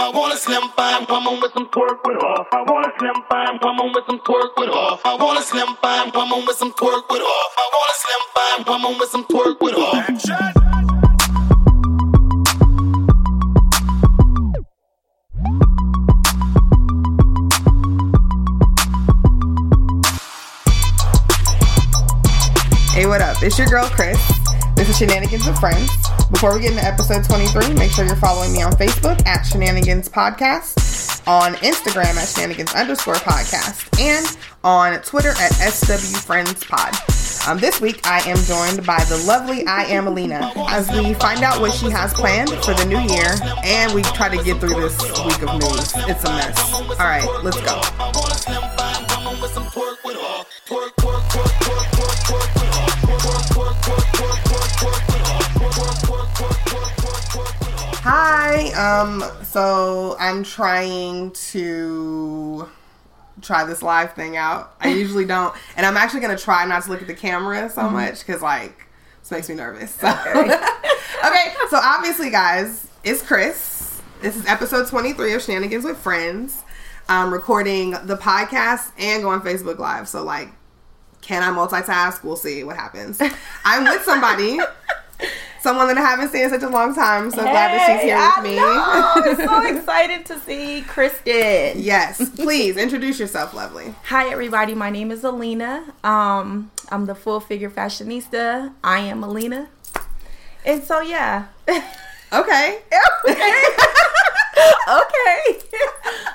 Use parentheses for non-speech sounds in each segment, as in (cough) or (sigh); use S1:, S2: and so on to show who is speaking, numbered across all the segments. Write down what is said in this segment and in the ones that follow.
S1: I want a slim fine woman with some twerk with off. I want a slim fine woman with some twerk with off. I want a slim fine woman with some twerk with off. I want a slim fine woman with some twerk with off.
S2: Hey, what up? It's your girl, Chris. This is Shenanigans with Friends. Before we get into episode 23, make sure you're following me on Facebook at Shenanigans Podcast, on Instagram at Shenanigans underscore podcast, and on Twitter at SW Friends Pod. Um, this week, I am joined by the lovely I Am Aleneia as we find out what she has planned for the new year and we try to get through this week of news. It's a mess. All right, let's go. Hi. Um. So I'm trying to try this live thing out. I (laughs) usually don't, and I'm actually gonna try not to look at the camera so much because like this makes me nervous. So. (laughs) Okay. So obviously, guys, it's Chris. This is episode 23 of Shenanigans with Friends. I'm recording the podcast and going Facebook Live. So like, can I multitask? We'll see what happens. I'm with somebody. (laughs) Someone that I haven't seen in such a long time. So glad that she's here with me.
S3: I'm so (laughs) excited to see Kristen.
S2: Yes, please introduce yourself, lovely.
S3: Hi, everybody. My name is Aleneia. Um, I'm the full figure fashionista. I am Aleneia. And so, yeah.
S2: Okay. (laughs)
S3: okay. (laughs)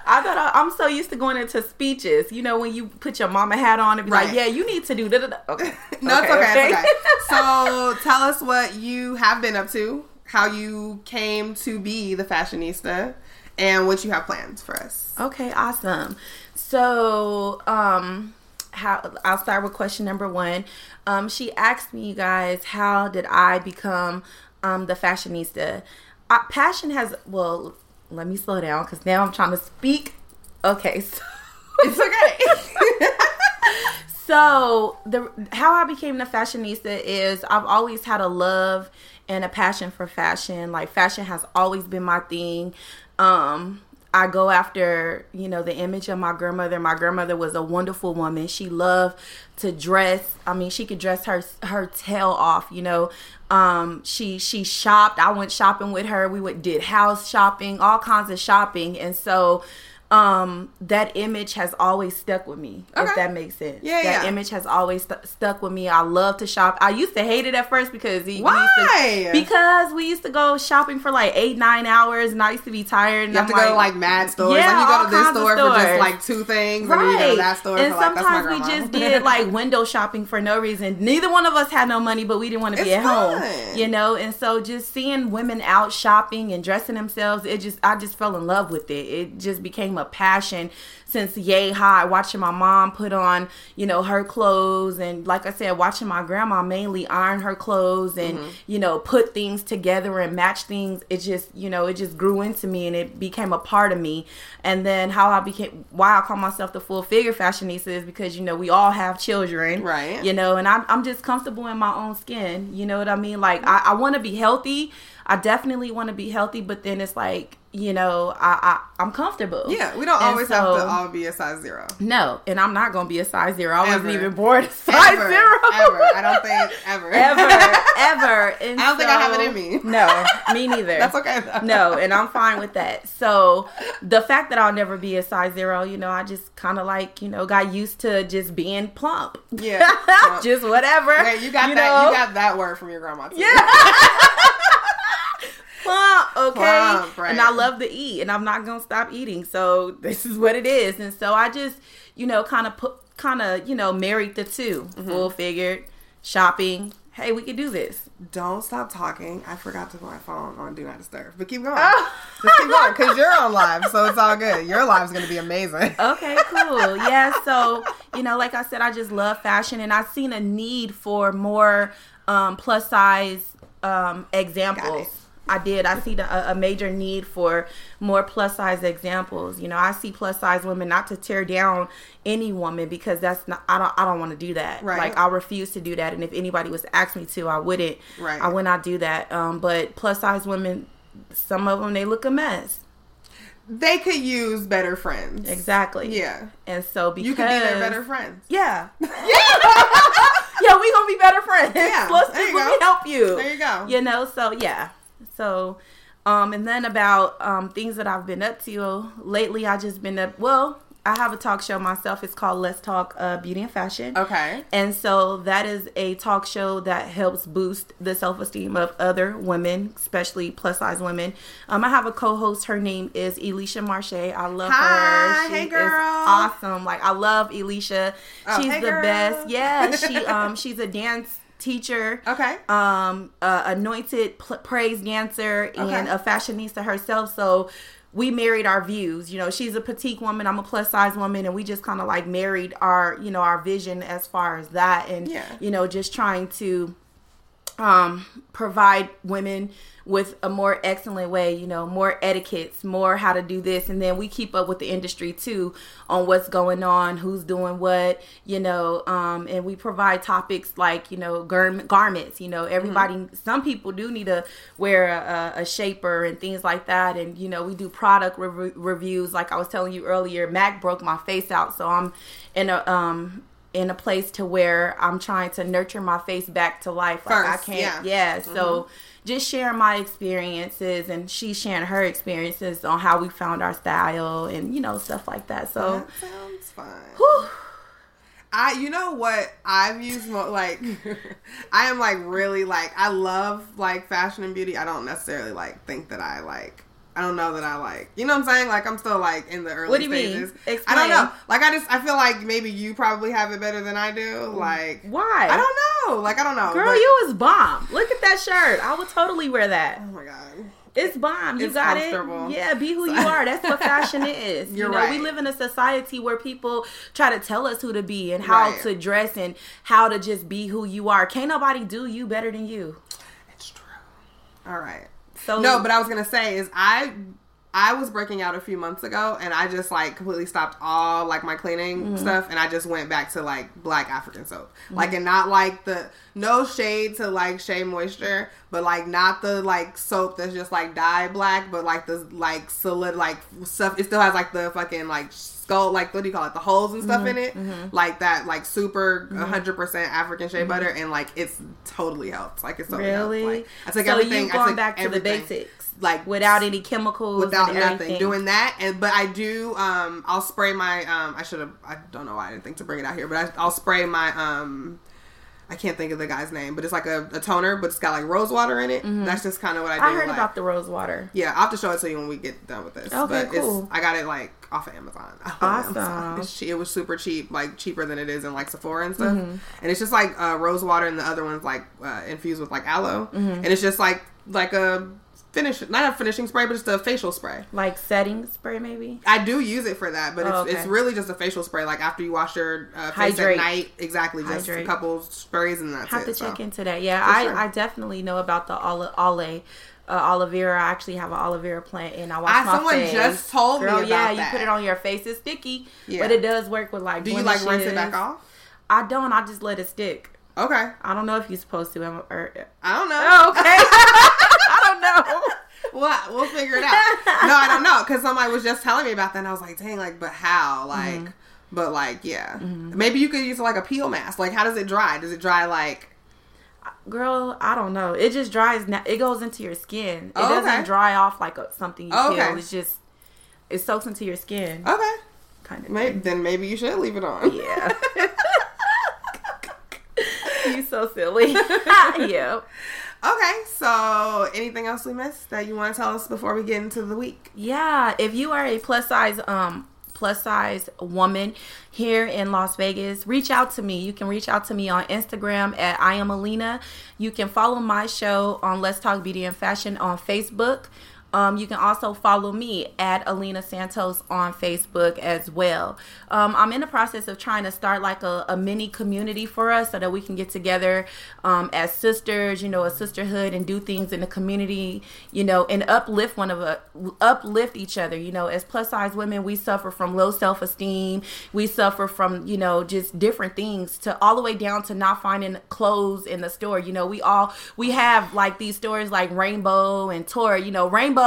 S3: I thought I, I'm so used to going into speeches. You know, when you put your mama hat on and be
S2: Right.
S3: like, yeah, you need to do da da da. Okay. (laughs)
S2: No, it's okay. It's okay. So (laughs) tell us what you have been up to, how you came to be the fashionista, and what you have planned for us.
S3: Okay, awesome. So, um, how I'll start with question number one. Um, she asked me, you guys, how did I become um the fashionista? Uh, passion has well, let me slow down because now I'm trying to speak. Okay, so (laughs)
S2: It's okay.
S3: so the how I became the fashionista is I've always had a love and a passion for fashion. Like fashion has always been my thing. Um I go after, you know, the image of my grandmother. My grandmother was a wonderful woman. She loved to dress. I mean, she could dress her her tail off, you know. Um she she shopped. I went shopping with her. We would did house shopping, all kinds of shopping. And so um that image has always stuck with me
S2: Okay.
S3: if that makes sense
S2: Yeah,
S3: that
S2: yeah.
S3: image has always stu stuck with me i love to shop i used to hate it at first because we
S2: Why?
S3: used to, because we used to go shopping for like eight nine hours and i used to be tired and
S2: You have
S3: I'm
S2: to go to like mad stores.
S3: Yeah,
S2: like you go to this store for just like two things, and then you go to that store
S3: and
S2: for like
S3: sometimes we just (laughs) did like window shopping for no reason. Neither one of us had no money, but we didn't want to be
S2: It's
S3: at home, you know. And so just seeing women out shopping and dressing themselves, it just I just fell in love with it. It just became a passion since yay high. Watching my mom put on, you know, her clothes, and like I said, watching my grandma mainly iron her clothes and
S2: Mm-hmm.
S3: you know put things together and match things. It just you know it just grew into me and it became a part of me. And then how I became why I call myself the full figure fashionista is because you know we all have children,
S2: Right.
S3: You know, and I'm I'm just comfortable in my own skin. You know what I mean? Like I, I want to be healthy. I definitely want to be healthy, but then it's like you know I, I I'm comfortable.
S2: yeah, we don't
S3: And
S2: always have to
S3: so-
S2: all be a size zero.
S3: No, and I'm not gonna be a size zero. I wasn't even born a size
S2: Ever,
S3: zero.
S2: ever. I don't think (laughs) ever.
S3: ever, ever. And (laughs)
S2: I don't think I have it in me.
S3: No, me neither. (laughs)
S2: That's okay. Though.
S3: No, and I'm fine with that. So the fact that I'll never be a size zero, you know, I just kind of like, you know, got used to just being plump.
S2: Yeah, plump.
S3: just whatever.
S2: Wait, you got that?
S3: know?
S2: You got that word from your grandma too.
S3: Yeah. Okay. And I love to eat, and I'm not gonna stop eating. So this is what it is. And so I just, you know, kind of put, kind of, you know, married the 2
S2: Mm-hmm.
S3: full figured shopping. Hey, we could do this.
S2: Don't stop talking. I forgot to put my phone on Do Not Disturb. But keep going.
S3: Oh.
S2: Just keep going because you're on live, so it's all good. Your live's gonna be amazing. (laughs)
S3: Okay, cool. yeah, so you know, like I said, I just love fashion, and I've seen a need for more um, plus size um, examples. I did. I see the, a, a major need for more plus size examples. You know, I see plus size women not to tear down any woman because that's not. I don't. I don't want to do that.
S2: Right.
S3: Like I refuse to do that. And if anybody was to ask me to, I wouldn't.
S2: Right.
S3: I would not do that. Um, but plus size women, some of them they look a mess.
S2: they could use better friends.
S3: Exactly.
S2: Yeah.
S3: And so because
S2: You could be their better friends.
S3: Yeah. yeah, (laughs) yeah. we gonna be better friends.
S2: Yeah,
S3: Let's let me help you.
S2: There you go.
S3: You know, so yeah. So um and then about um things that I've been up to lately I just been up well, I have a talk show myself. It's called Let's Talk uh, Beauty and Fashion.
S2: Okay.
S3: And so that is a talk show that helps boost the self esteem of other women, especially plus size women. Um, I have a co host. Her name is Elisha Marche. I love
S2: Hi,
S3: her. She
S2: hey,
S3: is
S2: girl.
S3: awesome. Like I love Elisha.
S2: Oh,
S3: she's
S2: hey,
S3: the
S2: girl.
S3: best. Yeah, she (laughs) um she's a dance teacher.
S2: Okay.
S3: Um, uh, anointed pl- praise dancer and
S2: Okay.
S3: a fashionista herself. So we married our views. You know, she's a petite woman, I'm a plus size woman, and we just kind of like married our, you know, our vision as far as that, and
S2: Yeah.
S3: you know, just trying to um provide women with a more excellent way you know more etiquettes more how to do this. And then we keep up with the industry too on what's going on who's doing what you know um and we provide topics like you know gar- garments you know. Everybody some people do need to wear a, a shaper and things like that. And you know we do product re- reviews. Like i was telling you earlier mac broke my face out. So i'm in a um in a place to where I'm trying to nurture my face back to life. Like
S2: First,
S3: I can't,
S2: yeah.
S3: yeah. So just sharing my experiences and she sharing her experiences on how we found our style and you know stuff like that. So,
S2: That sounds fun.
S3: whew,
S2: I, you know what I've used mo- like, (laughs) I am like really like I love like fashion and beauty. I don't necessarily like think that I like. I don't know that I like. You know what I'm saying? Like I'm still like in the early
S3: What do you mean?
S2: stages. I don't know. Like I just I feel like maybe you probably have it better than I do. Like
S3: why?
S2: I don't know. Like I don't know.
S3: Girl,
S2: but-
S3: you was bomb. Look at that shirt. I would totally wear that.
S2: Oh my god.
S3: It's bomb. You
S2: It's
S3: got it. Yeah, be who (laughs) you are. That's what fashion (laughs) is.
S2: You're
S3: you know,
S2: right.
S3: we live in a society where people try to tell us who to be and how
S2: Right.
S3: to dress and how to just be who you are. Can't nobody do you better than you.
S2: It's true. All right.
S3: So
S2: No, but I was gonna say is I I was breaking out a few months ago and I just like completely stopped all like my cleaning
S3: Mm-hmm.
S2: stuff and I just went back to like black African soap. Like and not like the no shade to like Shea Moisture, but like not the like soap that's just like dye black, but like the like solid like stuff it still has like the fucking like skull like what do you call it the holes and stuff in it like that like super 100% african shea butter and like it's totally helped like it's totally helped.
S3: really,
S2: like, i took
S3: so
S2: everything
S3: you
S2: I
S3: going
S2: took
S3: back to the basics,
S2: like
S3: without any chemicals,
S2: without
S3: and
S2: nothing
S3: everything.
S2: doing that and but i do um i'll spray my um i should have i don't know why i didn't think to bring it out here but I, i'll spray my um I can't think of the guy's name, but it's like a, a toner, but it's got like rose water in it. That's just kind of what I do.
S3: Mm-hmm. I heard
S2: like-
S3: about the rose water.
S2: Yeah, I'll have to show it to you when we get done with this.
S3: Okay,
S2: but
S3: cool.
S2: It's, I got it like off of Amazon. (laughs)
S3: Awesome. (laughs)
S2: It's che- it was super cheap, like cheaper than it is in like Sephora and stuff.
S3: Mm-hmm.
S2: And it's just like uh, rose water, and the other one's like uh, infused with like aloe,
S3: Mm-hmm.
S2: and it's just like like a finish, not a finishing spray, but just a facial spray.
S3: Like setting spray, maybe.
S2: I do use it for that, but it's,
S3: Oh, okay.
S2: it's really just a facial spray. Like after you wash your uh, face
S3: Hydrate.
S2: at night, exactly, just
S3: Hydrate.
S2: a couple sprays and that's it.
S3: have
S2: it.
S3: to
S2: so.
S3: check into that. Yeah,
S2: For
S3: I,
S2: sure.
S3: I definitely know about the ole, ole uh, aloe vera. I actually have an aloe vera plant, and I wash
S2: Ah,
S3: my
S2: someone
S3: face.
S2: just told me
S3: Girl,
S2: about
S3: yeah,
S2: that.
S3: you put it on your face. It's sticky,
S2: Yeah.
S3: but it does work with like.
S2: Do you like rinse it back off?
S3: I don't. I just let it stick.
S2: Okay,
S3: I don't know if you're supposed to. I'm- Or,
S2: I don't know.
S3: oh, okay. (laughs) I don't know. (laughs)
S2: Well, we'll figure it out. No, I don't know because somebody was just telling me about that, and I was like, "Dang, like, but how? Like,
S3: Mm-hmm.
S2: but like, yeah, maybe you could use like a peel mask. Like, how does it dry? Does it dry like?
S3: Girl, I don't know. It just dries. Na- it goes into your skin. It
S2: Oh,
S3: doesn't dry off like a, something you
S2: Oh,
S3: peel. It's just it soaks into your skin.
S2: Okay,
S3: Kind of.
S2: maybe then maybe you should leave it on.
S3: Yeah. (laughs) you so silly. (laughs) yeah.
S2: Okay, so anything else we missed that you want to tell us before we get into the week?
S3: Yeah. If you are a plus size um plus size woman here in Las Vegas, reach out to me. You can reach out to me on Instagram at I am Aleneia. You can follow my show on Let's Talk Beauty and Fashion on Facebook. Um, you can also follow me at Aleneia Santos on Facebook as well. Um, I'm in the process of trying to start like a, a mini community for us so that we can get together um, as sisters, you know, a sisterhood and do things in the community, you know, and uplift one of a uplift each other. You know, as plus size women, we suffer from low self esteem. We suffer from you know just different things to all the way down to not finding clothes in the store. You know, we all we have like these stores like Rainbow and Tora. You know, Rainbow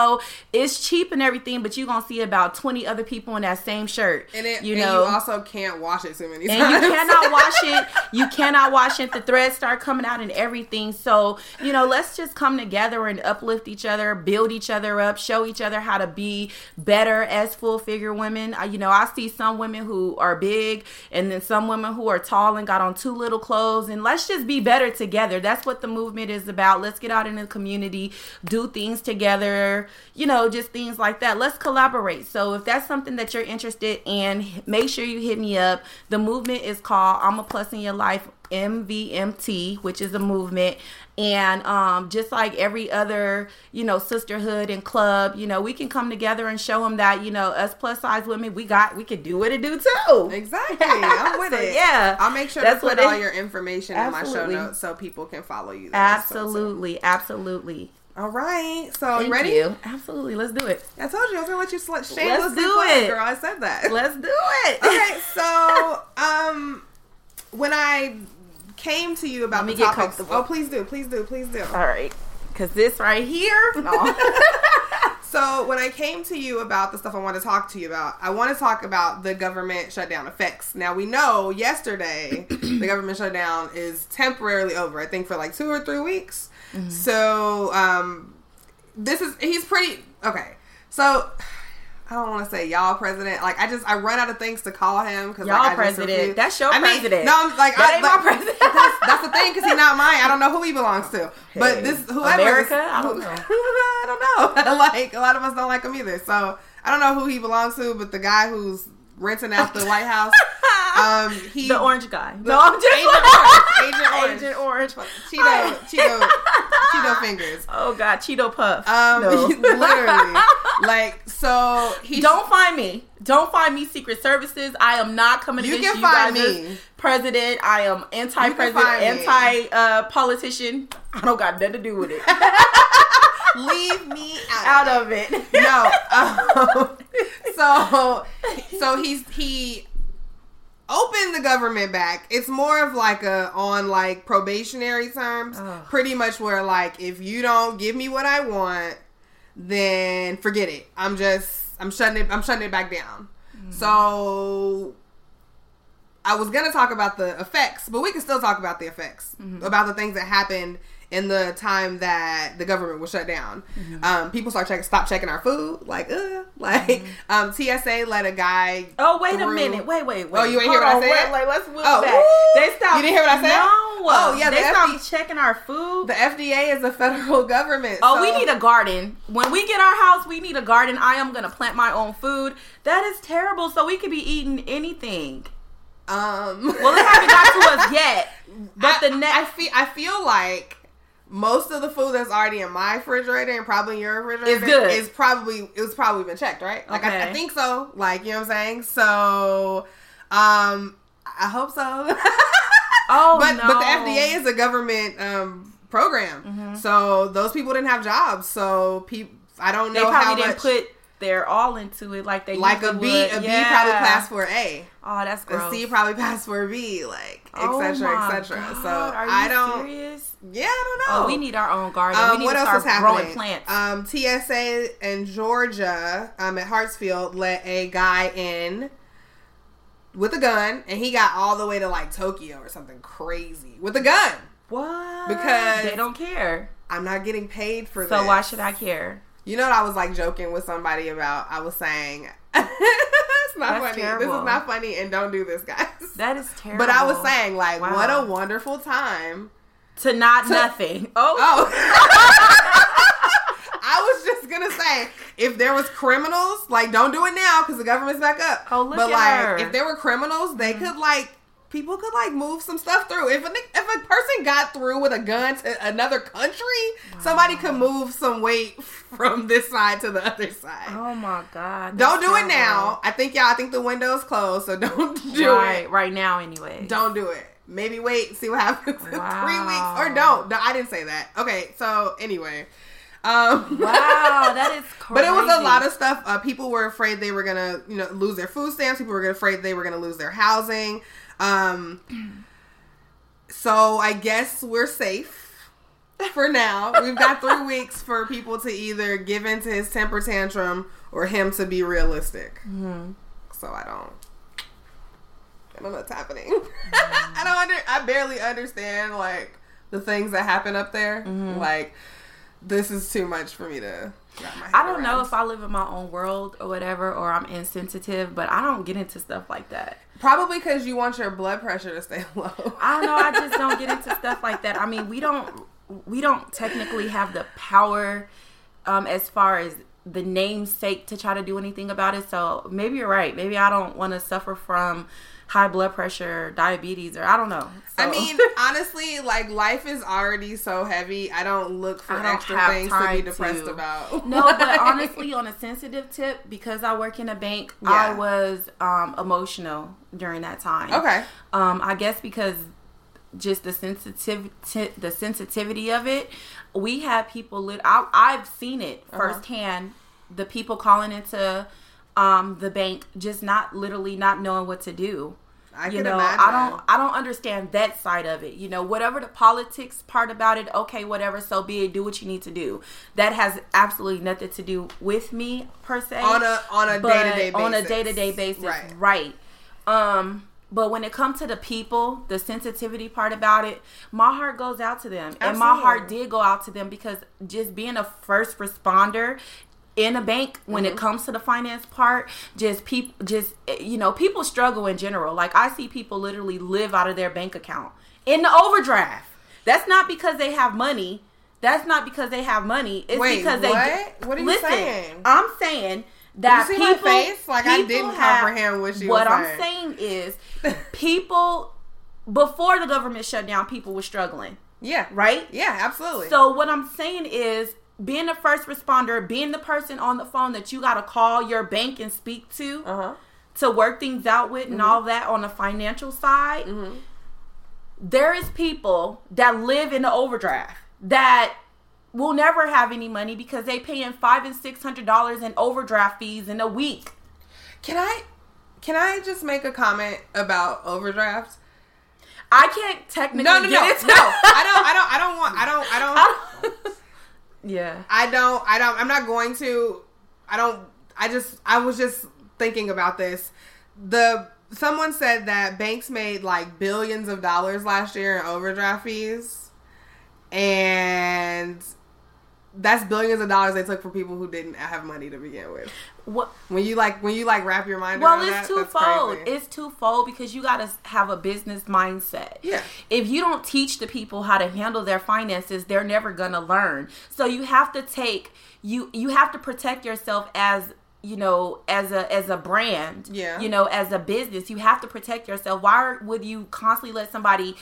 S3: It's cheap and everything, but you're gonna see about 20 other people in that same shirt.
S2: And it,
S3: you
S2: and
S3: know,
S2: you also can't wash it too many
S3: and
S2: times.
S3: you cannot (laughs) wash it. You cannot wash it. The threads start coming out and everything. So you know, let's just come together and uplift each other, build each other up, show each other how to be better as full figure women. I, you know, I see some women who are big, and then some women who are tall and got on too little clothes. And let's just be better together. That's what the movement is about. Let's get out in the community, do things together. You know, just things like that. Let's collaborate. So if that's something that you're interested in, make sure you hit me up. The movement is called I'm a Plus in Your Life MVMT, which is a movement. And um, just like every other, you know, sisterhood and club, you know, we can come together and show them that, you know, us plus size women, we got, we can do what it do too.
S2: Exactly. I'm (laughs) with
S3: So,
S2: it.
S3: yeah.
S2: I'll make sure
S3: That's
S2: to put all your information in my show
S3: Absolutely.
S2: notes so people can follow you. there. So- so-
S3: Absolutely, absolutely.
S2: All right. So
S3: Thank
S2: you ready?
S3: you. Absolutely. Let's do it.
S2: I told you I was gonna let you sl- shamelessly
S3: Let's do it.
S2: girl. I said that.
S3: Let's do it. (laughs)
S2: okay. So um, when I came to you about
S3: Let me
S2: the
S3: get
S2: topics,
S3: comfortable.
S2: oh please do, please do, please do.
S3: All right. Because this right here. (laughs) No. (laughs)
S2: So when I came to you about the stuff I want to talk to you about, I want to talk about the government shutdown effects. Now we know yesterday the government shutdown is temporarily over. I think for like two or three weeks.
S3: Mm-hmm.
S2: So um, this is he's pretty okay. So I don't want to say y'all president. Like I just I run out of things to call him because
S3: Y'all
S2: like,
S3: president. That's your
S2: I mean,
S3: president.
S2: No, I'm like
S3: That
S2: I,
S3: ain't my president.
S2: That's, that's the thing because he's not mine. I don't know who he belongs to. But this whoever
S3: America? (laughs) I don't know.
S2: I don't know. like a lot of us don't like him either. So I don't know who he belongs to, but the guy who's renting out the White House, (laughs) um, he
S3: the orange guy.
S2: the-
S3: no, I'm just
S2: Agent (laughs) Orange, Agent Orange,
S3: Agent Orange.
S2: Cheeto, Cheeto, (laughs) Cheeto fingers.
S3: Oh God, Cheeto Puff.
S2: Um,
S3: No.
S2: literally, like so. He
S3: Don't find me. Don't find me, Secret Services. I am not coming to
S2: You
S3: against
S2: can
S3: you
S2: find
S3: guys
S2: me.
S3: president. I am anti-president,
S2: find me.
S3: anti uh, politician. I don't got nothing to do with it.
S2: Leave me out,
S3: Out of it.
S2: no. Um, so so he's he opened the government back. It's more of like a on like probationary terms, pretty much where like if you don't give me what I want, then forget it. I'm just I'm shutting it I'm shutting it back down. So I was gonna talk about the effects, but we can still talk about the effects about the things that happened in the time that the government was shut down. Um, people start checking, stop checking our food, like, uh, (laughs) like um, TSA let a guy.
S3: Oh wait a minute! Wait, wait, wait!
S2: Oh, you ain't hear what I
S3: Hold
S2: said?
S3: wait, Like, let's move
S2: Oh,
S3: back.
S2: woo!
S3: They stopped.
S2: You didn't hear what I said?
S3: No.
S2: Oh, yeah,
S3: They
S2: the
S3: stopped
S2: FD
S3: checking our food.
S2: The FDA is the federal (laughs) government.
S3: Oh,
S2: so-
S3: we need a garden. When we get our house, we need a garden. I am gonna plant my own food. That is terrible. So we could be eating anything.
S2: Um,
S3: Well, it haven't got to us (laughs) yet. But
S2: I,
S3: the
S2: I
S3: next,
S2: feel I feel like most of the food that's already in my refrigerator and probably your refrigerator
S3: Is good.
S2: Is probably it was probably been checked, right? Like I, I think so. Like you know what I'm saying. So, um, I hope so. (laughs)
S3: oh
S2: but
S3: no.
S2: but the FDA is a government um program,
S3: Mm-hmm.
S2: so those people didn't have jobs. So people, I don't know how
S3: probably
S2: much.
S3: didn't put their all into it like they
S2: like a B,
S3: would.
S2: a B
S3: Yeah.
S2: probably passed for A.
S3: Oh, that's
S2: A
S3: gross.
S2: C probably passed for a B, like
S3: Oh
S2: etc.
S3: my
S2: etc. So
S3: are you
S2: I don't.
S3: Serious?
S2: Yeah, I don't know.
S3: Oh, we need our own garden.
S2: Um,
S3: we need
S2: what
S3: to
S2: else
S3: start
S2: is
S3: growing plants.
S2: Um, TSA in Georgia, um, at Hartsfield, let a guy in with a gun, and he got all the way to like Tokyo or something crazy with a gun.
S3: what?
S2: because-
S3: they don't care.
S2: I'm not getting paid for
S3: So
S2: this.
S3: why should I care?
S2: You know what I was like joking with somebody about? I was saying (laughs) it's not
S3: That's
S2: funny. This is not funny, and don't do this, guys.
S3: That is terrible. (laughs)
S2: But I was saying like,
S3: Wow.
S2: what a wonderful time.
S3: to not nothing. (laughs) Oh,
S2: Oh. I was just gonna say, if there was criminals, like don't do it now because the government's back up.
S3: Oh, look
S2: but like,
S3: her.
S2: if there were criminals, they mm-hmm. could like people could like move some stuff through. If a if a person got through with a gun to another country, somebody could move some weight (laughs) from this side to the other side.
S3: oh my god.
S2: don't do it now. I think y'all. I think the window's closed, so (laughs) don't do
S3: right,
S2: it.
S3: right now anyway.
S2: Don't do it. Maybe wait, see what (laughs) happens in three weeks, or don't. No, I didn't say that. Okay, so anyway, um,
S3: Wow, that is crazy.
S2: but it was a lot of stuff. Uh, people were afraid they were gonna, you know, lose their food stamps. People were afraid they were gonna lose their housing. Um, so I guess we're safe. for now. We've got three (laughs) weeks for people to either give in to his temper tantrum or him to be realistic.
S3: Mm-hmm.
S2: So I don't. I don't know what's happening. (laughs) I don't under. I barely understand like the things that happen up there. Like this is too much for me to. Wrap my head.
S3: I don't know if I live in my own world or whatever, or I'm insensitive, but I don't get into stuff like that.
S2: Probably because you want your blood pressure to stay (laughs) low.
S3: I don't know. I just don't get into stuff like that. I mean, we don't we don't technically have the power um, as far as the namesake to try to do anything about it. So maybe you're right. Maybe I don't want to suffer from high blood pressure, diabetes, or I don't know.
S2: I mean, (laughs) honestly, like life is already so heavy. I don't look for
S3: don't
S2: extra things to be depressed
S3: to.
S2: about. (laughs)
S3: no, but (laughs) honestly, on a sensitive tip, because I work in a bank, I was um, emotional during that time.
S2: okay.
S3: Um, I guess because just the sensitivity, the sensitivity of it, we had people. Lit- I, I've seen it
S2: Uh-huh.
S3: firsthand. The people calling into um, the bank, just not literally not knowing what to do.
S2: I
S3: you
S2: can
S3: know,
S2: imagine.
S3: I don't, I don't understand that side of it. You know, whatever the politics part about it, okay, whatever. So be it. Do what you need to do. That has absolutely nothing to do with me per se
S2: on a on a day to day basis.
S3: on a day to day basis,
S2: Right.
S3: right? Um, but when it comes to the people, the sensitivity part about it, my heart goes out to them, and my heart did go out to them because just being a first responder in a bank when
S2: Mm-hmm.
S3: it comes to the finance part just people just you know people struggle in general like i see people literally live out of their bank account in the overdraft that's not because they have money that's not because they have money it's
S2: Wait,
S3: because they
S2: what? What are you
S3: Listen,
S2: saying?
S3: i'm saying that
S2: You see my
S3: people,
S2: face? Like, I didn't comprehend what she
S3: what i'm
S2: saying
S3: is (laughs) people before the government shut down people were struggling
S2: Yeah.
S3: right
S2: Yeah, absolutely.
S3: so what I'm saying is being the first responder, being the person on the phone that you got to call your bank and speak to
S2: uh huh.
S3: to work things out with and all that on the financial side. there is people that live in the overdraft that will never have any money because they paying five and six hundred dollars in overdraft fees in a week.
S2: Can I can I just make a comment about overdrafts?
S3: I can't technically
S2: No, no, no, no. I (laughs) don't. I don't. I don't want. I don't. I don't.
S3: I don't- yeah.
S2: I don't. I don't. I'm not going to. I don't. I just. I was just thinking about this. The someone said that banks made like billions of dollars last year in overdraft fees, and that's billions of dollars they took from people who didn't have money to begin with.
S3: What
S2: When you like, when you like wrap your mind
S3: Well,
S2: around
S3: it's
S2: that,
S3: twofold. It's twofold because you got to have a business mindset.
S2: Yeah.
S3: If you don't teach the people how to handle their finances, they're never going to learn. So you have to take you you have to protect yourself as you know as a as a brand
S2: Yeah.
S3: you know as a business you have to protect yourself why would you constantly let somebody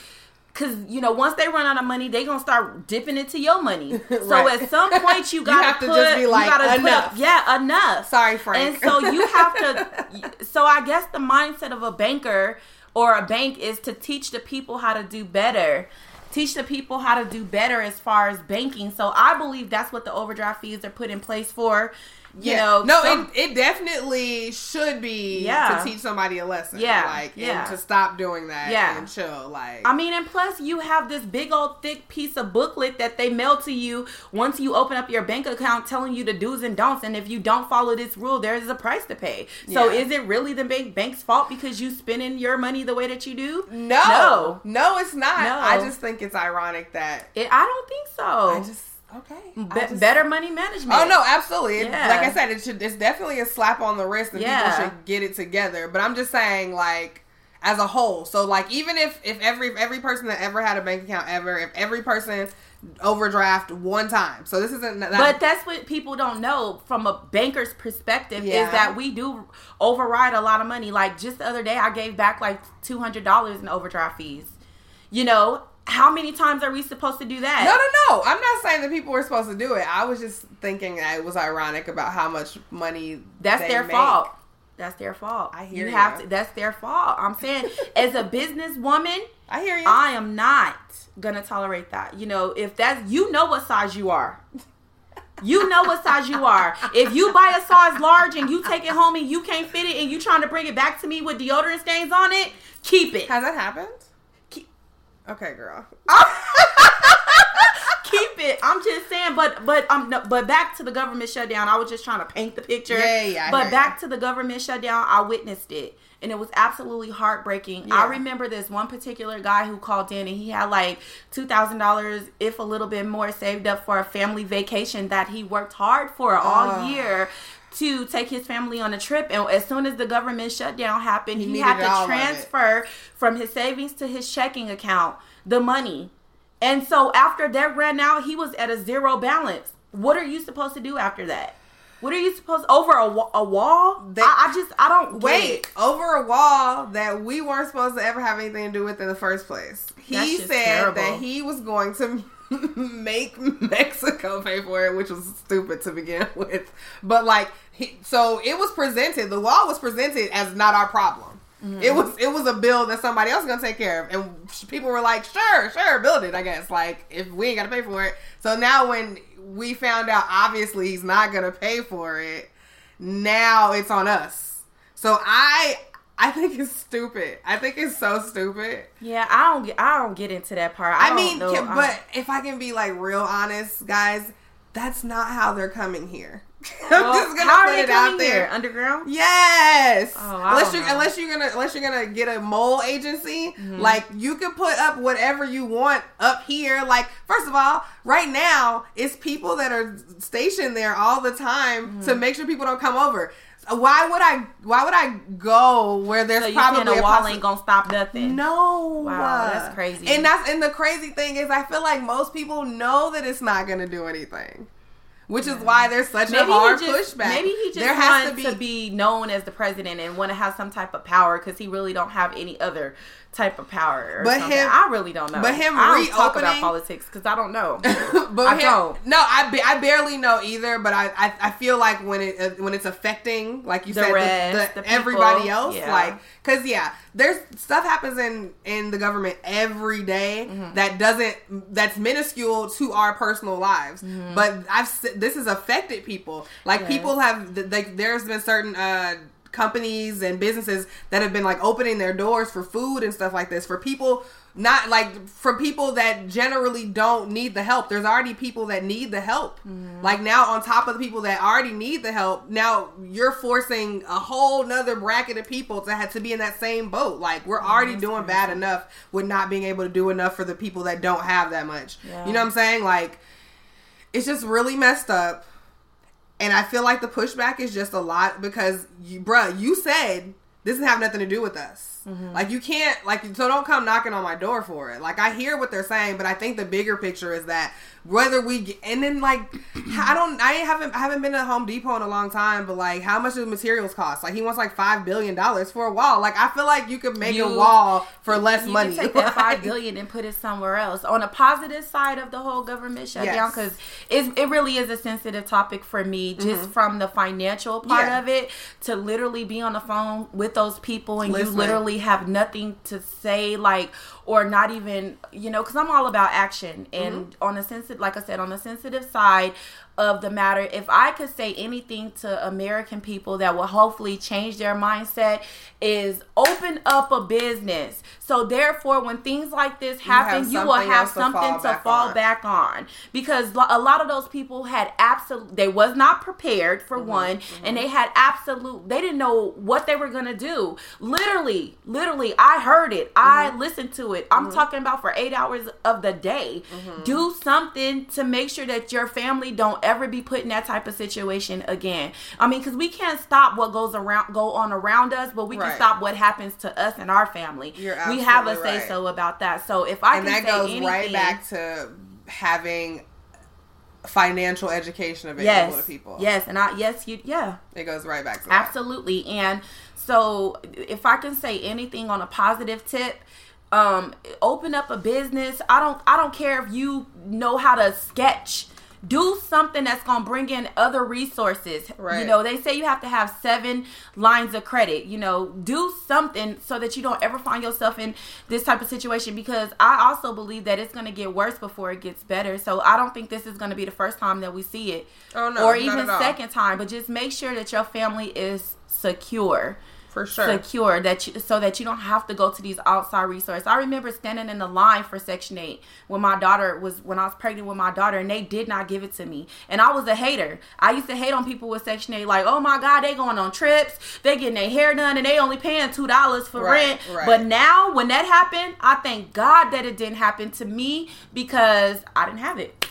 S3: because you know once they run out of money they gonna start dipping into your money (laughs) so
S2: Right.
S3: at some point you (laughs) gotta
S2: to
S3: put,
S2: be
S3: you
S2: like,
S3: gotta put
S2: "Enough."
S3: up- yeah enough
S2: Sorry, Frank.
S3: and so you have to (laughs) so i guess the mindset of a banker or a bank is to teach the people how to do better teach the people how to do better as far as banking so i believe that's what the overdraft fees are put in place for you know
S2: no,
S3: some-
S2: it, it definitely should be
S3: Yeah.
S2: to teach somebody a lesson.
S3: Yeah,
S2: like
S3: yeah.
S2: and to stop doing that.
S3: Yeah.
S2: and chill. Like
S3: I mean, and plus you have this big old thick piece of booklet that they mail to you once you open up your bank account telling you the do's and don'ts. And if you don't follow this rule, there is a price to pay. So
S2: Yeah.
S3: is it really the bank bank's fault because you spending your money the way that you do?
S2: no,
S3: No.
S2: no, it's not.
S3: No.
S2: I just think it's ironic that
S3: It, I don't think so.
S2: I just okay.
S3: Be-
S2: just-
S3: better money management.
S2: Oh no, absolutely. It-
S3: Yeah.
S2: Like I said, it should. It's definitely a slap on the wrist, and
S3: Yeah.
S2: people should get it together. But I'm just saying, like as a whole. So like, even if if every if every person that ever had a bank account ever, if every person overdraft one time, so this isn't. That,
S3: But that's what people don't know from a banker's perspective
S2: Yeah.
S3: is that we do override a lot of money. Like just the other day, I gave back like two hundred dollars in overdraft fees. You know, how many times are we supposed to do that?
S2: No, no, no. I'm not saying that people were supposed to do it. I was just thinking that it was ironic about how much money
S3: That's their
S2: make.
S3: fault. That's their fault.
S2: I hear
S3: you. Have to. That's their fault. I'm saying, (laughs) as a businesswoman,
S2: I hear you.
S3: I am not gonna tolerate that. You know, if that's you know what size you are. You know what size you are. If you buy a size large and you take it home and you can't fit it and you trying to bring it back to me with deodorant stains on it, keep it.
S2: Has that happened? Okay, girl. (laughs)
S3: keep stupid. I'm just saying, but but um, no, but back to the government shutdown. I was just trying to paint the picture.
S2: Yeah, yeah, I
S3: But back
S2: ya.
S3: to the government shutdown, I witnessed it. And it was absolutely heartbreaking.
S2: Yeah.
S3: I remember this one particular guy who called in and he had like $2,000, if a little bit more, saved up for a family vacation that he worked hard for all
S2: Oh.
S3: year to take his family on a trip. And as soon as the government shutdown happened,
S2: He
S3: he, had to transfer from his savings to his checking account the money. And so after that ran out, he was at a zero balance. What are you supposed to do after that? What are you supposed over a, a wall?
S2: They-
S3: I, I just I don't
S2: Wait,
S3: it.
S2: over a wall that we weren't supposed to ever have anything to do with in the first place. He said
S3: terrible.
S2: that he was going to (laughs) make Mexico pay for it, which was stupid to begin (laughs) with. But like, he, so it was presented. The law was presented as not our problem.
S3: Mm-hmm.
S2: It was it was a bill that somebody else was gonna take care of, and people were like, "Sure, sure, build it." I guess like if we ain't gotta pay for it. So now when we found out, obviously he's not gonna pay for it. Now it's on us. So I I think it's stupid. I think it's so stupid.
S3: Yeah, I don't get I don't get into that part. I,
S2: I, mean,
S3: know.
S2: can- but if I can be like real honest, guys, that's not how they're coming here. (laughs) I'm
S3: Well,
S2: just gonna
S3: how are
S2: put
S3: they
S2: it out there.
S3: here? Underground?
S2: Yes.
S3: Oh,
S2: unless you unless you're gonna unless you're gonna get a mole agency,
S3: Mm-hmm.
S2: like you can put up whatever you want up here. Like first of all, right now it's people that are stationed there all the time
S3: Mm-hmm.
S2: to make sure people don't come over. Why would I? Why would I go where there's
S3: So
S2: probably
S3: a wall
S2: possi-
S3: ain't gonna stop nothing?
S2: no.
S3: Wow, that's crazy.
S2: And that's and the crazy thing is I feel like most people know that it's not gonna do anything. Which is why there's such
S3: Maybe
S2: a hard
S3: he just
S2: pushback.
S3: maybe he just
S2: there has
S3: wants to be, known as the president and want to have some type of power because he really don't have any other type of power.
S2: But
S3: something.
S2: him-
S3: I really don't know.
S2: but him
S3: I don't talk about
S2: reopening-
S3: politics because I don't know. (laughs)
S2: but
S3: I
S2: him-
S3: don't.
S2: No, I, ba- I barely know either. But I, I, I feel like when it uh, when it's affecting, like you
S3: The
S2: said, the-
S3: rest,
S2: the,
S3: the people,
S2: everybody else,
S3: yeah.
S2: like because yeah, there's stuff happens in in the government every day
S3: Mm-hmm.
S2: that doesn't that's minuscule to our personal lives.
S3: Mm-hmm.
S2: But I've this has affected people. Like
S3: Yes.
S2: people have like there's been certain. uh companies and businesses that have been like opening their doors for food and stuff like this for people not like for people that generally don't need the help. There's already people that need the help. Mm-hmm. Like now on top of the people that already need the help now you're forcing a whole nother bracket of people to have to be in that same boat. Like we're already doing bad enough with not being able to do enough for the people that don't have that much.
S3: Yeah.
S2: you know what i'm saying? Like it's just really messed up and I feel like the pushback is just a lot because, you, bruh, you said this doesn't have nothing to do with us. Mm-hmm. Like you can't like so don't come knocking on my door for it. Like I hear what they're saying, but I think the bigger picture is that whether we get, and then like I don't I haven't I haven't been to Home Depot in a long time, but like how much do materials cost? Like he wants like five billion dollars for a wall. Like I feel like you could make a wall for less
S3: you
S2: money.
S3: take that five (laughs) billion and put it somewhere else. On a positive side of the whole government shutdown, because it, it really is a sensitive topic for me, just from the financial part
S2: Mm-hmm. Yeah.
S3: of it, to literally be on the phone with those people and
S2: Listening.
S3: you literally have nothing to say, like, or not even, you know, because I'm all about action. And
S2: Mm-hmm.
S3: on a sensitive, like I said, on the sensitive side of the matter, if I could say anything to American people that will hopefully change their mindset, is open up a business. So therefore, when things like this happen,
S2: have
S3: you, will have
S2: else to
S3: something
S2: fall
S3: to
S2: back
S3: fall
S2: on.
S3: back on. Because a lot of those people had absolute, they was not prepared for
S2: Mm-hmm,
S3: one, and they had absolute, they didn't know what they were gonna do. Literally, literally, I heard it, I
S2: Mm-hmm.
S3: listened to it. I'm talking about for eight hours of the day.
S2: Mm-hmm.
S3: Do something to make sure that your family don't ever be put in that type of situation again. I mean, because we can't stop what goes around, go on around us, but we can stop what happens to us and our family. We have a say
S2: right.
S3: so about that. So if I
S2: and
S3: can
S2: that
S3: say
S2: goes
S3: anything,
S2: right back to having financial education available
S3: yes,
S2: to people.
S3: yes, and I yes you yeah.
S2: It goes right back to that.
S3: Absolutely. And so if I can say anything on a positive tip, um open up a business. I don't I don't care if you know how to sketch. Do something that's going to bring in other resources.
S2: Right.
S3: You know, they say you have to have seven lines of credit. You know, do something so that you don't ever find yourself in this type of situation because I also believe that it's going to get worse before it gets better. So I don't think this is going to be the first time that we see it
S2: Oh, no,
S3: or even second time, but just make sure that your family is secure.
S2: For sure.
S3: secure that you so that you don't have to go to these outside resources. I remember standing in the line for Section 8 when my daughter was when I was pregnant with my daughter and they did not give it to me. And I was a hater. I used to hate on people with Section 8 like, "Oh my god, they going on trips, they getting their hair done and they only paying $2 for
S2: Right,
S3: rent."
S2: right.
S3: But now when that happened, I thank God that it didn't happen to me because I didn't have it.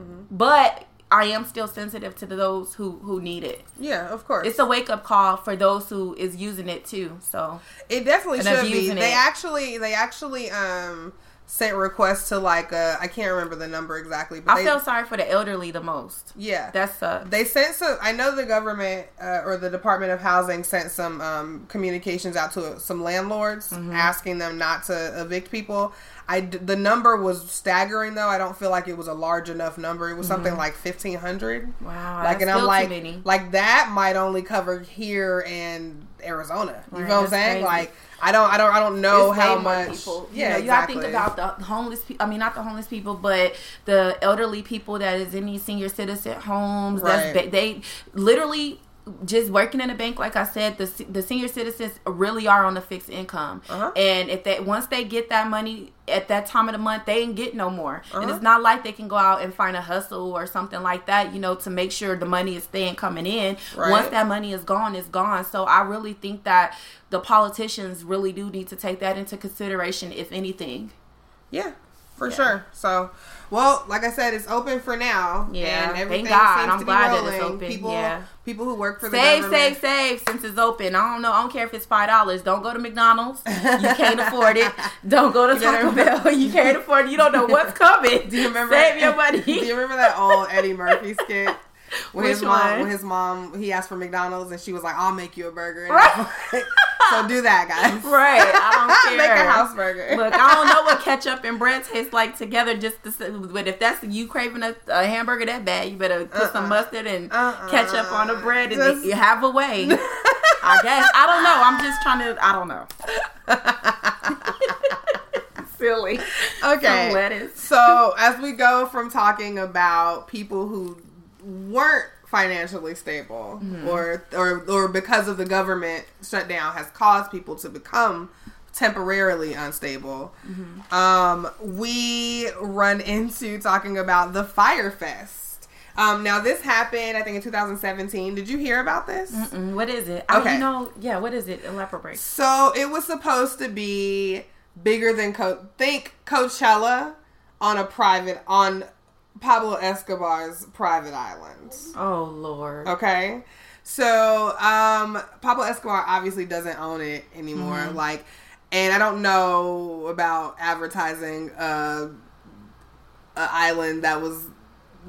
S2: Mm-hmm.
S3: But I am still sensitive to those who who need it.
S2: yeah, of course.
S3: It's a wake up call for those who is using it too. So
S2: It definitely should be. They
S3: it.
S2: actually, they actually um sent requests to like uh I can't remember the number exactly, but
S3: I
S2: they,
S3: feel sorry for the elderly the most.
S2: yeah,
S3: That's uh
S2: they sent some. I know the government uh, or the Department of Housing sent some um, communications out to some landlords
S3: Mm-hmm.
S2: asking them not to evict people. I d- the number was staggering though. I don't feel like it was a large enough number. It was something like fifteen hundred.
S3: Mm-hmm. wow.
S2: Like and I'm like, like that might only cover here and Arizona. You
S3: Right,
S2: know what I'm saying?
S3: crazy.
S2: Like I don't, I don't, I don't know
S3: It's
S2: how much.
S3: people. You
S2: Yeah,
S3: know, you
S2: exactly.
S3: gotta think about the homeless people. I mean, not the homeless people, but the elderly people that is in these senior citizen homes. That's
S2: Right.
S3: ba- they literally just working in a bank. Like I said, the the senior citizens really are on a fixed income,
S2: Uh-huh.
S3: and if they once they get that money at that time of the month, they ain't get no more. And
S2: Uh-huh.
S3: it's not like they can go out and find a hustle or something like that. You know, to make sure the money is staying coming in.
S2: Right.
S3: Once that money is gone, it's gone. So I really think that the politicians really do need to take that into consideration, if anything.
S2: Yeah, for
S3: Yeah.
S2: sure. So, well, like I said, it's open for now.
S3: Yeah,
S2: and
S3: thank
S2: everything
S3: God.
S2: seems
S3: I'm
S2: to
S3: glad
S2: be
S3: that it's open,
S2: People,
S3: yeah.
S2: people who work for the
S3: Save,
S2: government.
S3: save, save since it's open. I don't know. I don't care if it's five dollars. Don't go to McDonald's. (laughs) You can't afford it. Don't go to Taco Bell. You can't afford it. You don't know what's (laughs) coming.
S2: Do you remember?
S3: Save your money. (laughs)
S2: Do you remember that old Eddie Murphy skit? When his
S3: Which
S2: mom,
S3: one?
S2: when his mom, he asked for McDonald's and she was like, "I'll make you a burger." So do that, guys. (laughs)
S3: Right. I don't care. (laughs)
S2: Make a house burger.
S3: Look, I don't know what ketchup and bread taste like together. Just to, say- but if that's you craving a, a hamburger that bad, you better put some
S2: Uh-uh.
S3: mustard and
S2: Uh-uh.
S3: ketchup on the bread and
S2: Just-
S3: you have a way. (laughs) I guess I don't know. I'm just trying to. I don't know. Silly.
S2: Okay.
S3: Some lettuce.
S2: So as we go from talking about people who weren't financially stable
S3: Mm-hmm.
S2: or or or because of the government shutdown has caused people to become temporarily unstable
S3: Mm-hmm.
S2: um we run into talking about the Fyre Fest um now this happened i think in 2017 did you hear about this
S3: What is it? I
S2: Okay.
S3: you know. Yeah. What is it? Elaborate.
S2: so it was supposed to be bigger than Co- think Coachella on a private on Pablo Escobar's private island.
S3: Oh Lord.
S2: Okay. So um Pablo Escobar obviously doesn't own it anymore.
S3: Mm-hmm.
S2: Like and I don't know about advertising uh a island that was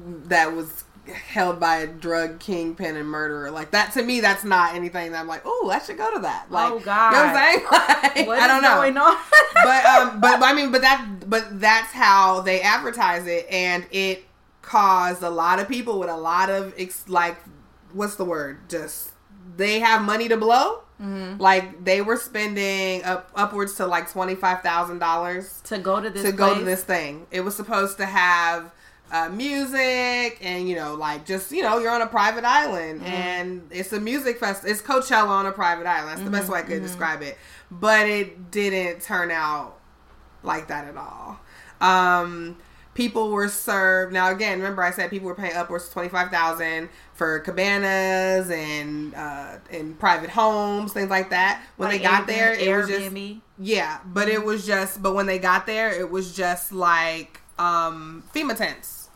S2: that was held by a drug kingpin and murderer. Like that to me that's not anything that I'm like, "Oh, I should go to that." Like,
S3: Oh, God.
S2: You know what I'm saying? (laughs) Like,
S3: What
S2: I don't know
S3: going on? (laughs)
S2: but um, but I mean, but that, but that's how they advertise it, and it caused a lot of people with a lot of ex- like, what's the word? Just they have money to blow.
S3: Mm-hmm.
S2: Like they were spending up upwards to like twenty five thousand dollars
S3: to go to this.
S2: to go to this thing. It was supposed to have uh, music and you know like just you know you're on a private island
S3: Mm-hmm.
S2: and it's a music fest. It's Coachella on a private island. That's the best way I
S3: Mm-hmm.
S2: could describe it. But it didn't turn out like that at all. Um, people were served. Now again, remember I said people were paying upwards to five thousand for cabanas and uh, in private homes, things like that. When
S3: Like
S2: they got
S3: Airbnb-
S2: there, it was just yeah, but it was just but when they got there, it was just like um FEMA tents.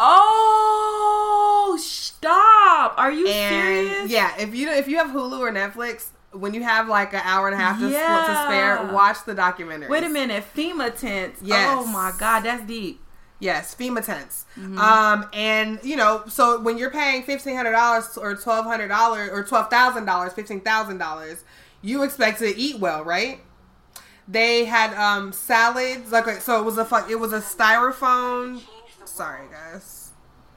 S3: Oh, stop! Are you
S2: And
S3: serious?
S2: yeah, if you if you have Hulu or Netflix, when you have like an hour and a half to, to spare, watch the documentary.
S3: Wait a minute, FEMA tents.
S2: Yes.
S3: Oh my God, that's deep.
S2: Yes, FEMA tents.
S3: Mm-hmm.
S2: Um, and you know, so when you're paying fifteen hundred dollars or twelve hundred dollars or twelve thousand dollars, fifteen thousand dollars, you expect to eat well, right? They had um salads, like so it was a fu- it was a styrofoam. Sorry, guys,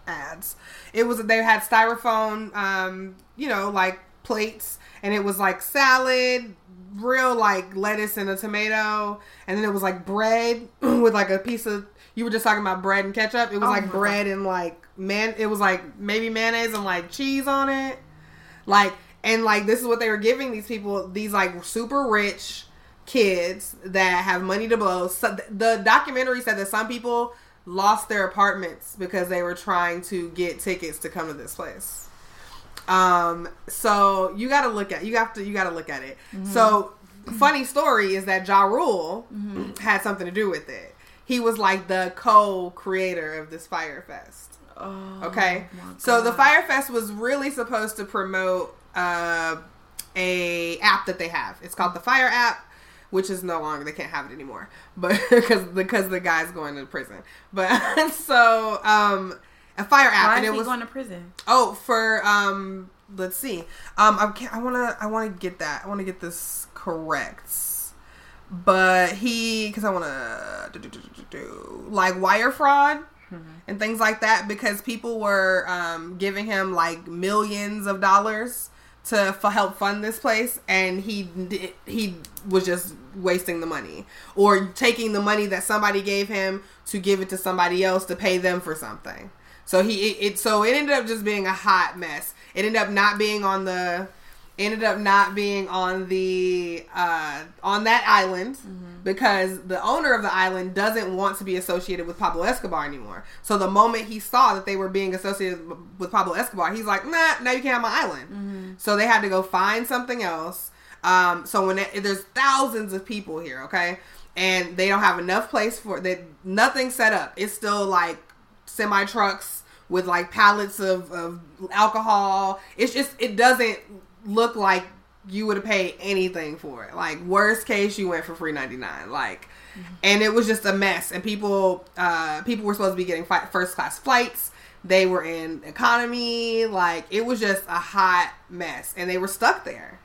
S2: ads. It was they had styrofoam, um, you know, like plates, and it was like salad, real like lettuce and a tomato, and then it was like bread (clears throat) with like a piece of. You were just talking about bread and ketchup. It was
S3: Oh
S2: like bread and like man. It was like maybe mayonnaise and like cheese on it. Like and like this is what they were giving these people these like super rich kids that have money to blow. So the documentary said that some people lost their apartments because they were trying to get tickets to come to this place. Um, so you got to look at you have to you got to look at it. So funny story is that Ja Rule had something to do with it. He was like the co-creator of this Fyre Fest.
S3: Oh,
S2: Okay. So the Fyre Fest was really supposed to promote uh, a app that they have. It's called the Fyre app, which is no longer they can't have it anymore, but (laughs) because because the guy's going to prison. But (laughs) so um, a Fyre app,
S3: Why
S2: and
S3: is he
S2: was
S3: going to prison?
S2: oh for um let's see um I can't, I want to I want to get that I want to get this correct. But he, because I want to do, do, do, do, do, like wire fraud and things like that because people were um, giving him like millions of dollars to f- help fund this place and he he was just wasting the money. Or taking the money that somebody gave him to give it to somebody else to pay them for something. So he it, it so it ended up just being a hot mess. It ended up not being on the ended up not being on the uh, on that island because the owner of the island doesn't want to be associated with Pablo Escobar anymore. So the moment he saw that they were being associated with Pablo Escobar, he's like, "Nah, now you can't have my island." So they had to go find something else. Um, so when it, there's thousands of people here, okay, and they don't have enough place for that, nothing set up. It's still like semi trucks with like pallets of, of alcohol. It's just it doesn't look like you would have paid anything for it. Like worst case, you went for free ninety nine. Like, and it was just a mess. And people, uh, people were supposed to be getting fi- first class flights. They were in economy. Like it was just a hot mess, and they were stuck there.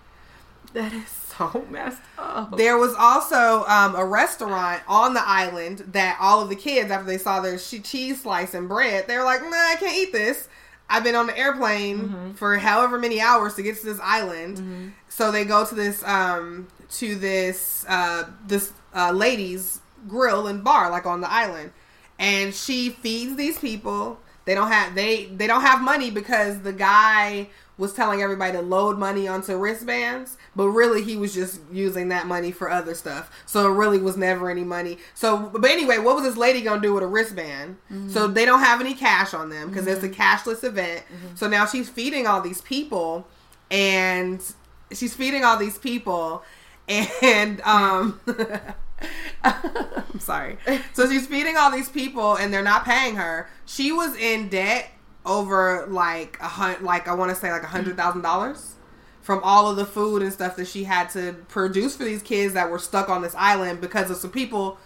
S3: That is so messed up.
S2: There was also um, a restaurant on the island that all of the kids, after they saw their cheese slice and bread, they were like, "Nah, I can't eat this." I've been on the airplane for however many hours to get to this island. So they go to this um, to this uh, this uh, lady's grill and bar, like on the island, and she feeds these people. They don't have they they don't have money because the guy was telling everybody to load money onto wristbands, but really he was just using that money for other stuff. So it really was never any money. So, but anyway, what was this lady gonna do with a wristband? So mm-hmm. they don't have any cash on them because it's a mm-hmm. cashless event. Mm-hmm. So now she's feeding all these people, and she's feeding all these people, and (laughs) um. (laughs) I'm sorry. So she's feeding all these people and they're not paying her. She was in debt over like a hun- like I want to say like a hundred thousand dollars from all of the food and stuff that she had to produce for these kids that were stuck on this island because of some people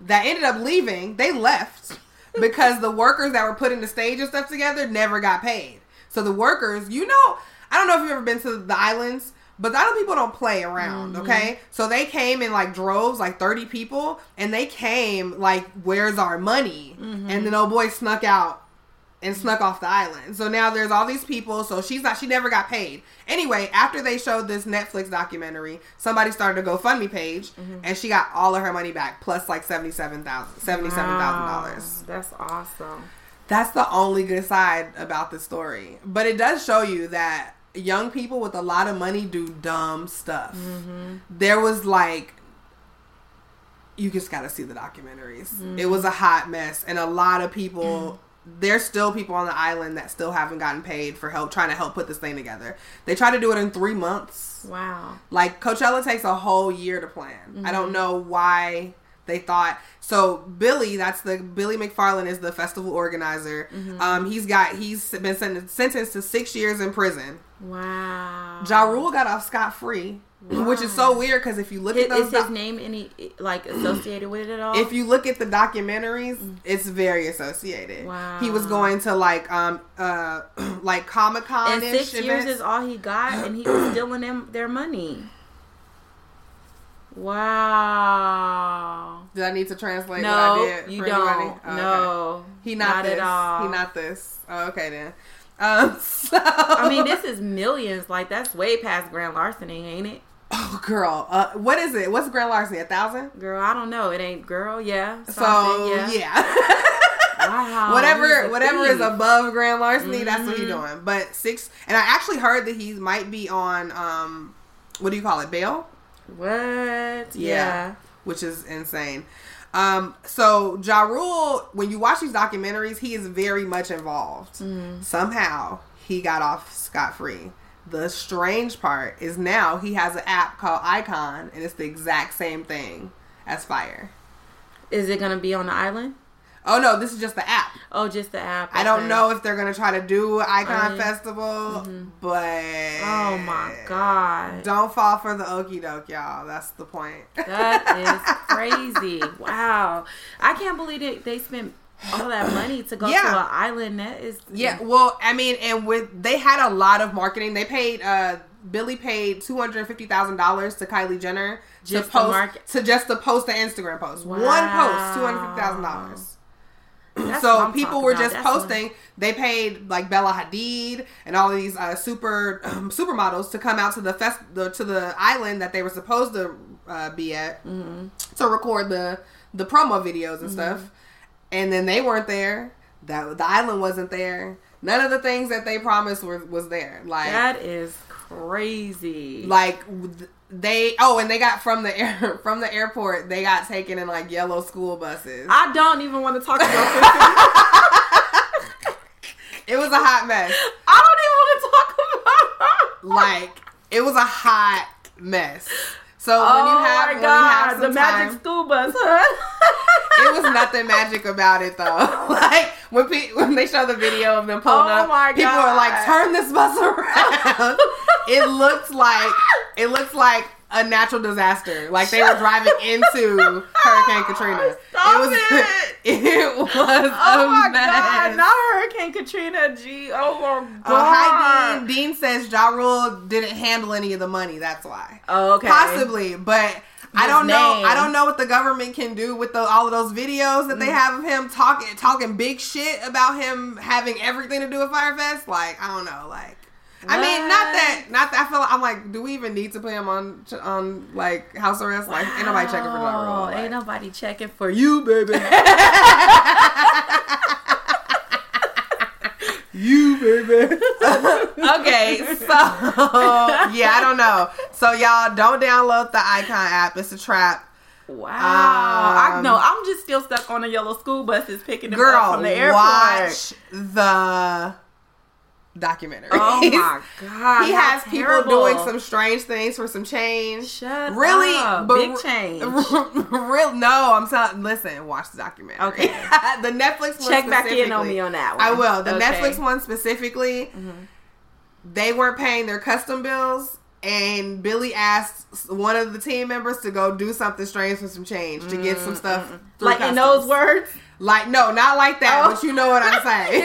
S2: that ended up leaving. They left because the workers that were putting the stage and stuff together never got paid. So the workers, you know, I don't know if you've ever been to the islands, but island people don't play around, mm-hmm. okay? So they came in like droves, like 30 people, and they came like, where's our money? Mm-hmm. And then old boy snuck out and snuck off the island. So now there's all these people. So she's not, she never got paid. Anyway, after they showed this Netflix documentary, somebody started a GoFundMe page mm-hmm. and she got all of her money back plus like $77,000, $77,000.
S3: That's awesome.
S2: That's the only good side about the story. But it does show you that young people with a lot of money do dumb stuff. Mm-hmm. There was like you just got to see the documentaries. It was mm-hmm. a hot mess and a lot of people (clears throat) there's still people on the island that still haven't gotten paid for help trying to help put this thing together. They tried to do it in 3 months.
S3: Wow.
S2: Like Coachella takes a whole year to plan. I don't know why they thought so. Billy, that's the Billy McFarland is the festival organizer. Um, he's got he's been sentenced, sentenced to six years in prison.
S3: Wow.
S2: Ja Rule got off scot free, which is so weird because if you look
S3: Is,
S2: at those,
S3: is his
S2: doc-
S3: name any like associated with it at all?
S2: if you look at the documentaries, it's very associated. Wow, He was going to like um uh (clears throat) like Comic Con
S3: and six years is all he got, and he was stealing them their money. (clears throat) Wow.
S2: Did I need to translate what
S3: No,
S2: I did?
S3: you
S2: for
S3: don't.
S2: anybody? Oh, okay.
S3: no,
S2: He not,
S3: Not
S2: this.
S3: at all.
S2: He not this. Oh, okay then. Um, (laughs) so
S3: I mean, this is millions. Like that's way past grand larceny, ain't it?
S2: Oh, girl. Uh, what is it? What's grand larceny? A thousand?
S3: Girl, I don't know. It ain't girl. Yeah.
S2: So
S3: something,
S2: yeah.
S3: Wow, (laughs)
S2: whatever whatever is above grand larceny, that's what he's
S3: Mhm.
S2: doing. But six, and I actually heard that he might be on um, what do you call it, bail?
S3: What? Yeah.
S2: which is insane. Um, so Ja Rule, when you watch these documentaries, he is very much involved.
S3: Mm-hmm.
S2: Somehow he got off scot free. The strange part is now he has an app called Icon, and it's the exact same thing as Fyre.
S3: Is it gonna be on the island?
S2: Oh no, this is just the app.
S3: Oh, just the app.
S2: I don't know if they're gonna try to do Icon
S3: Um,
S2: Festival, but
S3: Oh my god.
S2: don't fall for the okey doke, y'all. That's the point.
S3: That is (laughs) crazy. Wow. I can't believe it. they spent all that money to go
S2: Yeah.
S3: to an island. That is
S2: Yeah, well, I mean, and with they had a lot of marketing. They paid uh Billy paid two hundred fifty thousand dollars to Kylie Jenner
S3: Just
S2: to post to just to post an Instagram post. One post, two hundred fifty thousand dollars.
S3: That's
S2: So people were just
S3: That's what-
S2: posting. They paid like Bella Hadid and all these uh, super um, supermodels to come out to the fest the, to the island that they were supposed to uh, be at
S3: Mm-hmm.
S2: to record the the promo videos and stuff. And then they weren't there. That the island wasn't there. None of the things that they promised were was there. Like
S3: That is crazy.
S2: like they oh and they got from the air (laughs) from the airport they got taken in like yellow school buses.
S3: I don't even want to talk about this. (laughs)
S2: it was a hot mess.
S3: I don't even want to talk about
S2: like it was a hot mess. So when
S3: oh
S2: you have
S3: my
S2: when
S3: god,
S2: you have
S3: the magic
S2: time,
S3: school bus, huh? (laughs)
S2: it was nothing magic about it though. (laughs) like when pe- when they show the video of them pulling
S3: Oh
S2: up, people are like, "Turn this bus around." (laughs) it looks like it looks like a natural disaster. Like they were driving into Hurricane Katrina.
S3: Stop
S2: it was (laughs)
S3: it.
S2: it was
S3: Oh
S2: a
S3: my
S2: mess.
S3: god, not Hurricane Katrina, G. Oh my
S2: Uh,
S3: god.
S2: hi, Dean. Dean says Ja Rule didn't handle any of the money. That's why.
S3: Oh, okay.
S2: Possibly, but I don't know. I don't know what the government can do with the, all of those videos that they
S3: Mm.
S2: have of him talking talking big shit about him having everything to do with Fyre Fest. Like I don't know. Like I mean, not that, not that. I feel like I'm like, do we even need to put him on on like house arrest? Like, ain't nobody checking for.
S3: Oh,
S2: Like,
S3: Ain't nobody checking for you, baby. (laughs)
S2: you baby. (laughs) okay, so (laughs) yeah, I don't know. So y'all don't download the Icon app. It's a trap.
S3: Wow. I
S2: Um,
S3: know. I'm just still stuck on the yellow school buses picking them
S2: Girl,
S3: up from the airport.
S2: watch the documentary.
S3: Oh (laughs) my god.
S2: he has people
S3: terrible.
S2: doing some strange things for some change.
S3: Shut
S2: really
S3: up.
S2: but
S3: Big change. (laughs)
S2: real no, I'm telling. Listen, watch the documentary.
S3: Okay. (laughs)
S2: the Netflix one
S3: Check back in on me on that one.
S2: I will. The
S3: Okay. Mm-hmm.
S2: Netflix one specifically, they weren't paying their custom bills, and Billy asked one of the team members to go do something strange for some change to get some stuff. through
S3: Mm-hmm. Like in those words?
S2: Like no, not like that,
S3: Oh.
S2: but you know what I'm saying.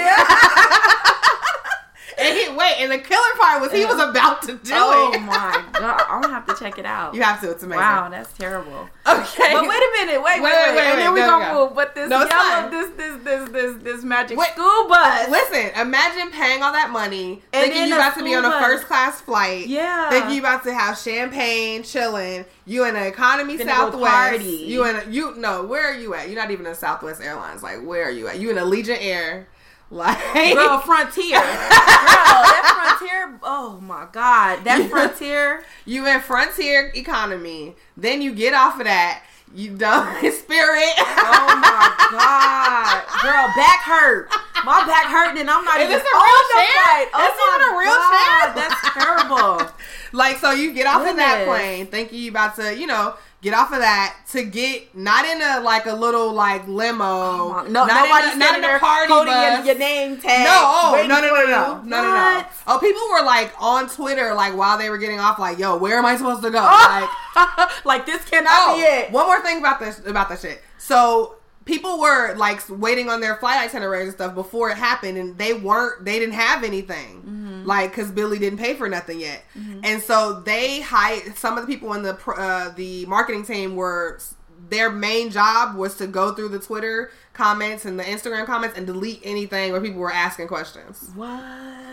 S2: And he wait, and the killer part was he was about to do
S3: Oh
S2: it.
S3: Oh my god. I'm gonna have to check it out.
S2: You have to. It's amazing.
S3: Wow, that's terrible.
S2: Okay.
S3: But wait a minute, wait, wait,
S2: Wait,
S3: wait,
S2: wait,
S3: and then we
S2: go,
S3: gonna
S2: go.
S3: move. But this
S2: No,
S3: yellow,
S2: fine.
S3: this, this, this, this, this magic
S2: Wait.
S3: school uh, bus.
S2: Listen, imagine paying all that money,
S3: And
S2: thinking you
S3: a
S2: about to be on a first class flight.
S3: Yeah.
S2: Thinking you about to have champagne, chilling. You in an economy
S3: Finna
S2: Southwest. You in a, you no, where are you at? You're not even in Southwest Airlines. Like where are you at? You in Allegiant Air. Like
S3: Girl, Frontier. (laughs) Girl, that Frontier. Oh my God. That Frontier.
S2: you in Frontier economy. Then you get off of that. You done (laughs) Spirit.
S3: Oh my God. Girl, back hurt. My back hurting and I'm not
S2: Is
S3: even
S2: this a real
S3: flight. Oh
S2: even
S3: my
S2: a real
S3: God,
S2: chair?
S3: That's terrible. (laughs)
S2: Like so, you get off of that
S3: Goodness.
S2: plane thinking you about to, you know, get off of that to get not in a like a little like limo,
S3: No,
S2: not
S3: nobody's
S2: in a, not in a party bus.
S3: your, name tag.
S2: no, oh,
S3: waiting
S2: no, no, no, no, no, no, no. Oh, people were like on Twitter, like while they were getting off, like, "Yo, where am I supposed to go?" (laughs) Like,
S3: like this cannot
S2: oh,
S3: be it.
S2: one more thing about this about the shit. So people were like waiting on their flight itineraries and stuff before it happened, and they weren't. They didn't have anything,
S3: Mm-hmm.
S2: Like because Billy didn't pay for nothing yet, and so they hired some of the people in the uh, the marketing team were. Their main job was to go through the Twitter comments and the Instagram comments and delete anything where people were asking questions.
S3: What?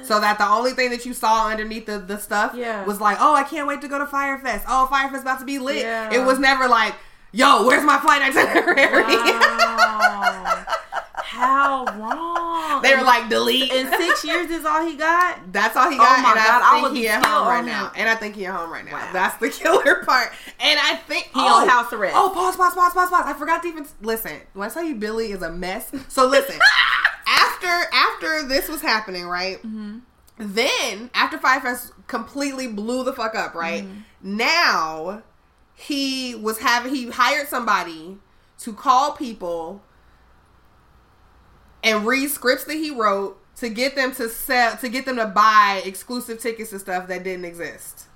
S2: So that the only thing that you saw underneath the, the stuff
S3: Yeah.
S2: was like, oh, I can't wait to go to Fyre Fest. Oh, Fyre Fest about to be lit.
S3: Yeah.
S2: It was never like, yo, where's my flight (laughs) itinerary?
S3: Wow. (laughs) How wrong?
S2: They were like delete.
S3: in six years is all he got.
S2: That's all he got,
S3: Oh my
S2: and
S3: God, I
S2: I think he at home right now. And I think he at home right now.
S3: Wow.
S2: That's the (laughs) killer part. And I think
S3: He on house arrest.
S2: Oh, pause, pause, pause, pause, pause. I forgot to even listen. When I tell you Billy is a mess, so listen. (laughs) after after this was happening, right?
S3: Mm-hmm.
S2: Then after Fyre Fest completely blew the fuck up, right?
S3: Mm-hmm.
S2: Now he was having he hired somebody to call people and read scripts that he wrote to get them to sell to get them to buy exclusive tickets and stuff that didn't exist.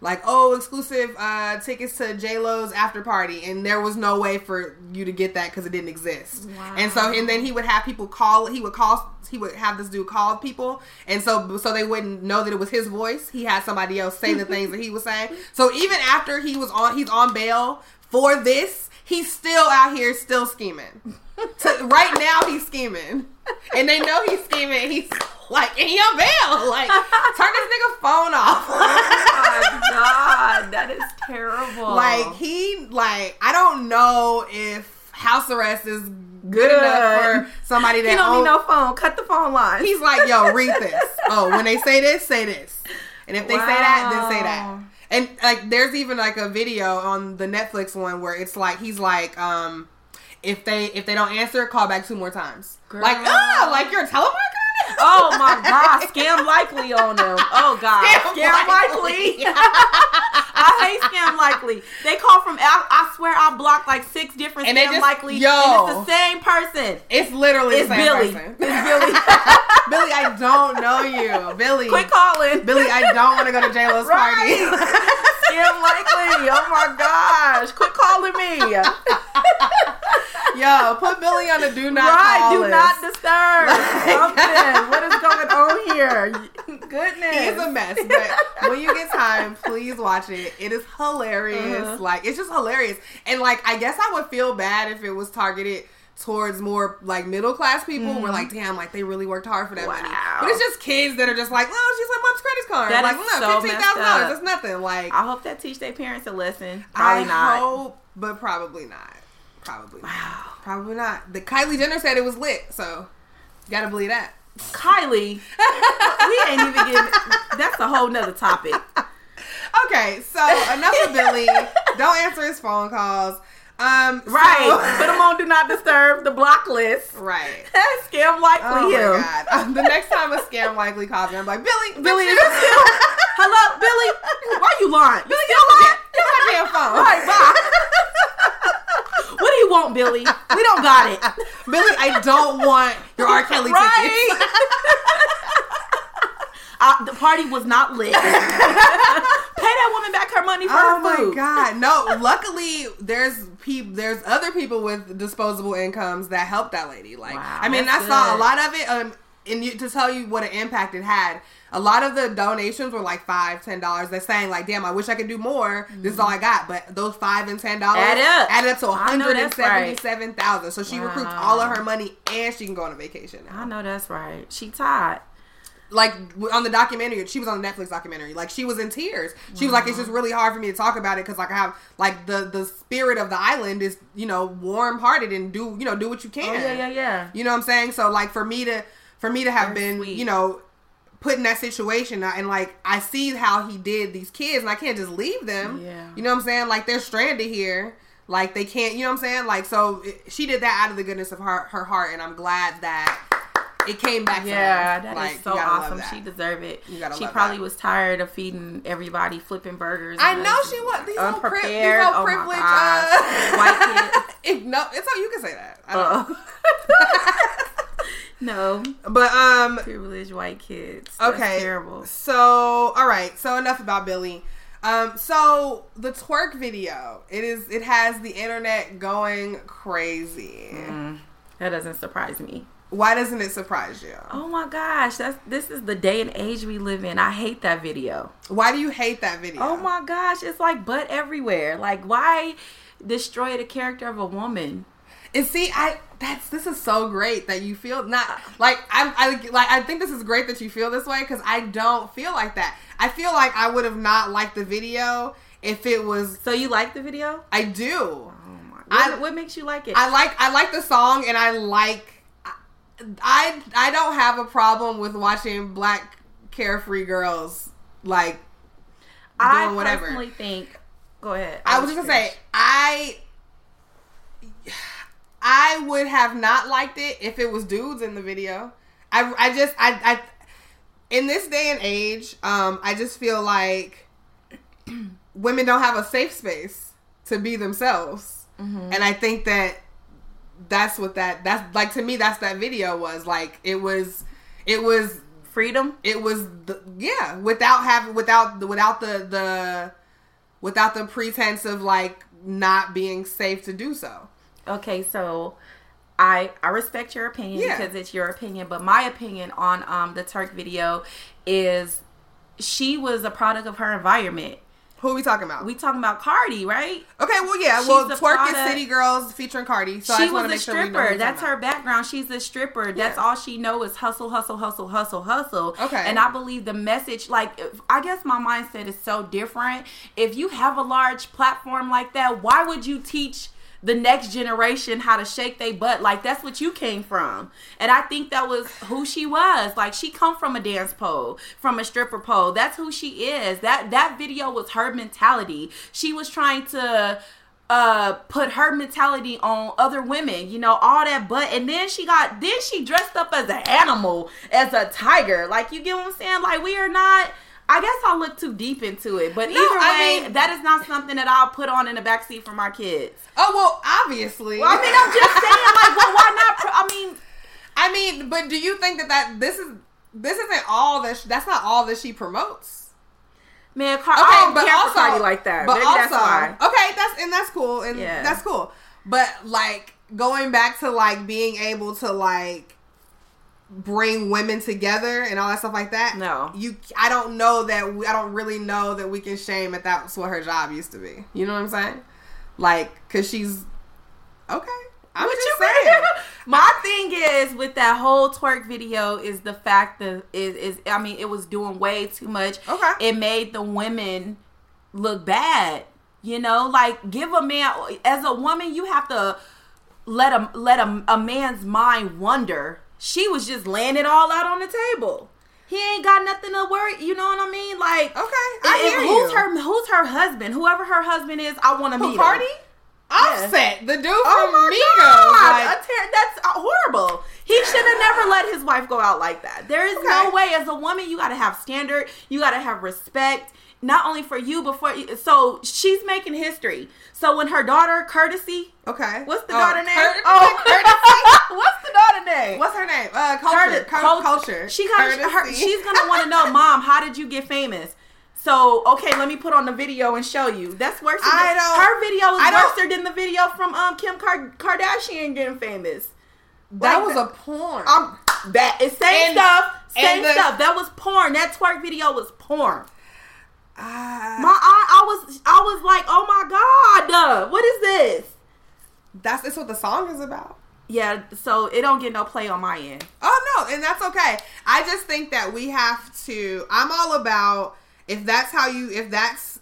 S2: Like, oh, exclusive uh, tickets to J Lo's after party, and there was no way for you to get that because it didn't exist. And so, and then he would have people call. He would call. He would have this dude call people, and so so they wouldn't know that it was his voice. He had somebody else say the things that he was saying. So even after he was on, he's on bail for this. He's still out here, still scheming. To, right now, he's scheming, and they know he's scheming. He's like, and he on bail. Like, turn this nigga phone off.
S3: Oh my god, that is terrible.
S2: Like he like I don't know if house arrest is good,
S3: Good.
S2: enough for somebody that
S3: he don't
S2: own-
S3: need no phone. Cut the phone line.
S2: He's like, yo, read this. Oh, when they say this, say this. And if they say that, then say that. And like there's even like a video on the Netflix one where it's like he's like, um, if they if they don't answer, call back two more times. Like, ah, like you're a telemarketer.
S3: Oh my god, scam likely on them. Oh god,
S2: Scam
S3: scam,
S2: likely.
S3: likely. (laughs) I hate scam likely. They call from. I, I swear I blocked like six different
S2: And
S3: scam
S2: just-
S3: likely,
S2: yo.
S3: and it's the same person.
S2: It's literally
S3: It's
S2: the same
S3: Billy.
S2: person.
S3: It's Billy. (laughs)
S2: Billy, I don't know you, Billy.
S3: Quit calling,
S2: Billy, I don't want to go to J Lo's
S3: Right.
S2: party. (laughs)
S3: Scam likely. Oh my gosh, quit calling me.
S2: Yo, put Billy on the do not
S3: right,
S2: call
S3: do
S2: list.
S3: not disturb. Something. What is going on here? (laughs) Goodness.
S2: He's a mess, but when you get time, please watch it. It is hilarious.
S3: Uh-huh.
S2: Like it's just hilarious. And like I guess I would feel bad if it was targeted towards more like middle class people. We're like, damn, like they really worked hard for that money.
S3: Mm-hmm.
S2: But it's just kids that are just like, oh, she's my mom's credit card.
S3: That
S2: like, no,
S3: so
S2: fifteen
S3: messed
S2: thousand dollars.
S3: up.
S2: That's nothing. Like
S3: I hope that teach their parents a lesson. Probably
S2: I
S3: not.
S2: hope, but probably not. Probably not.
S3: Wow.
S2: Probably not. The Kylie Jenner said it was lit, so you gotta believe that.
S3: Kylie, we ain't even getting. That's a whole nother topic.
S2: Okay, so enough of Billy. Don't answer his phone calls. Um, so-
S3: Right. Put them on Do Not Disturb, the block list.
S2: right. (laughs)
S3: Scam likely
S2: Oh
S3: him.
S2: god. Um, the next time a scam likely calls me, I'm like, Billy,
S3: Billy, is this (laughs) you? Hello, Billy. Why are you lying?
S2: Billy, on my get my damn phone.
S3: Right, bye. (laughs) what do you want, Billy? We don't got it. (laughs)
S2: Billy, I don't want your R. Kelly tickets.
S3: Right. (laughs) Uh, the party was not lit. (laughs) Pay that woman back her money for
S2: Oh
S3: her
S2: my god! No, luckily there's peop there's other people with disposable incomes that help that lady. Like,
S3: Wow,
S2: I mean, I
S3: that's
S2: saw a lot of it. Um, and you, to tell you what an impact it had, a lot of the donations were like five, ten dollars. They're saying like, "Damn, I wish I could do more. This is mm-hmm. all I got." But those five and ten dollars
S3: Add up.
S2: added up to one hundred and
S3: that's right.
S2: So she recruits all of her money and she can go on a vacation now
S3: I know that's right. She tied.
S2: like on the documentary she was on the netflix documentary like she was in tears she was like it's just really hard for me to talk about it because like i have like the the spirit of the island is you know warm hearted and do you know do what you can
S3: Oh yeah, yeah, yeah.
S2: you know what i'm saying so like for me to for me to have been
S3: sweet.
S2: you know put in that situation uh, and like i see how he did these kids and i can't just leave them
S3: Yeah.
S2: you know what i'm saying like they're stranded here like they can't you know what i'm saying like so it, she did that out of the goodness of her her heart and i'm glad that it came back
S3: Yeah, that is so
S2: you gotta love
S3: awesome. She deserved it. She probably
S2: that.
S3: was tired of feeding everybody flipping burgers.
S2: I know she was. These old, pri- these
S3: unprepared.
S2: old
S3: Oh my
S2: privileged uh,
S3: White kids. (laughs)
S2: No, it's all you can say that. (laughs) I don't know.
S3: No,
S2: But um,
S3: privileged white kids. That's
S2: okay.
S3: terrible.
S2: So all right. So enough about Billy. Um, so the twerk video, it is. It has the internet going crazy.
S3: Mm. That doesn't surprise me.
S2: Why doesn't it surprise you?
S3: Oh my gosh, that's this is the day and age we live in. I hate that video.
S2: Why do you hate that video?
S3: Oh my gosh, it's like butt everywhere. Like why destroy the character of a woman?
S2: And see, I that's this is so great that you feel not like I I like I think this is great that you feel this way because I don't feel like that. I feel like I would have not liked the video if it was.
S3: So you like the video?
S2: I do.
S3: Oh my. What,
S2: I-
S3: what makes you like it?
S2: I like I like the song and I like I I don't have a problem with watching black carefree girls like
S3: I
S2: doing whatever.
S3: personally think. Go ahead.
S2: I was just gonna say I I would have not liked it if it was dudes in the video. I I just I I in this day and age, um, I just feel like (clears throat) women don't have a safe space to be themselves, and I think that that's what that that's like to me. That's that video was like it was it was
S3: freedom.
S2: it was the, yeah without having without the without the the without the pretense of like not being safe to do so
S3: Okay, so I I respect your opinion
S2: Yeah.
S3: because it's your opinion, but my opinion on um the twerk video is she was a product of her environment.
S2: who are we talking about
S3: We talking about Cardi, right?
S2: okay well yeah
S3: She's
S2: well twerk is city girls featuring cardi so I
S3: she was a
S2: sure
S3: stripper.
S2: what
S3: That's her background. She's a stripper. That's all she know is hustle, hustle, hustle, hustle, hustle.
S2: Okay.
S3: And I believe the message, like, if, I guess my mindset is so different. If you have a large platform like that, why would you teach? The next generation how to shake their butt like that's what you came from, and I think that was who she was. Like she come from a dance pole, from a stripper pole. That's who she is. That that video was her mentality. She was trying to uh put her mentality on other women you know all that butt and then she got then she dressed up as an animal as a tiger like you get what i'm saying like we are not i guess i look too deep into it but either way
S2: I mean-
S3: that is not something that i'll put on in the backseat for my kids.
S2: Oh well obviously.
S3: Well, i mean i'm just saying like well why not pro- i mean
S2: i mean but do you think that that this is this isn't all that sh- that's not all that she promotes?
S3: Man Car-
S2: Okay,
S3: i don't
S2: but
S3: care
S2: also
S3: Cardi like that.
S2: But
S3: Maybe
S2: also,
S3: that's why.
S2: okay, that's and that's cool, and
S3: Yeah.
S2: that's cool. But like going back to like being able to like bring women together and all that stuff like that.
S3: No.
S2: you. I don't know that. We, I don't really know that we can shame that that's what her job used to be. You know what I'm saying? Like, cause she's okay. I'm
S3: What
S2: just
S3: you
S2: saying. (laughs)
S3: My thing is with that whole twerk video is the fact that is is I mean it was doing way too much.
S2: Okay.
S3: It made the women look bad. You know, like give a man as a woman you have to let a let a, a man's mind wonder. She was just laying it all out on the table. He ain't got nothing to worry. You know what I mean? Like
S2: Okay, I
S3: if-
S2: hear
S3: who's
S2: you.
S3: her who's her husband? Whoever her husband is, I want to meet
S2: Who,
S3: him.
S2: Offset, the dude
S3: Oh
S2: from
S3: my
S2: Migos.
S3: God,
S2: like-
S3: a ter- that's uh, horrible. He should have never let his wife go out like that. There is no way. As a woman, you got to have standard. You got to have respect, not only for you, but for so she's making history. So when her daughter courtesy,
S2: okay.
S3: what's the
S2: Oh,
S3: daughter name?
S2: Cur-
S3: oh, (laughs)
S2: Courtesy. (laughs)
S3: what's the daughter name?
S2: What's her name? Uh, culture.
S3: Curtis- Cult-
S2: culture.
S3: She got her, she's gonna want to know, (laughs) Mom, how did you get famous? So okay, let me put on the video and show you. That's worse. Than
S2: I
S3: the-
S2: don't-
S3: Her video is
S2: I
S3: worse than the video from um Kim Kar- Kardashian getting famous.
S2: that
S3: Like
S2: was
S3: that-
S2: a porn.
S3: I'm that it's same
S2: And-
S3: stuff. Same
S2: the-
S3: stuff. That was porn. That twerk video was porn.
S2: Ah,
S3: My I, I was I was like, oh my god, uh, what is this?
S2: that's that's what the song is about.
S3: Yeah, so it don't get no play on my end.
S2: Oh no, and that's okay. I just think that we have to. I'm all about if that's how you if that's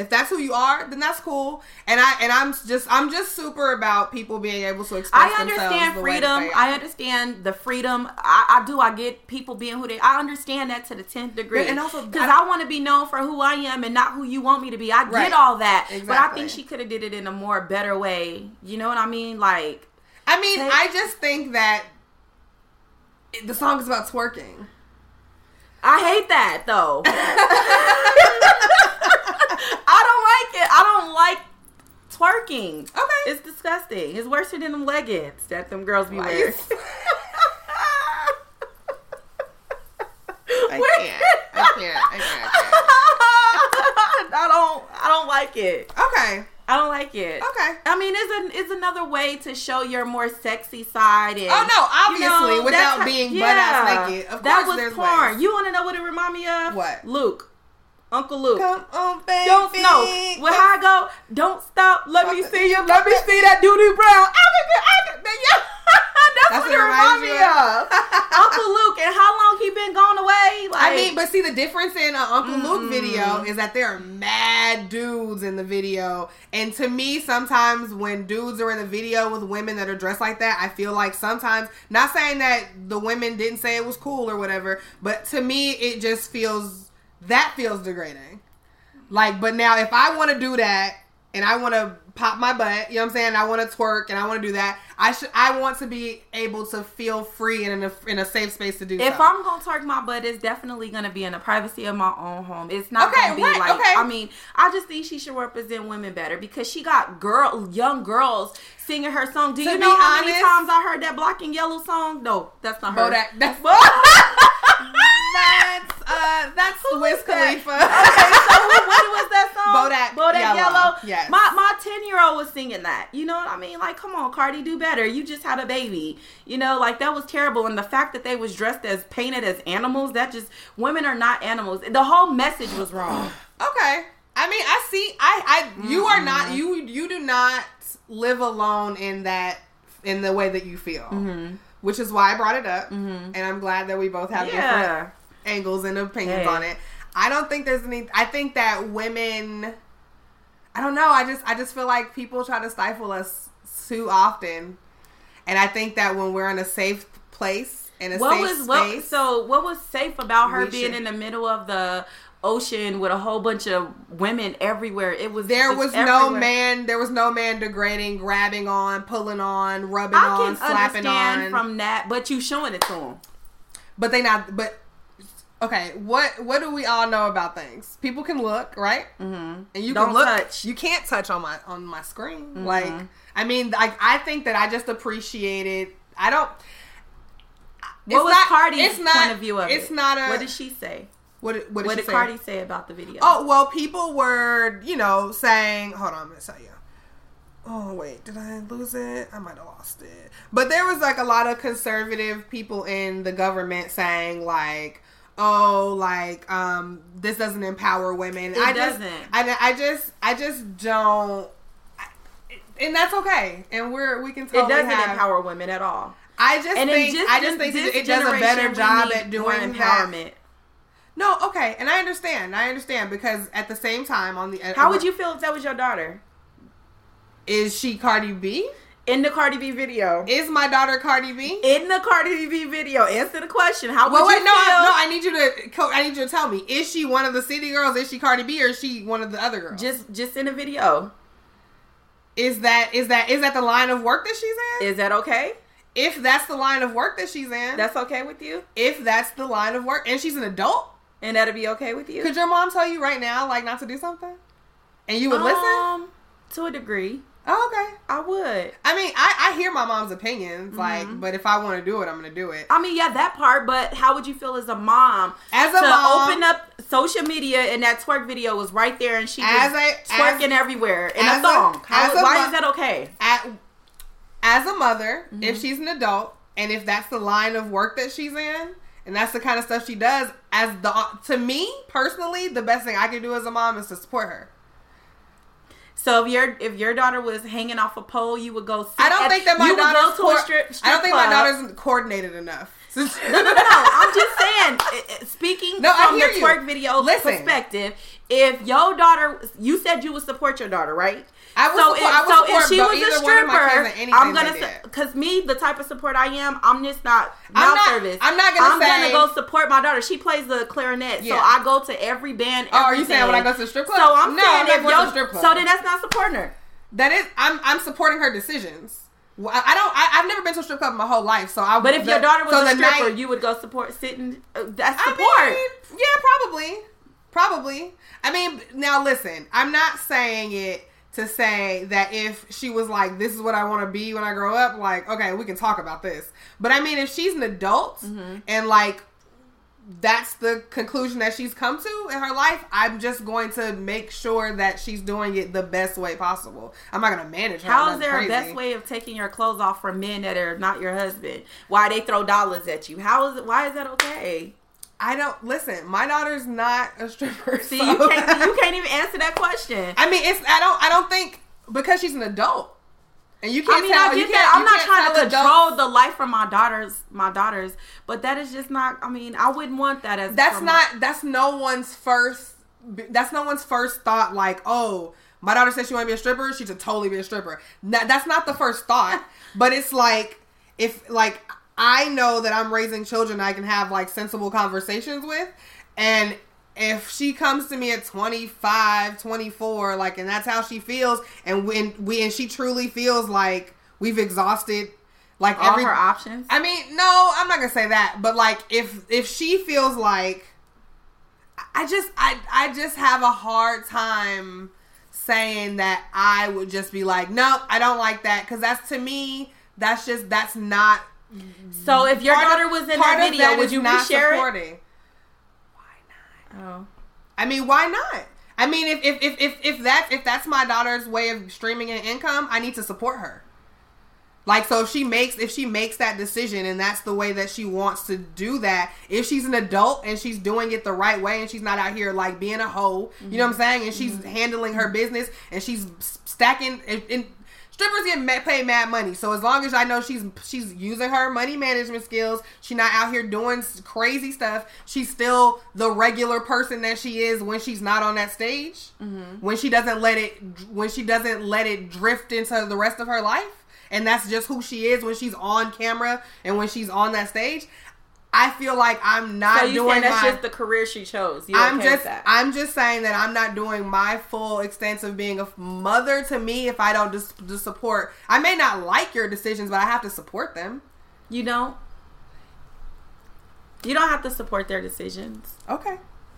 S2: if that's who you are, then that's cool. And I and I'm just I'm just super about people being able to express
S3: I understand
S2: the way that
S3: freedom. I understand the freedom. I, I do. I get people being who they. I understand that to the tenth degree.
S2: And also,
S3: because
S2: I-
S3: I, want to be known for who I am and not who you want me to be. I
S2: Right.
S3: get all that, but I think she could have did it in a more better way. You know what I mean? Like,
S2: I mean,
S3: Take-
S2: I just think that the song is about twerking.
S3: I hate that though. (laughs) (laughs) I don't like it. I don't like twerking.
S2: Okay.
S3: It's disgusting. It's worse than them leggings that them girls be
S2: Why
S3: wearing. (laughs)
S2: I can't. I can't. I can't. I (laughs)
S3: I don't. I don't like it.
S2: Okay.
S3: I don't like it.
S2: Okay.
S3: I mean, it's an it's another way to show your more sexy side. And,
S2: Oh, no,
S3: you know,
S2: obviously, without being butt-ass naked. Of
S3: that
S2: course
S3: was
S2: there's
S3: porn.
S2: ways.
S3: You want to know what it remind me of?
S2: What?
S3: Luke. Uncle Luke.
S2: Come on, baby.
S3: Don't. Well, how I go? Don't stop. Let me see you. Let me see that duty brown. I can, I can, yeah. (laughs) That's,
S2: That's
S3: what
S2: what
S3: it reminds me of. (laughs) Uncle Luke, and how long he been gone away? Like,
S2: I mean, but see the difference in an Uncle Luke mm. video is that there are mad dudes in the video, and to me, sometimes when dudes are in the video with women that are dressed like that, I feel like sometimes not saying that the women didn't say it was cool or whatever, but to me, it just feels that feels degrading. Like, but now if I want to do that and I want to pop my butt, you know what I'm saying? I want to twerk and I want to do that. I should. I want to be able to feel free and in a in a safe space to do.
S3: If
S2: so.
S3: I'm gonna twerk my butt, it's definitely gonna be in the privacy of my own home. It's not
S2: Okay,
S3: gonna be
S2: right,
S3: like.
S2: okay.
S3: I mean, I just think she should represent women better because she got girl, young girls singing her song. Do you know how many times I heard that black and yellow song? No, that's not her.
S2: Bodak, that's (laughs) (laughs) that's uh that's Wiz
S3: that?
S2: Khalifa.
S3: okay, so what was that (laughs) song?
S2: Bodak
S3: Bodak
S2: Yellow.
S3: Yellow.
S2: Yes.
S3: My my ten year old was singing that. You know what I mean? Like, come on, Cardi, do better. You just had a baby. You know, like that was terrible. And the fact that they was dressed as painted as animals, that just women are not animals. The whole message was wrong. (sighs)
S2: Okay. I mean, I see. I, I, you are not. You, you do not live alone in that, in the way that you feel.
S3: Mm-hmm.
S2: Which is why I brought it up, and I'm glad that we both have different
S3: yeah.
S2: Angles and opinions
S3: Hey.
S2: on it. I don't think there's any. I think that women. I don't know. I just, I just feel like people try to stifle us too often, and I think that when we're in a safe place in a
S3: What
S2: safe
S3: was what?
S2: space,
S3: So what was safe about her being
S2: should-
S3: in the middle of the ocean with a whole bunch of women everywhere? It was
S2: There was no man. There was no man degrading, grabbing on, pulling on, rubbing
S3: I
S2: on,
S3: can
S2: slapping
S3: understand
S2: on.
S3: from that, but you showing it to them.
S2: but they not. But okay, what what do we all know about things? People can look, right? Mm-hmm. And you
S3: Don't
S2: can look.
S3: touch.
S2: You can't touch on my on my screen.
S3: Mm-hmm.
S2: Like I mean, like I think that I just appreciated. I don't.
S3: What was
S2: not-
S3: Cardi's
S2: it's not-
S3: point of view of it?
S2: it's not a-
S3: What did she say?
S2: What did, what did,
S3: What did
S2: say?
S3: Cardi say about the video?
S2: Oh well, people were you know saying, hold on, I'm gonna tell you. Oh wait, did I lose it? I might have lost it. But there was like a lot of conservative people in the government saying like, oh, like um, this doesn't empower women.
S3: It
S2: I just,
S3: doesn't.
S2: I, I just, I just don't. And that's okay, and we're we can
S3: tell
S2: it
S3: doesn't
S2: have-
S3: empower women at all.
S2: I just
S3: And in
S2: think
S3: just-
S2: I just think it does a better job at doing that.
S3: empowerment.
S2: No, okay, and I understand. I understand because at the same time, on the
S3: How would you feel if that was your daughter
S2: is she Cardi B?
S3: In the Cardi B video?
S2: Is my daughter Cardi B?
S3: in the Cardi B video, answer the question. How would
S2: Well, wait,
S3: you
S2: no,
S3: feel?
S2: I, no. I need you to. I need you to tell me: is she one of the city girls? Is she Cardi B, or is she one of the other girls?
S3: just just in a video.
S2: is that is that is that the line of work that she's in?
S3: Is that okay?
S2: if that's the line of work that she's in,
S3: That's okay with you?
S2: if that's the line of work, and she's an adult,
S3: And that'll be okay with you?
S2: could your mom tell you right now, like, not to do something, and you would listen?
S3: Um, to a degree,
S2: Oh, okay.
S3: I would.
S2: I mean, I, I hear my mom's opinions, like,
S3: Mm-hmm.
S2: but if I want to do it, I'm gonna do it.
S3: I mean, yeah, that part. But how would you feel as a mom
S2: As a
S3: to
S2: mom-
S3: open up social media and that twerk video was right there and she was
S2: a-
S3: twerking
S2: as-
S3: everywhere in
S2: as
S3: a
S2: a-
S3: thong? How,
S2: a
S3: why
S2: mo-
S3: is that okay?
S2: At, as a mother,
S3: Mm-hmm.
S2: if she's an adult, and if that's the line of work that she's in, and that's the kind of stuff she does, as the to me personally, the best thing I can do as a mom is to support her.
S3: So if your if your daughter was hanging off a pole, you would go. Sit
S2: I don't
S3: at-
S2: think that my daughter's
S3: go to
S2: coor-
S3: strip,
S2: I don't think my daughter's coordinated enough. (laughs)
S3: No, no, no, no. I'm just saying. Speaking
S2: No,
S3: from the
S2: hear you.
S3: twerk video
S2: Listen.
S3: perspective, if your daughter, you said you would support your daughter, right?
S2: I would
S3: so
S2: support-
S3: if,
S2: I would
S3: so
S2: support
S3: if she was a
S2: either one of my kids
S3: stripper, I'm gonna
S2: did.
S3: because me, the type of support I am, I'm just not
S2: I'm
S3: mouth
S2: not-
S3: service.
S2: I'm not gonna
S3: I'm
S2: say-
S3: gonna go support my daughter. She plays the clarinet,
S2: Yeah.
S3: so I go to every band.
S2: Oh, are you saying when I go to the strip club?
S3: So I'm
S2: No,
S3: saying
S2: I'm not
S3: if
S2: going to strip club.
S3: so then that's not supporting her.
S2: That is, I'm I'm supporting her decisions. I I don't. I, I've never been to a strip club my whole life, so I.
S3: But if
S2: the-
S3: your daughter was
S2: so
S3: a stripper,
S2: night-
S3: you would go support sitting. Uh, that's
S2: I
S3: support.
S2: mean, yeah, probably, probably. I mean, now listen, I'm not saying it to say that if she was like, "This is what I want to be when I grow up," like, okay, we can talk about this. But I mean, if she's an adult
S3: Mm-hmm.
S2: and like that's the conclusion that she's come to in her life, I'm just going to make sure that she's doing it the best way possible. I'm not going to manage her.
S3: How is there
S2: crazy.
S3: a best way of taking your clothes off from men that are not your husband? Why they throw dollars at you? How is it? Why is that okay?
S2: I don't listen. My daughter's not a stripper.
S3: See,
S2: so-
S3: you can't you (laughs) can't even answer that question.
S2: I mean, it's I don't I don't think because she's an adult, and you can't
S3: I mean,
S2: tell.
S3: I
S2: you
S3: get
S2: can't-
S3: that. I'm
S2: you
S3: not
S2: can't
S3: trying to control
S2: adults-
S3: the life from my daughters, my daughters, but that is just not. I mean, I wouldn't want that as.
S2: That's
S3: from my-
S2: not. That's no one's first. That's no one's first thought. Like, oh, my daughter says she want to be a stripper. She should totally be a stripper. That, that's not the first thought. (laughs) but it's like if like I know that I'm raising children, I can have like sensible conversations with, and if she comes to me at 25 24 like and that's how she feels and when we and she truly feels like we've exhausted like
S3: all
S2: every
S3: her options.
S2: I mean, no, I'm not gonna say that, but like if if she feels like I just I I just have a hard time saying that I would just be like, no, I don't like that because that's to me that's just that's not
S3: so if your
S2: part
S3: daughter was in that video, would you
S2: not
S3: reshare it?
S2: supporting.
S3: Oh.
S2: I mean, why not? I mean, if if if if, if that's if that's my daughter's way of streaming an income, I need to support her. Like so, if she makes if she makes that decision and that's the way that she wants to do that, if she's an adult and she's doing it the right way and she's not out here like being a hoe, you know what I'm mm-hmm. saying, and she's mm-hmm. handling her business and she's stacking and, and strippers get paid mad money. So as long as I know she's she's using her money management skills, she's not out here doing crazy stuff. She's still the regular person that she is when she's not on that stage. Mm-hmm. When she doesn't let it when she doesn't let it drift into the rest of her life, and that's just who she is when she's on camera and when she's on that stage. I feel like I'm not
S3: So you
S2: doing
S3: saying that's
S2: my,
S3: just the career she chose? You
S2: I'm
S3: okay
S2: just
S3: that?
S2: I'm just saying that I'm not doing my full extent of being a mother to me if I don't just, just support. I may not like your decisions, but I have to support them.
S3: you don't. You don't have to support their decisions.
S2: Okay.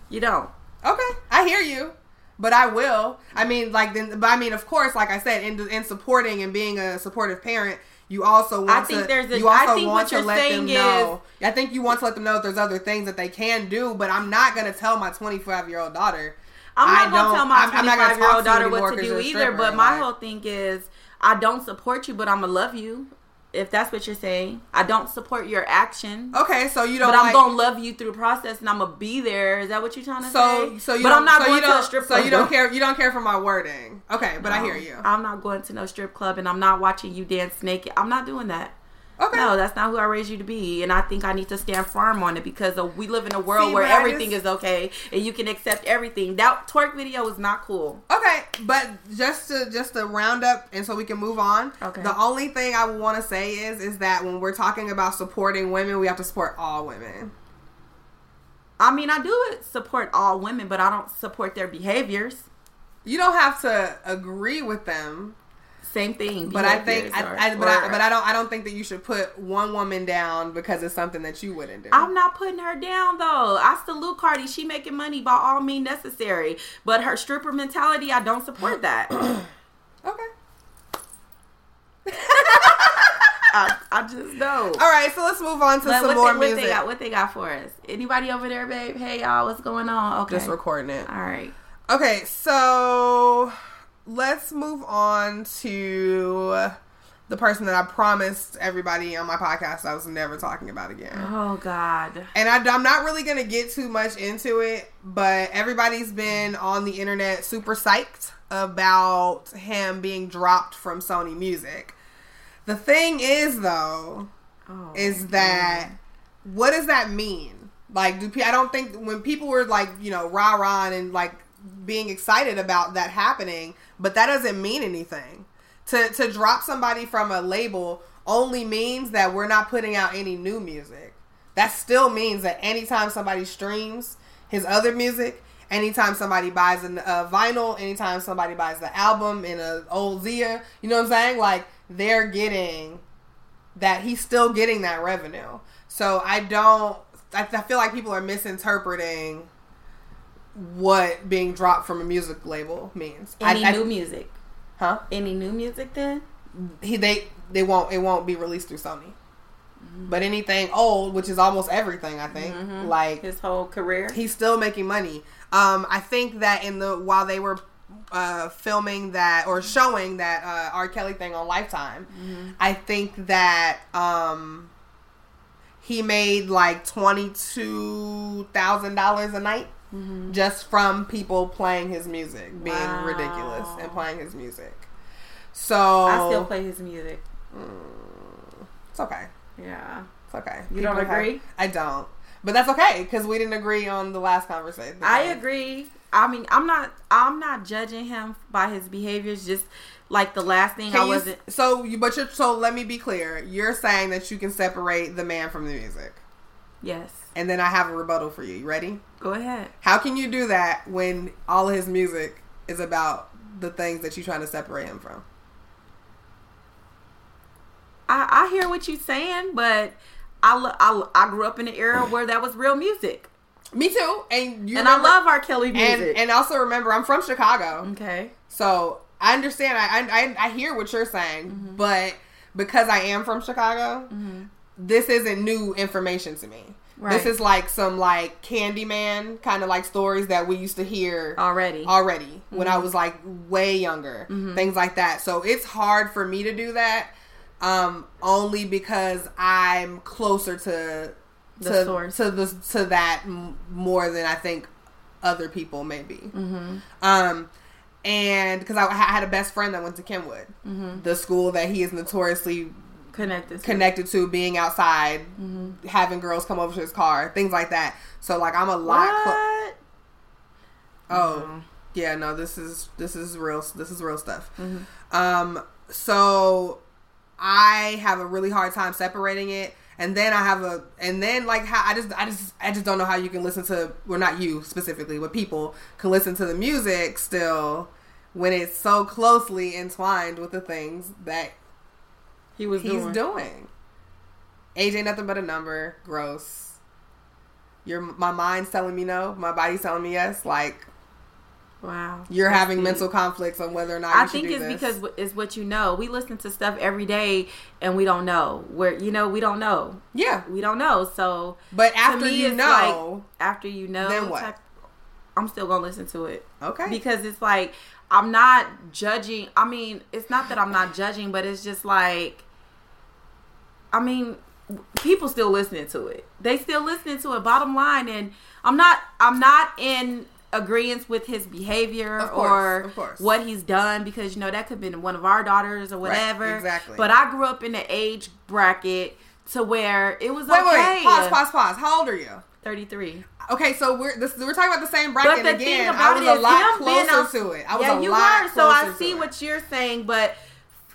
S3: You don't.
S2: Okay. I hear you. But I will. I mean, like then. But I mean, of course, like I said, in in supporting and being a supportive parent, you also want
S3: I think
S2: to.
S3: there's a-
S2: you also
S3: I think
S2: want
S3: what
S2: to let them
S3: saying
S2: know. I think you want to let them know that there's other things that they can do. But I'm not gonna tell my 25 year old daughter.
S3: I'm not gonna tell my
S2: I'm- I'm not gonna
S3: 25 year old daughter what to do either. But my
S2: like-
S3: whole thing is, I don't support you, but I'm gonna love you. If that's what you're saying, I don't support your action.
S2: Okay, so you don't.
S3: But I'm gonna love you through the process, and I'm gonna be there. Is that what you're trying to
S2: So,
S3: say?
S2: so you
S3: but
S2: don't,
S3: I'm not
S2: so
S3: going
S2: you
S3: to
S2: don't,
S3: a strip
S2: So
S3: club.
S2: you don't care. You don't care for my wording. Okay, but I hear you.
S3: I'm not going to no strip club, and I'm not watching you dance naked. I'm not doing that.
S2: Okay.
S3: No, that's not who I raised you to be, and I think I need to stand firm on it because we live in a world
S2: See,
S3: where everything
S2: just-
S3: is okay and you can accept everything. That twerk video is not cool.
S2: Okay, but just to just to round up and so we can move on.
S3: Okay.
S2: The only thing I want to say is is that when we're talking about supporting women, we have to support all women.
S3: I mean, I do support all women, but I don't support their behaviors.
S2: You don't have to agree with them,
S3: Same thing.
S2: but I think I,
S3: or-
S2: I but I but I don't I don't think that you should put one woman down because it's something that you wouldn't do.
S3: I'm not putting her down though. I salute Cardi. She making money by all means necessary. But her stripper mentality, I don't support that. (clears throat)
S2: okay. (laughs)
S3: I, I just don't.
S2: All right, so let's move on to
S3: But
S2: some
S3: what,
S2: more
S3: they, what
S2: music.
S3: they got? What they got for us? Anybody over there, babe? Hey y'all, what's going on? Okay.
S2: Just recording it.
S3: all right.
S2: Okay, so let's move on to the person that I promised everybody on my podcast I was never talking about again.
S3: Oh God.
S2: And I, am not really going to get too much into it, but everybody's been on the internet super psyched about him being dropped from Sony Music. The thing is, though,
S3: Oh,
S2: is that what does that mean? Like, do I don't think when people were like, you know, rah rah and like being excited about that happening, but that doesn't mean anything. To to drop somebody from a label only means that we're not putting out any new music. That still means that anytime somebody streams his other music, anytime somebody buys a vinyl, anytime somebody buys the album in a old Zia, you know what I'm saying? Like they're getting that he's still getting that revenue. So I don't. I feel like people are misinterpreting what being dropped from a music label means.
S3: Any
S2: I, I-
S3: new music?
S2: huh?
S3: Any new music then?
S2: He they they won't it won't be released through Sony. But anything old, which is almost everything, I think, like
S3: His whole career.
S2: he's still making money. Um, I think that in the while they were uh, filming that or showing that uh, R. Kelly thing on Lifetime, I think that um, he made like twenty two thousand dollars a night Mm-hmm. just from people playing his music, being
S3: Wow.
S2: ridiculous and playing his music. So
S3: I still play his music.
S2: Mm, it's okay.
S3: Yeah.
S2: It's okay.
S3: You don't
S2: People have-
S3: agree?
S2: I don't. But that's okay because we didn't agree on the last conversation.
S3: I agree. I mean, I'm not. I'm not judging him by his behaviors. Just like the last thing, I
S2: Can you,
S3: wasn't.
S2: so you, but you're, so let me be clear. You're saying that you can separate the man from the music,
S3: Yes.
S2: and then I have a rebuttal for you. You ready?
S3: Go ahead.
S2: How can you do that when all of his music is about the things that you're trying to separate him from?
S3: I, I hear what you're saying, but I, lo- I I grew up in an era where that was real music,
S2: Me too. And you
S3: and I love R. Kelly
S2: and
S3: music.
S2: and also remember I'm from Chicago.
S3: okay.
S2: So I understand. I I, I hear what you're saying,
S3: Mm-hmm.
S2: but because I am from Chicago, this isn't new information to me. This is like some like Candyman kind of like stories that we used to hear
S3: Already.
S2: already when
S3: Mm-hmm.
S2: I was like way younger, things like that. So it's hard for me to do that, um, only because I'm closer to
S3: The
S2: to
S3: source.
S2: to the to that m- more than I think other people may be.
S3: Mm-hmm.
S2: Um, and because I, I had a best friend that went to Kenwood,
S3: Mm-hmm.
S2: the school that he is notoriously
S3: Connected. To
S2: connected to being outside,
S3: Mm-hmm.
S2: having girls come over to his car, things like that. So like I'm a lot.
S3: What?
S2: oh, yeah, no, this is this is real. This is real stuff.
S3: Mm-hmm.
S2: Um, so I have a really hard time separating it. And then I have a, and then like how I just, I just, I just don't know how you can listen to, well, not you specifically, but people can listen to the music still when it's so closely entwined with the things that
S3: He was
S2: he's
S3: doing.
S2: doing. Age ain't nothing but a number. Gross. Your my mind's telling me no. My body's telling me yes. Like
S3: Wow.
S2: you're
S3: That's
S2: having
S3: deep.
S2: mental conflicts on whether or not.
S3: I
S2: you should
S3: think
S2: do
S3: it's
S2: this.
S3: because it's what you know. We listen to stuff every day and we don't know. Where you know we don't know.
S2: yeah.
S3: We don't know. So
S2: But after
S3: me,
S2: you know,
S3: like, after you know,
S2: then what?
S3: type- I'm still gonna listen to it
S2: okay.
S3: because it's like I'm not judging. I mean, it's not that I'm not judging, but it's just like, I mean, people still listening to it. They still listening to it. Bottom line, and I'm not. I'm not in agreement with his behavior
S2: course,
S3: or what he's done because you know that could have been one of our daughters or whatever.
S2: exactly.
S3: But I grew up in the age bracket to where it was
S2: wait,
S3: okay.
S2: wait. Pause, pause, pause. How old are you?
S3: Thirty three.
S2: Okay, so we're this, we're talking about the same bracket
S3: But the
S2: again.
S3: thing
S2: I
S3: about
S2: was
S3: it
S2: a lot closer to it. I was
S3: yeah, you were. So I see what you're saying, but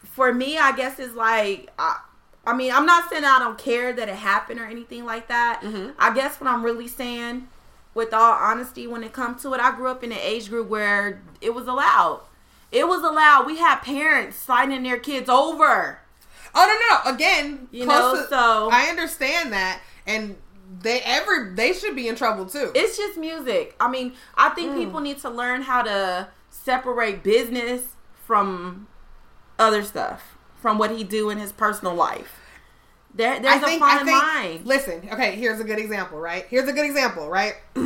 S3: for me, I guess it's like, I, I mean, I'm not saying I don't care that it happened or anything like that.
S2: Mm-hmm.
S3: I guess what I'm really saying, with all honesty, when it comes to it, I grew up in an age group where it was allowed. It was allowed. We had parents signing their kids over.
S2: Oh no, no, no. Again,
S3: You
S2: close
S3: know,
S2: to-
S3: so-
S2: I understand that, and they every they should be in trouble too.
S3: It's just music. I mean, I think
S2: Mm.
S3: people need to learn how to separate business from other stuff, from what he do in his personal life. There, there's a fine line.
S2: Listen, okay, here's a good example, right? Here's a good example, right? (clears throat)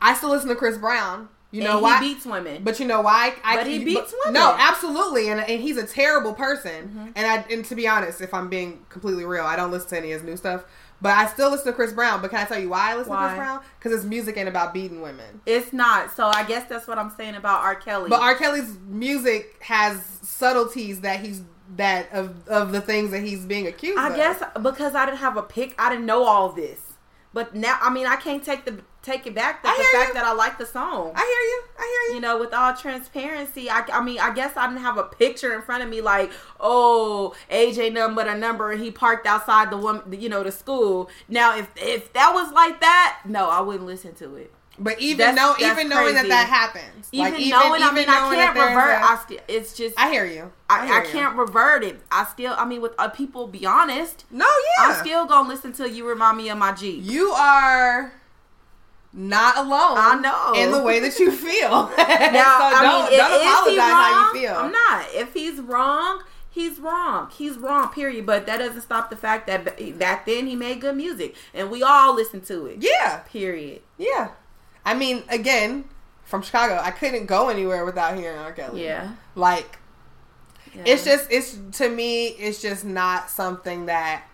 S2: I still listen to Chris Brown. You know
S3: and
S2: why?
S3: He beats women.
S2: But you know why? I,
S3: But he beats women.
S2: No, absolutely, and and he's a terrible person.
S3: Mm-hmm.
S2: And I and to be honest, if I'm being completely real, I don't listen to any of his new stuff. But I still listen to Chris Brown. But can I tell you why I listen to Chris Brown? Because his music ain't about beating women.
S3: it's not. So I guess that's what I'm saying about R. Kelly.
S2: But R. Kelly's music has subtleties that he's that of of the things that he's being accused
S3: I
S2: of.
S3: guess because I didn't have a pick, I didn't know all this. But now, I mean, I can't take the take it back that the fact
S2: you.
S3: that I like the song.
S2: I hear you. I hear you.
S3: you know, with all transparency, I, I mean, I guess I didn't have a picture in front of me like, oh, AJ nothing but a number, and he parked outside the woman, you know, the school. Now, if if that was like that, no, I wouldn't listen to it.
S2: But even
S3: That's-
S2: know,
S3: that's
S2: even knowing that
S3: crazy.
S2: that happens,
S3: Even,
S2: like
S3: knowing, I mean, I can't revert. I still, it's just,
S2: I hear you.
S3: I,
S2: hear
S3: I
S2: you.
S3: can't revert it. I still, I mean, with uh, people, be honest,
S2: No, yeah.
S3: I'm still gonna listen till you remind me of my G.
S2: You are not alone.
S3: I know.
S2: in the way that you feel. (laughs)
S3: Now,
S2: so
S3: I
S2: don't,
S3: mean,
S2: don't
S3: he
S2: apologize
S3: wrong?
S2: how you feel.
S3: I'm not. If he's wrong, he's wrong. He's wrong. Period. But that doesn't stop the fact that back then he made good music, and we all listened to it.
S2: Yeah,
S3: Period.
S2: yeah. I mean, again, from Chicago, I couldn't go anywhere without hearing R. Kelly.
S3: Yeah.
S2: like
S3: Yeah.
S2: it's just it's to me, it's just not something that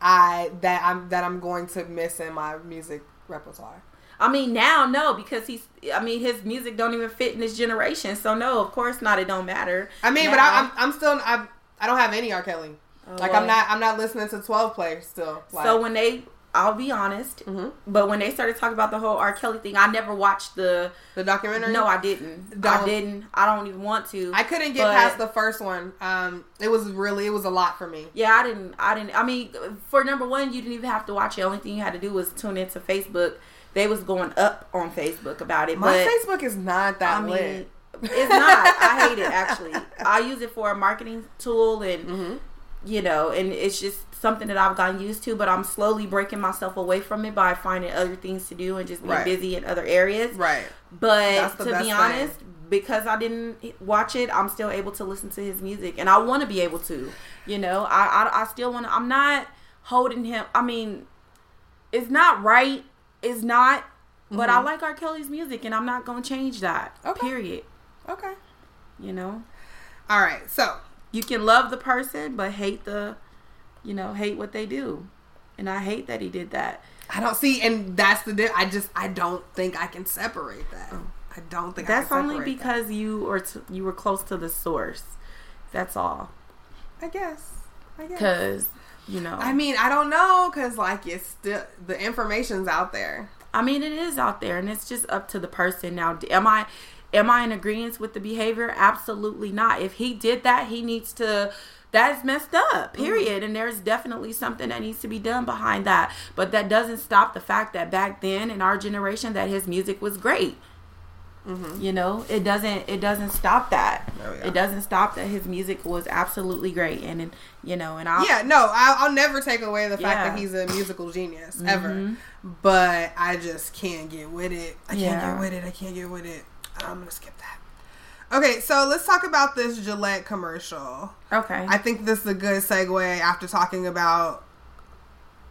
S2: I that I'm that I'm going to miss in my music repertoire.
S3: I mean, now no, because he's. I mean, his music don't even fit in this generation. So no, of course not. It don't matter.
S2: I mean, but
S3: Now-
S2: I, I'm I'm still I I don't have any R. Kelly. Oh, like
S3: well.
S2: I'm not I'm not listening to 12 players still. Like,
S3: so when they, I'll be honest,
S2: Mhm.
S3: but when they started talking about the whole R. Kelly thing, I never watched the.
S2: the documentary.
S3: No, I didn't. I
S2: Don't-
S3: didn't. I don't even want to.
S2: I couldn't get
S3: But-
S2: past the first one. Um, it was really it was a lot for me.
S3: Yeah, I didn't. I didn't. I mean, for number one, you didn't even have to watch it. The only thing you had to do was tune into Facebook. They was going up on Facebook about it,
S2: My
S3: but
S2: Facebook is not that
S3: I mean, it's not. I hate it (laughs) actually. I use it for a marketing tool, and
S2: Mm-hmm.
S3: You know, and it's just something that I've gotten used to. But I'm slowly breaking myself away from it by finding other things to do and just being
S2: Right.
S3: busy in other areas.
S2: Right.
S3: But to be
S2: thing.
S3: honest, because I didn't watch it, I'm still able to listen to his music, and I want to be able to. You know, I I, I still want to. I'm not holding him. I mean, it's not right. It's not. But I like R. Kelly's music, and I'm not gonna change that.
S2: Mm-hmm. Okay.
S3: Period.
S2: Okay.
S3: You know,
S2: All right. So
S3: you can love the person, but hate the, you know, hate what they do, and I hate that he did that.
S2: I don't see, and that's the. I just I don't think I can separate that. I don't think I
S3: That's
S2: can
S3: only because you or t- you were close to the source. That's all.
S2: I guess. I guess.
S3: Because you know,
S2: I mean, I don't know, cause like it's still the information's out there.
S3: I mean, it is out there, and it's just up to the person. Now, am I, am I in agreement with the behavior? Absolutely not. If he did that, he needs to. That is messed up. Period. And there's definitely something that needs to be done behind that. But that doesn't stop the fact that back then in our generation, that his music was great. You know, it doesn't. It doesn't stop that.
S2: Oh, yeah.
S3: It doesn't stop that his music was absolutely great. And, and you know, and I
S2: Yeah, no, I'll, I'll never take away the fact
S3: Yeah. Mm-hmm.
S2: that he's a musical genius ever. But I just can't get with it. I can't get with it. I can't get with it. I'm gonna skip that. Okay, so let's talk about this Gillette commercial.
S3: okay.
S2: I think this is a good segue after talking about.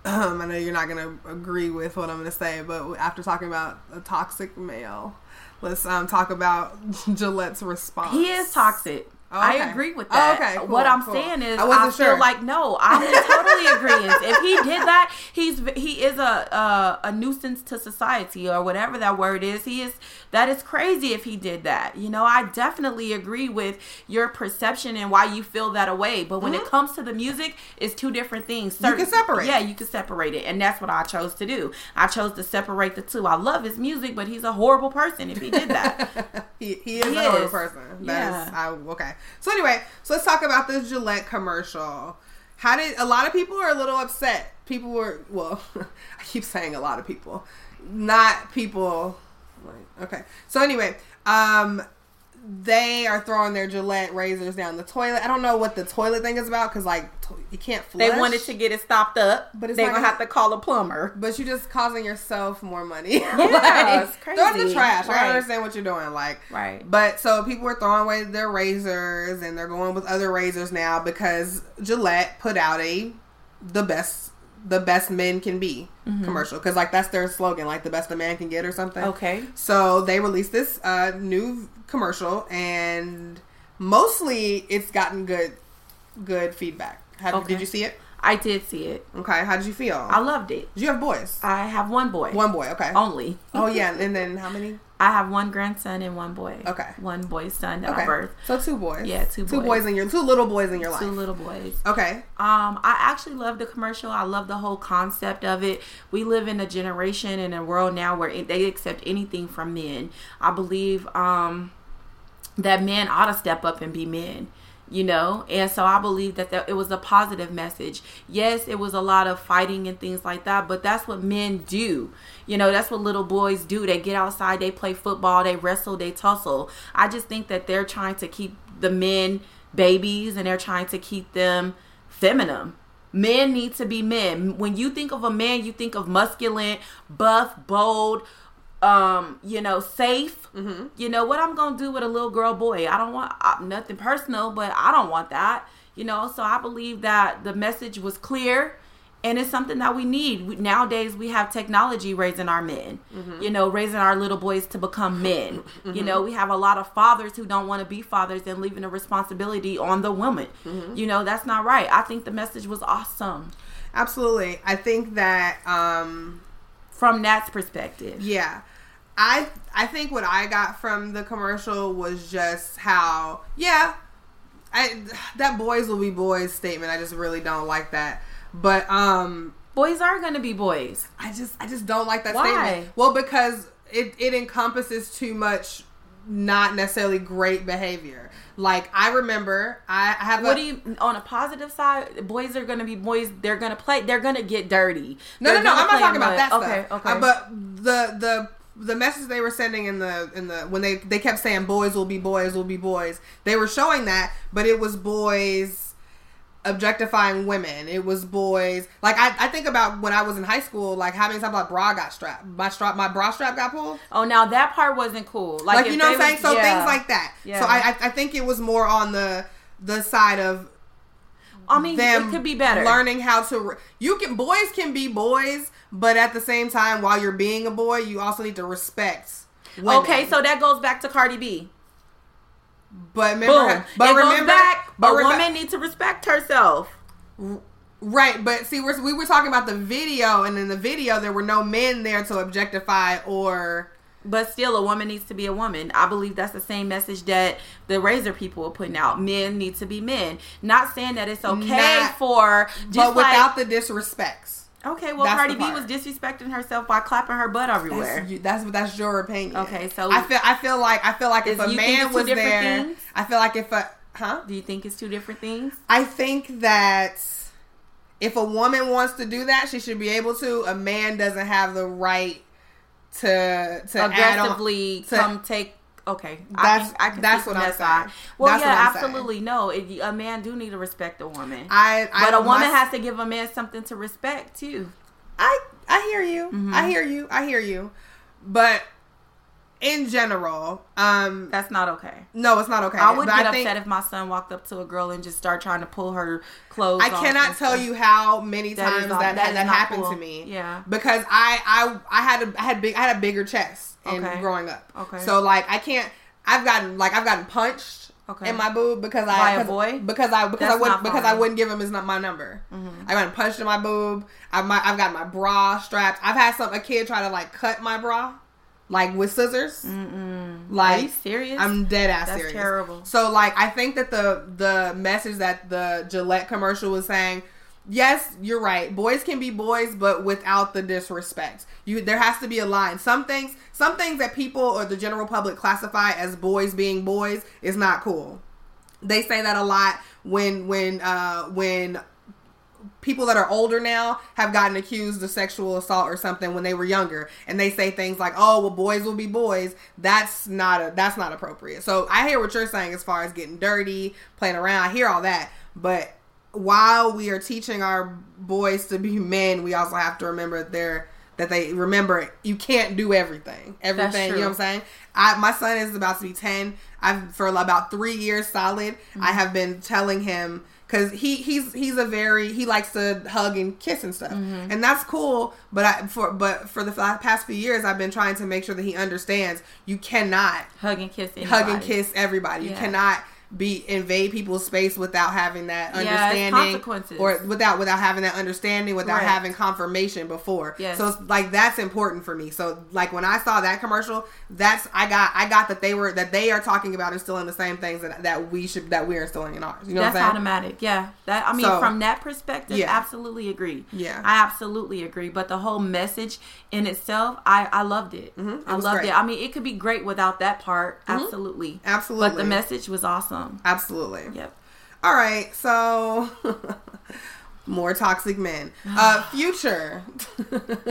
S2: Um, (clears throat) I know you're not gonna agree with what I'm gonna say, but after talking about a toxic male, let's um talk about (laughs) Gillette's response.
S3: He is toxic.
S2: Oh,
S3: I agree with
S2: Oh,
S3: that.
S2: okay, cool,
S3: what I'm
S2: cool.
S3: saying is,
S2: I
S3: I, feel
S2: sure.
S3: like no, I'm in totally (laughs) agreement. If he did that, he's he is a, a a nuisance to society or whatever that word is. He is that is crazy if he did that. You know, I definitely agree with your perception and why you feel that way. But when it comes to the music, it's two different things.
S2: Mm-hmm. You can separate.
S3: Yeah, you can separate it, and that's what I chose to do. I chose to separate the two. I love his music, but he's a horrible person if he did that. (laughs)
S2: he, he is
S3: He
S2: a horrible person. That is,
S3: Yeah.
S2: I, okay. So anyway, so let's talk about this Gillette commercial. How did a lot of people are a little upset? People were well, (laughs) I keep saying a lot of people, not people. Like, okay. So anyway, um, they are throwing their Gillette razors down the toilet. I don't know what the toilet thing is about because like to- you can't flush.
S3: They wanted to get it stopped up,
S2: But
S3: they're gonna have to call a plumber.
S2: But you're just causing yourself more money. (laughs)
S3: Yeah,
S2: Like,
S3: it's
S2: Throw it in the
S3: crazy.
S2: trash. I understand what you're doing. Like,
S3: Right.
S2: But so people were throwing away their razors and they're going with other razors now because Gillette put out a the best the best men can be commercial because like that's their slogan like the best a man can get or something.
S3: Okay.
S2: So they released this uh, new commercial and mostly it's gotten good good feedback. Have,
S3: Okay.
S2: Did you see it?
S3: I did see it.
S2: Okay. How did you feel?
S3: I loved it.
S2: did you have boys?
S3: I have one boy.
S2: One boy. Okay.
S3: only.
S2: Oh yeah, and then how many?
S3: I have one grandson and one boy.
S2: Okay.
S3: One boy son that
S2: Okay,
S3: I birthed.
S2: so two boys.
S3: Yeah, two
S2: Two
S3: boys.
S2: boys in your two little boys in your life.
S3: Two little boys.
S2: Okay.
S3: Um, I actually love the commercial. I love the whole concept of it. We live in a generation in a world now where it- they accept anything from men. I believe um that men ought to step up and be men. You know, and so I believe that, that it was a positive message. Yes, it was a lot of fighting and things like that, but that's what men do. You know, that's what little boys do. They get outside, they play football, they wrestle, they tussle. I just think that they're trying to keep the men babies and they're trying to keep them feminine. Men need to be men. When you think of a man, you think of masculine, buff, bold, um, you know, safe. You know what I'm gonna do with a little girl boy? I don't want uh, nothing personal, but I don't want that. You know, so I believe that the message was clear, and it's something that we need nowadays. We have technology raising our men. You know, raising our little boys to become (laughs) men. You know, we have a lot of fathers who don't want to be fathers and leaving the responsibility on the woman. You know, that's not right. I think the message was awesome.
S2: absolutely. I think that um
S3: from Nat's perspective.
S2: yeah. I I think what I got from the commercial was just how yeah, I that boys will be boys statement. I just really don't like that. But um
S3: Boys are gonna be boys.
S2: I just I just don't like that
S3: Why?
S2: statement. Well, because it it encompasses too much not necessarily great behavior. Like I remember I have
S3: What
S2: a,
S3: do you on a positive side? Boys are gonna be boys. They're gonna play. They're gonna get dirty.
S2: No,
S3: They're
S2: no, no. I'm not talking
S3: in
S2: about that stuff.
S3: Okay, okay.
S2: Uh, but the the the message they were sending in the in the when they they kept saying boys will be boys will be boys. They were showing that, but it was boys objectifying women. It was boys. Like I, I think about when I was in high school, like how many times my bra got strapped, my strap, my bra strap got pulled.
S3: oh, now that part wasn't cool. Like,
S2: Like, you know what I'm saying?
S3: was-
S2: So
S3: yeah.
S2: things like that.
S3: Yeah.
S2: So I, I think it was more on the the side of
S3: I mean,
S2: them
S3: it could be better.
S2: learning how to re- you can boys can be boys but at the same time while you're being a boy you also need to respect women.
S3: Okay, so that goes back to Cardi B.
S2: but remember
S3: Boom.
S2: but
S3: it
S2: remember
S3: back.
S2: But
S3: a woman needs to respect herself.
S2: right but see we're, we were talking about the video and in the video there were no men there to objectify or
S3: But still, a woman needs to be a woman. I believe that's the same message that the Razor people are putting out. Men need to be men. Not saying that it's okay
S2: Not-
S3: for
S2: but
S3: just like
S2: without the disrespects
S3: okay. Well,
S2: that's
S3: Cardi B was disrespecting herself by clapping her butt everywhere.
S2: That's, you- that's that's your opinion.
S3: Okay, so-
S2: I feel I feel like I feel like if a man was there,
S3: things?
S2: I feel like if a huh?
S3: Do you think it's two different things?
S2: I think that if a woman wants to do that, she should be able to. A man doesn't have the right to to
S3: Aggressively
S2: to-
S3: come take. Okay,
S2: That's-
S3: I can, I
S2: that's what I'm saying.
S3: Well,
S2: That's
S3: yeah,
S2: I'm saying.
S3: absolutely. No, it, a man do need to respect a woman,
S2: I, I
S3: but a woman
S2: my-
S3: has to give a man something to respect too.
S2: I I hear you.
S3: Mm-hmm.
S2: I hear you. I hear you. But in general, um,
S3: That's not okay.
S2: no, it's not okay.
S3: I would
S2: But
S3: get
S2: think-
S3: upset if my son walked up to a girl and just start trying to pull her clothes.
S2: I cannot tell
S3: stuff.
S2: you how many
S3: That
S2: times that
S3: that
S2: that, happened
S3: cool.
S2: to me.
S3: Yeah.
S2: because I I I had a I had big I had a bigger chest in
S3: Okay.
S2: growing up.
S3: Okay.
S2: so like I can't. I've gotten like I've gotten punched
S3: Okay.
S2: in my boob because I
S3: By a
S2: 'cause-
S3: boy?
S2: because I because I wouldn't because I.
S3: Mm-hmm.
S2: wouldn't give him his not my number. I got punched in my boob. I've my I've got my bra strapped. I've had some a kid try to like cut my bra. Like with scissors,
S3: Mm-mm.
S2: like
S3: Are you serious?
S2: I'm dead ass
S3: That's
S2: serious.
S3: terrible.
S2: So like I think that the the message that the Gillette commercial was saying, yes, you're right. Boys can be boys, but without the disrespect. You there has to be a line. Some things some things that people or the general public classify as boys being boys is not cool. They say that a lot when when uh when people that are older now have gotten accused of sexual assault or something when they were younger and they say things like oh well boys will be boys. That's not a that's not appropriate. So i hear what you're saying as far as getting dirty playing around. I hear all that. But while we are teaching our boys to be men we also have to remember that they're that they remember you can't do everything. Everything you know what i'm saying? I, my son is about to be 10 i've for about three years solid mm-hmm. i have been telling him because he he's he's a very he likes to hug and kiss and stuff. Mm-hmm. And that's cool but i for but for the past few years i've been trying to make sure that he understands you cannot
S3: hug and kiss.
S2: hug and kiss everybody. You cannot be invade people's space without having that
S3: Yeah,
S2: understanding
S3: consequences.
S2: or without without having that understanding without
S3: Correct.
S2: having confirmation before
S3: Yes.
S2: so it's like that's important for me so like when i saw that commercial that's i got i got that they were that they are talking about instilling the same things that, that we should that we're instilling in ours you know
S3: That's
S2: what i'm
S3: automatic. Yeah. That I mean,
S2: So-
S3: from that perspective,
S2: Yeah.
S3: absolutely agree.
S2: Yeah.
S3: I absolutely agree. But the whole message in itself, I I loved it.
S2: Mhm. It
S3: I loved
S2: great.
S3: it. I mean, it could be great without that part. Absolutely.
S2: Absolutely.
S3: But the message was awesome.
S2: Absolutely
S3: Yep.
S2: all right so (laughs) more toxic men uh (sighs) future (laughs)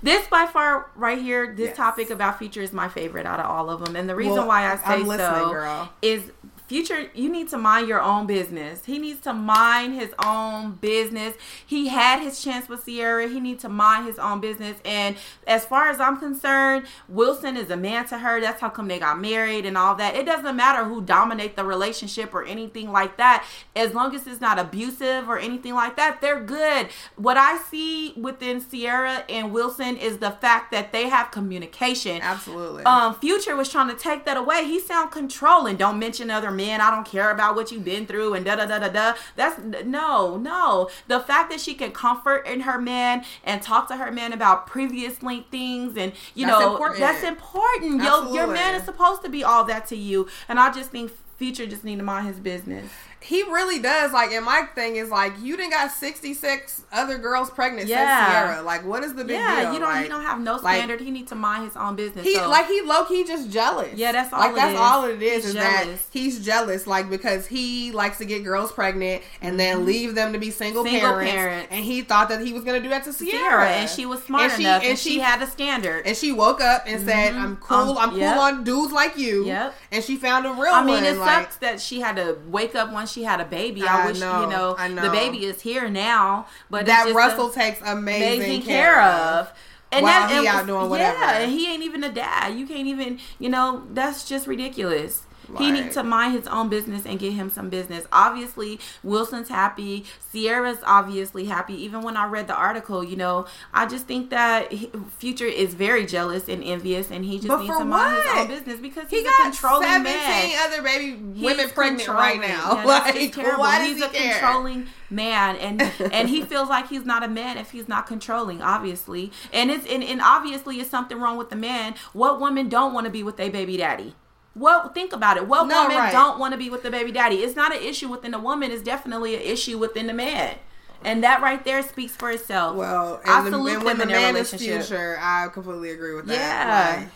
S3: This by far right here, this
S2: Yes.
S3: topic about future is my favorite out of all of them. And the reason
S2: Well,
S3: why I say so
S2: girl.
S3: is future you need to mind your own business. He needs to mind his own business. He had his chance with Ciara. He needs to mind his own business. And as far as I'm concerned, Wilson is a man to her. That's how come they got married and all that. It doesn't matter who dominate the relationship or anything like that. As long as it's not abusive or anything like that, they're good. What I see within Ciara and Wilson is the fact that they have communication.
S2: absolutely
S3: Um, Future was trying to take that away. He sound controlling. Don't mention other men. I don't care about what you've been through and da da da da da. That's no, no. The fact that she can comfort in her man and talk to her man about previous linked things and you
S2: That's
S3: know
S2: important.
S3: that's important. Yo, your man is supposed to be all that to you, and I just think Future just need to mind his business.
S2: He really does. Like, and my thing is like, you didn't got sixty six other girls pregnant
S3: Yeah.
S2: since Ciara. Like, what is the big deal?
S3: yeah,
S2: deal?
S3: you don't.
S2: Like,
S3: he don't have no
S2: like,
S3: standard. he needs to mind his own business.
S2: He
S3: so.
S2: like he low key just jealous.
S3: Yeah, that's all
S2: Like
S3: it
S2: that's
S3: is.
S2: all it is.
S3: He's
S2: is
S3: jealous.
S2: that he's jealous, like because he likes to get girls pregnant and then leave them to be single,
S3: Mm-hmm. Single
S2: parents,
S3: parents.
S2: And he thought that he was gonna do that to Ciara,
S3: Ciara, and she was smart
S2: And she-
S3: enough,
S2: and
S3: and she,
S2: she-
S3: had a standard.
S2: And she woke up and said, "I'm cool.
S3: Um,
S2: I'm cool on dudes like you."
S3: Yep.
S2: And she found a real one.
S3: I mean,
S2: one.
S3: it
S2: like,
S3: sucks that she had to wake up once she had a baby. I,
S2: I
S3: wish
S2: know,
S3: you know,
S2: I know.
S3: the baby is here now, but it's
S2: that Russell takes amazing,
S3: amazing care of. And
S2: While
S3: that,
S2: he
S3: and
S2: out doing whatever.
S3: Yeah, and he ain't even a dad. You can't even, you know, that's just ridiculous. He needs to mind his own business and get him some business. Obviously, Wilson's happy. Ciara's obviously happy. Even when I read the article, you know, I just think that Future is very jealous and envious, and he just
S2: But
S3: needs to mind his own business because
S2: He
S3: he's a
S2: got
S3: controlling
S2: seventeen
S3: man.
S2: other baby women
S3: He's
S2: pregnant right now.
S3: Yeah, (laughs)
S2: like,
S3: terrible.
S2: why does
S3: he's
S2: he
S3: a
S2: care?
S3: controlling man, and (laughs) and he feels like he's not a man if he's not controlling. Obviously, and it's and, and obviously it's something wrong with the man. What woman don't want to be with a baby daddy? What think about it? What
S2: No,
S3: woman
S2: right.
S3: don't want to be with the baby daddy? It's not an issue within the woman. It's definitely an issue within the man. And that right there speaks for itself.
S2: Well,
S3: I
S2: and, the,
S3: salute
S2: and when
S3: them
S2: the
S3: in their
S2: man is future, I completely agree with that.
S3: Yeah.
S2: Like,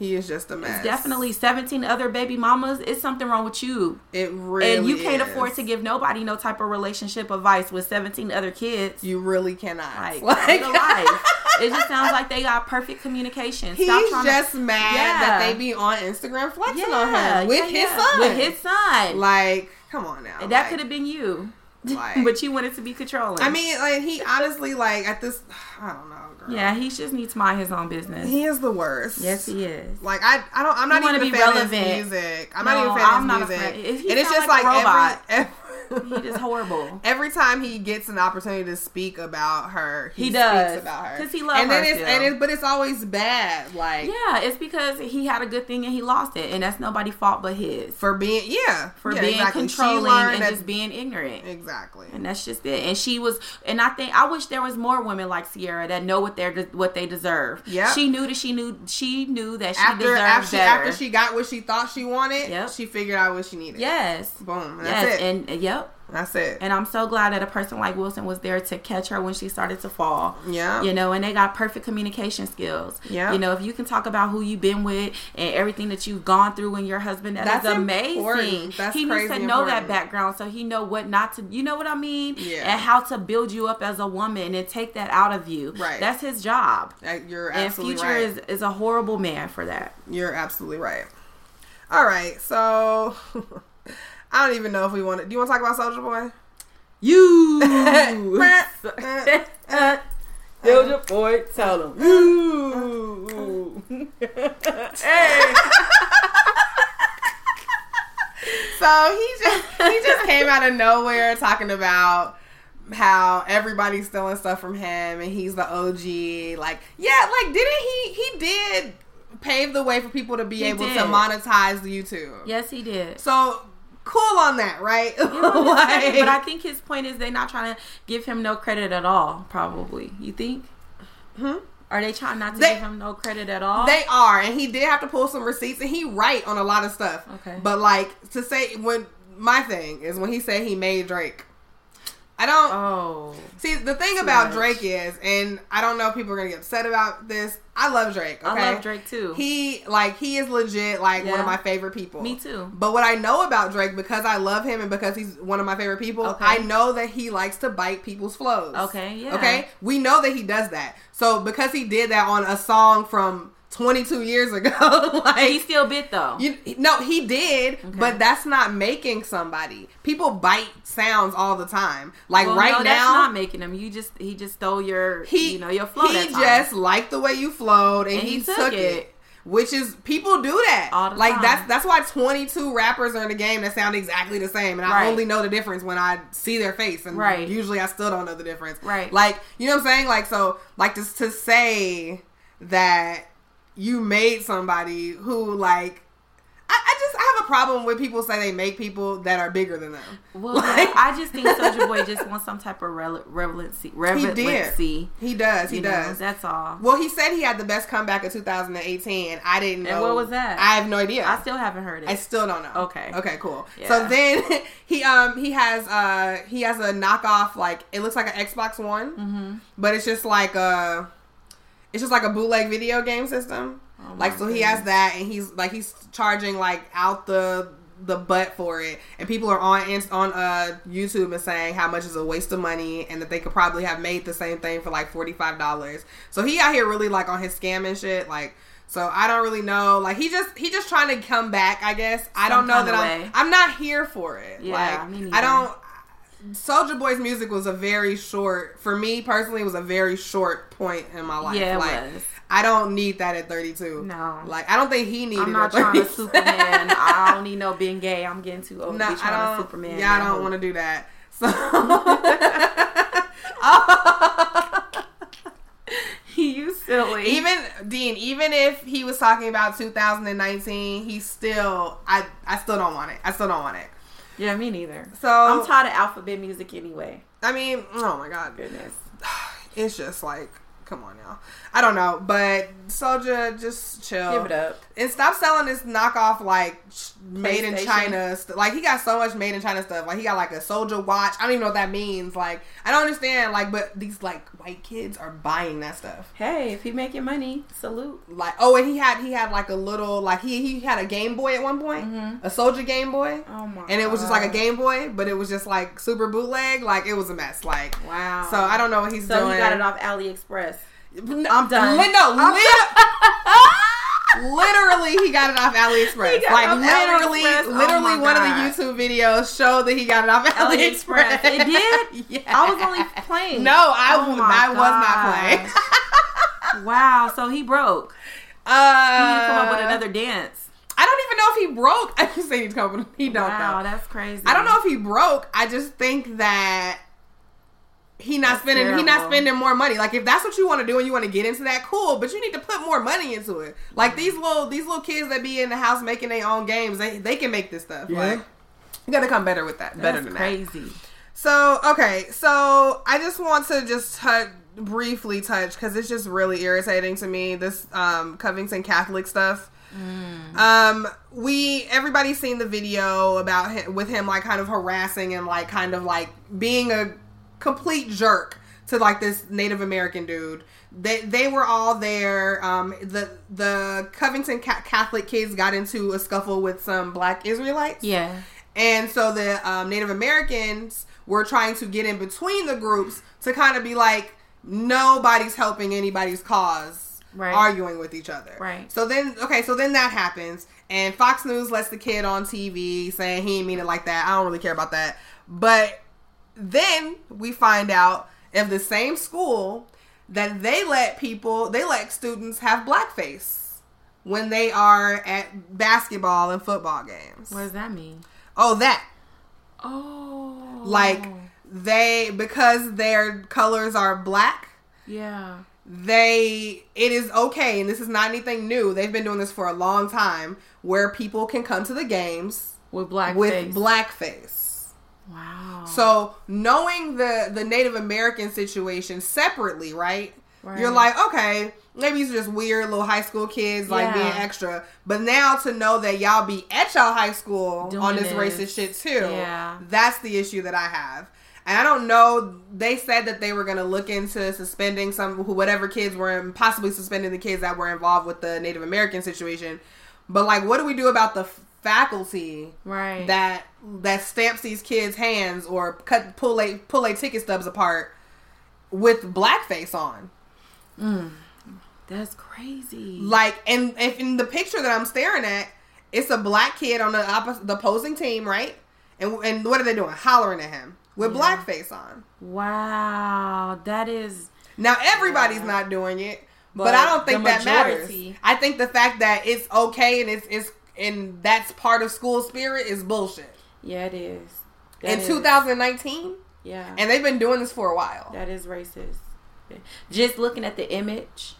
S2: he is just a mess.
S3: It's definitely 17 other baby mamas. It's something wrong with you.
S2: It really
S3: and you can't
S2: is.
S3: afford to give nobody no type of relationship advice with 17 other kids.
S2: You really cannot.
S3: Like, (laughs)
S2: Like,
S3: life. It just (laughs) sounds like they got perfect communication.
S2: he's
S3: Stop trying
S2: just
S3: to,
S2: mad
S3: Yeah.
S2: that they be on Instagram flexing on
S3: yeah,
S2: him with
S3: yeah,
S2: his son.
S3: With his son.
S2: like, come on now.
S3: that
S2: like,
S3: could have been you. (laughs)
S2: like-
S3: but you wanted to be controlling.
S2: I mean, like he honestly, like at this, (sighs) I don't know.
S3: Yeah, he just needs to mind his own business.
S2: he is the worst.
S3: yes, he is.
S2: Like I, I don't. I'm not even a fan of his music. I'm
S3: No,
S2: not even a fan
S3: I'm
S2: of
S3: not
S2: his music. And it's just
S3: like
S2: like,
S3: a robot. (laughs)
S2: every, every
S3: He is horrible. (laughs)
S2: every time he gets an opportunity to speak about her, he,
S3: He does.
S2: speaks about her
S3: 'Cause he loves
S2: and then
S3: her
S2: it's
S3: still.
S2: and it's but it's always bad. Like
S3: Yeah, it's because he had a good thing and he lost it, and that's nobody's fault but his.
S2: for being yeah
S3: For
S2: yeah,
S3: being
S2: exactly.
S3: Controlling and just being ignorant.
S2: exactly.
S3: And that's just it. And she was, and I think I wish there was more women like Ciara that know what they're what they deserve.
S2: Yeah,
S3: She knew that she knew she knew that she
S2: After
S3: deserved
S2: after she,
S3: better.
S2: after she got what she thought she wanted,
S3: Yep.
S2: she figured out what she needed.
S3: yes,
S2: Boom. And
S3: yes,
S2: That's it.
S3: and yep.
S2: That's it.
S3: And I'm so glad that a person like Wilson was there to catch her when she started to fall.
S2: Yeah.
S3: You know, and they got perfect communication skills.
S2: Yeah.
S3: You know, if you can talk about who you've been with and everything that you've gone through and your husband, that is amazing.
S2: That's
S3: amazing.
S2: important. That's
S3: he needs to know
S2: important.
S3: that background so he know what not to you know what I mean?
S2: Yeah.
S3: And how to build you up as a woman and take that out of you.
S2: Right.
S3: That's his job.
S2: Uh, You're absolutely And
S3: Future
S2: right.
S3: is, is a horrible man for that.
S2: You're absolutely right. All right, so (laughs) I don't even know if we want to. Do you want to talk about Soulja Boy?
S3: You (laughs) Soulja boy, tell him.
S2: Ooh. (laughs)
S3: hey.
S2: So he just he just came out of nowhere talking about how everybody's stealing stuff from him and he's the OG. Like, yeah, like didn't he he did pave the way for people to be
S3: He
S2: able
S3: did.
S2: to monetize YouTube.
S3: Yes, he did.
S2: So cool on that, right? Like-
S3: but I (laughs) think his point is they're not trying to give him no credit at all. Probably, you think?
S2: Hmm?
S3: Are they trying not to
S2: They-
S3: give him no credit at all?
S2: They are, and he did have to pull some receipts, and he right on a lot of stuff.
S3: Okay.
S2: but like to say when my thing is when he said he made Drake. I don't
S3: oh,
S2: see the thing about
S3: much.
S2: Drake is, and I don't know if people are gonna get upset about this. I love Drake. Okay?
S3: I love Drake too.
S2: He like he is legit like one of my favorite people.
S3: Me too.
S2: But what I know about Drake because I love him and because he's one of my favorite people,
S3: Okay.
S2: I know that he likes to bite people's flows.
S3: Okay, yeah.
S2: Okay? We know that he does that. So because he did that on a song from 22 years ago, (laughs) like
S3: he still bit though.
S2: you, no, he did, but that's not making somebody. People bite sounds all the time. Like
S3: Well,
S2: right
S3: no,
S2: now,
S3: that's not making him. You just he just stole your
S2: he
S3: you know your flow.
S2: He just liked the way you flowed, and,
S3: And
S2: he,
S3: he
S2: took,
S3: took
S2: it.
S3: it.
S2: Which is people do that.
S3: All the
S2: like
S3: time.
S2: that's that's why 22 rappers are in the game that sound exactly the same, and I only know the difference when I see their face, and
S3: Right.
S2: usually I still don't know the difference.
S3: Right.
S2: Like you know what I'm saying? Like so, like just to say that you made somebody who like. I, I just I have a problem when people say they make people that are bigger than them.
S3: Well,
S2: Like-
S3: I just think Soulja Boy just wants some type of rele- relevancy. (laughs)
S2: He
S3: Relevancy.
S2: did. He does. He
S3: you know,
S2: does.
S3: that's all.
S2: well, he said he had the best comeback of 2018. I didn't know.
S3: And what was that?
S2: I have no idea.
S3: I still haven't heard it.
S2: I still don't know.
S3: Okay.
S2: Okay. Cool.
S3: Yeah.
S2: So then (laughs) he um he has uh he has a knockoff like it looks like an Xbox One,
S3: mm-hmm.
S2: but it's just like a it's just like a bootleg video game system.
S3: Oh
S2: like so he has that and he's like he's charging like out the the butt for it and people are on on uh YouTube and saying how much is a waste of money and that they could probably have made the same thing for like $45. So he out here really like on his scam and shit like so I don't really know like he just he just trying to come back I guess I don't know that. I'm I'm not here for it
S3: Yeah,
S2: like. I don't Soulja Boy's music was a very short for me personally it was a very short point in my life
S3: Yeah,
S2: like
S3: was.
S2: I don't need that at 32
S3: No.
S2: like I don't think he needed
S3: I'm not trying to
S2: 32.
S3: Superman. (laughs) I don't need no being gay. I'm getting too old
S2: No,
S3: to be trying
S2: I
S3: to
S2: don't.
S3: Superman.
S2: yeah, I don't want to do that. (laughs) So, he (laughs)
S3: you silly.
S2: even Dean, even if he was talking about 2019, he still, I, I still don't want it. I still don't want it.
S3: Yeah, me neither.
S2: So
S3: I'm tired of alphabet music anyway.
S2: I mean, oh my god,
S3: Goodness. (sighs)
S2: it's just like, come on now. I don't know, but Soulja, just chill.
S3: Give it up.
S2: And stop selling this knockoff like made in China. St- like he got so much made in China stuff. Like he got like a soldier watch. I don't even know what that means. Like I don't understand. Like but these like white kids are buying that stuff.
S3: Hey, if he making money, salute.
S2: Like oh, and he had he had like a little like he he had a Game Boy at one point,
S3: Mhm.
S2: a soldier Game Boy.
S3: Oh my.
S2: And it was just like a Game Boy, but it was just like super bootleg. Like it was a mess. Like
S3: Wow.
S2: so, I don't know what he's
S3: So
S2: doing.
S3: he got it off AliExpress.
S2: I'm
S3: done.
S2: Li- no,
S3: I'm
S2: lit- (laughs) literally, he got it off AliExpress. Like
S3: off
S2: literally,
S3: AliExpress. Oh
S2: literally,
S3: my
S2: one
S3: God.
S2: of the YouTube videos showed that he got it off AliExpress. (laughs)
S3: AliExpress. It did? (laughs)
S2: yeah.
S3: I was only playing.
S2: No, I,
S3: Oh
S2: w-
S3: my
S2: I was not playing. (laughs)
S3: wow. So he broke.
S2: uh,
S3: He need to come up with another dance.
S2: I don't even know if he broke. I just say he's coming. He don't
S3: wow,
S2: know.
S3: that's crazy.
S2: I don't know if he broke. I just think that he not
S3: That's
S2: spending he not spending more money. Like if that's what you want to do and you want to get into that, cool. But you need to put more money into it. Like these little these little kids that be in the house making their own games, they they can make this stuff.
S3: Yeah.
S2: Like you gotta come better with that. better
S3: That's
S2: than that.
S3: crazy.
S2: So okay, so I just want to just touch briefly touch because it's just really irritating to me this um, Covington Catholic stuff. Um, we everybody's seen the video about him with him like kind of harassing and like kind of like being a complete jerk to like this Native American dude. They they were all there. Um, the the Covington Ca- Catholic kids got into a scuffle with some Black Israelites.
S3: Yeah.
S2: And so the um, Native Americans were trying to get in between the groups to kind of be like, nobody's helping anybody's cause
S3: Right.
S2: arguing with each other.
S3: Right.
S2: So then, okay, so then that happens. And Fox News lets the kid on TV saying he didn't mean it like that. I don't really care about that. But then we find out of the same school that they let people, they let students have blackface when they are at basketball and football games.
S3: What does that mean?
S2: Oh, that.
S3: Oh.
S2: Like they because their colors are black,
S3: Yeah.
S2: they it is okay and this is not anything new. They've been doing this for a long time where people can come to the games
S3: With black
S2: with
S3: face.
S2: blackface.
S3: Wow.
S2: So, knowing the the Native American situation separately, right?
S3: Right.
S2: You're like, okay, maybe these are just weird little high school kids like
S3: Yeah.
S2: being extra. But now to know that y'all be at y'all high school
S3: Doing
S2: on this
S3: this.
S2: racist shit too.
S3: Yeah.
S2: That's the issue that I have. And I don't know. They said that they were going to look into suspending some, who- whatever kids were, possibly suspending the kids that were involved with the Native American situation. But like, what do we do about the faculty
S3: right.
S2: that that stamps these kids' hands or cut pull a pull a ticket stubs apart with blackface on? Mm.
S3: That's crazy.
S2: Like, and if in the picture that I'm staring at, it's a black kid on the opposite, the opposing team, right? And and what are they doing? Hollering at him with
S3: Yeah.
S2: blackface on.
S3: wow. That is.
S2: Now everybody's not doing it, but,
S3: But
S2: I don't think that matters. I think the fact that it's okay and it's it's and that's part of school spirit is bullshit.
S3: Yeah, it is. That
S2: In
S3: is-
S2: 2019,
S3: Yeah.
S2: and they've been doing this for a while.
S3: That is racist. Just looking at the image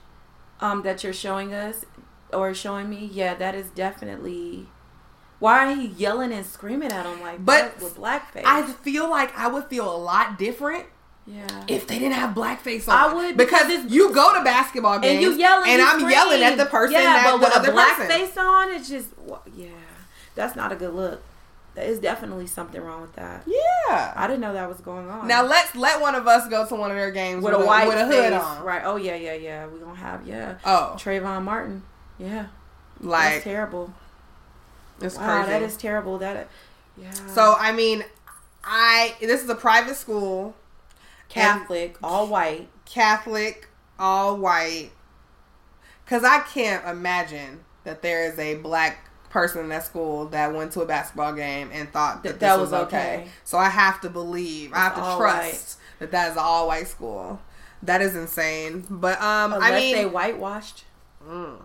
S3: um, that you're showing us or showing me, yeah, that is definitely Why are he yelling and screaming at him like
S2: But
S3: with blackface?
S2: I feel like I would feel a lot different
S3: yeah.
S2: if they didn't have blackface on.
S3: I would,
S2: because,
S3: because it's-
S2: you go to basketball games
S3: and you yelling,
S2: and
S3: you
S2: I'm yelling at the person
S3: Yeah,
S2: that
S3: but
S2: the
S3: with
S2: other
S3: a black
S2: person.
S3: face on, it's just yeah. That's not a good look. There is definitely something wrong with that.
S2: Yeah.
S3: I didn't know that was going on.
S2: Now let's let one of us go to one of their games
S3: with a white
S2: with a hood
S3: face,
S2: on.
S3: right? Oh yeah, yeah, yeah. We gonna have yeah.
S2: Oh,
S3: Trayvon Martin. Yeah, that's
S2: like
S3: terrible.
S2: it's
S3: Wow,
S2: crazy.
S3: that is terrible. That yeah.
S2: so I mean, I this is a private school,
S3: Catholic, all white.
S2: Catholic, all white. Cause I can't imagine that there is a black person in that school that went to a basketball game and thought that,
S3: That
S2: this
S3: that
S2: was,
S3: was
S2: okay.
S3: okay.
S2: So I have to believe, I have to trust that that is an all white school. That is insane. But um,
S3: Unless
S2: I mean,
S3: they whitewashed.
S2: mm,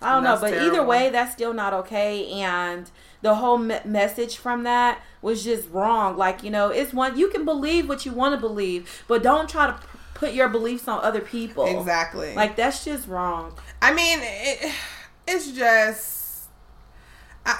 S3: I don't know, but either way, that's still not okay. And the whole me- message from that was just wrong. Like you know, it's one you can believe what you want to believe, but don't try to p- put your beliefs on other people.
S2: exactly.
S3: Like that's just wrong.
S2: I mean, it, it's just, I,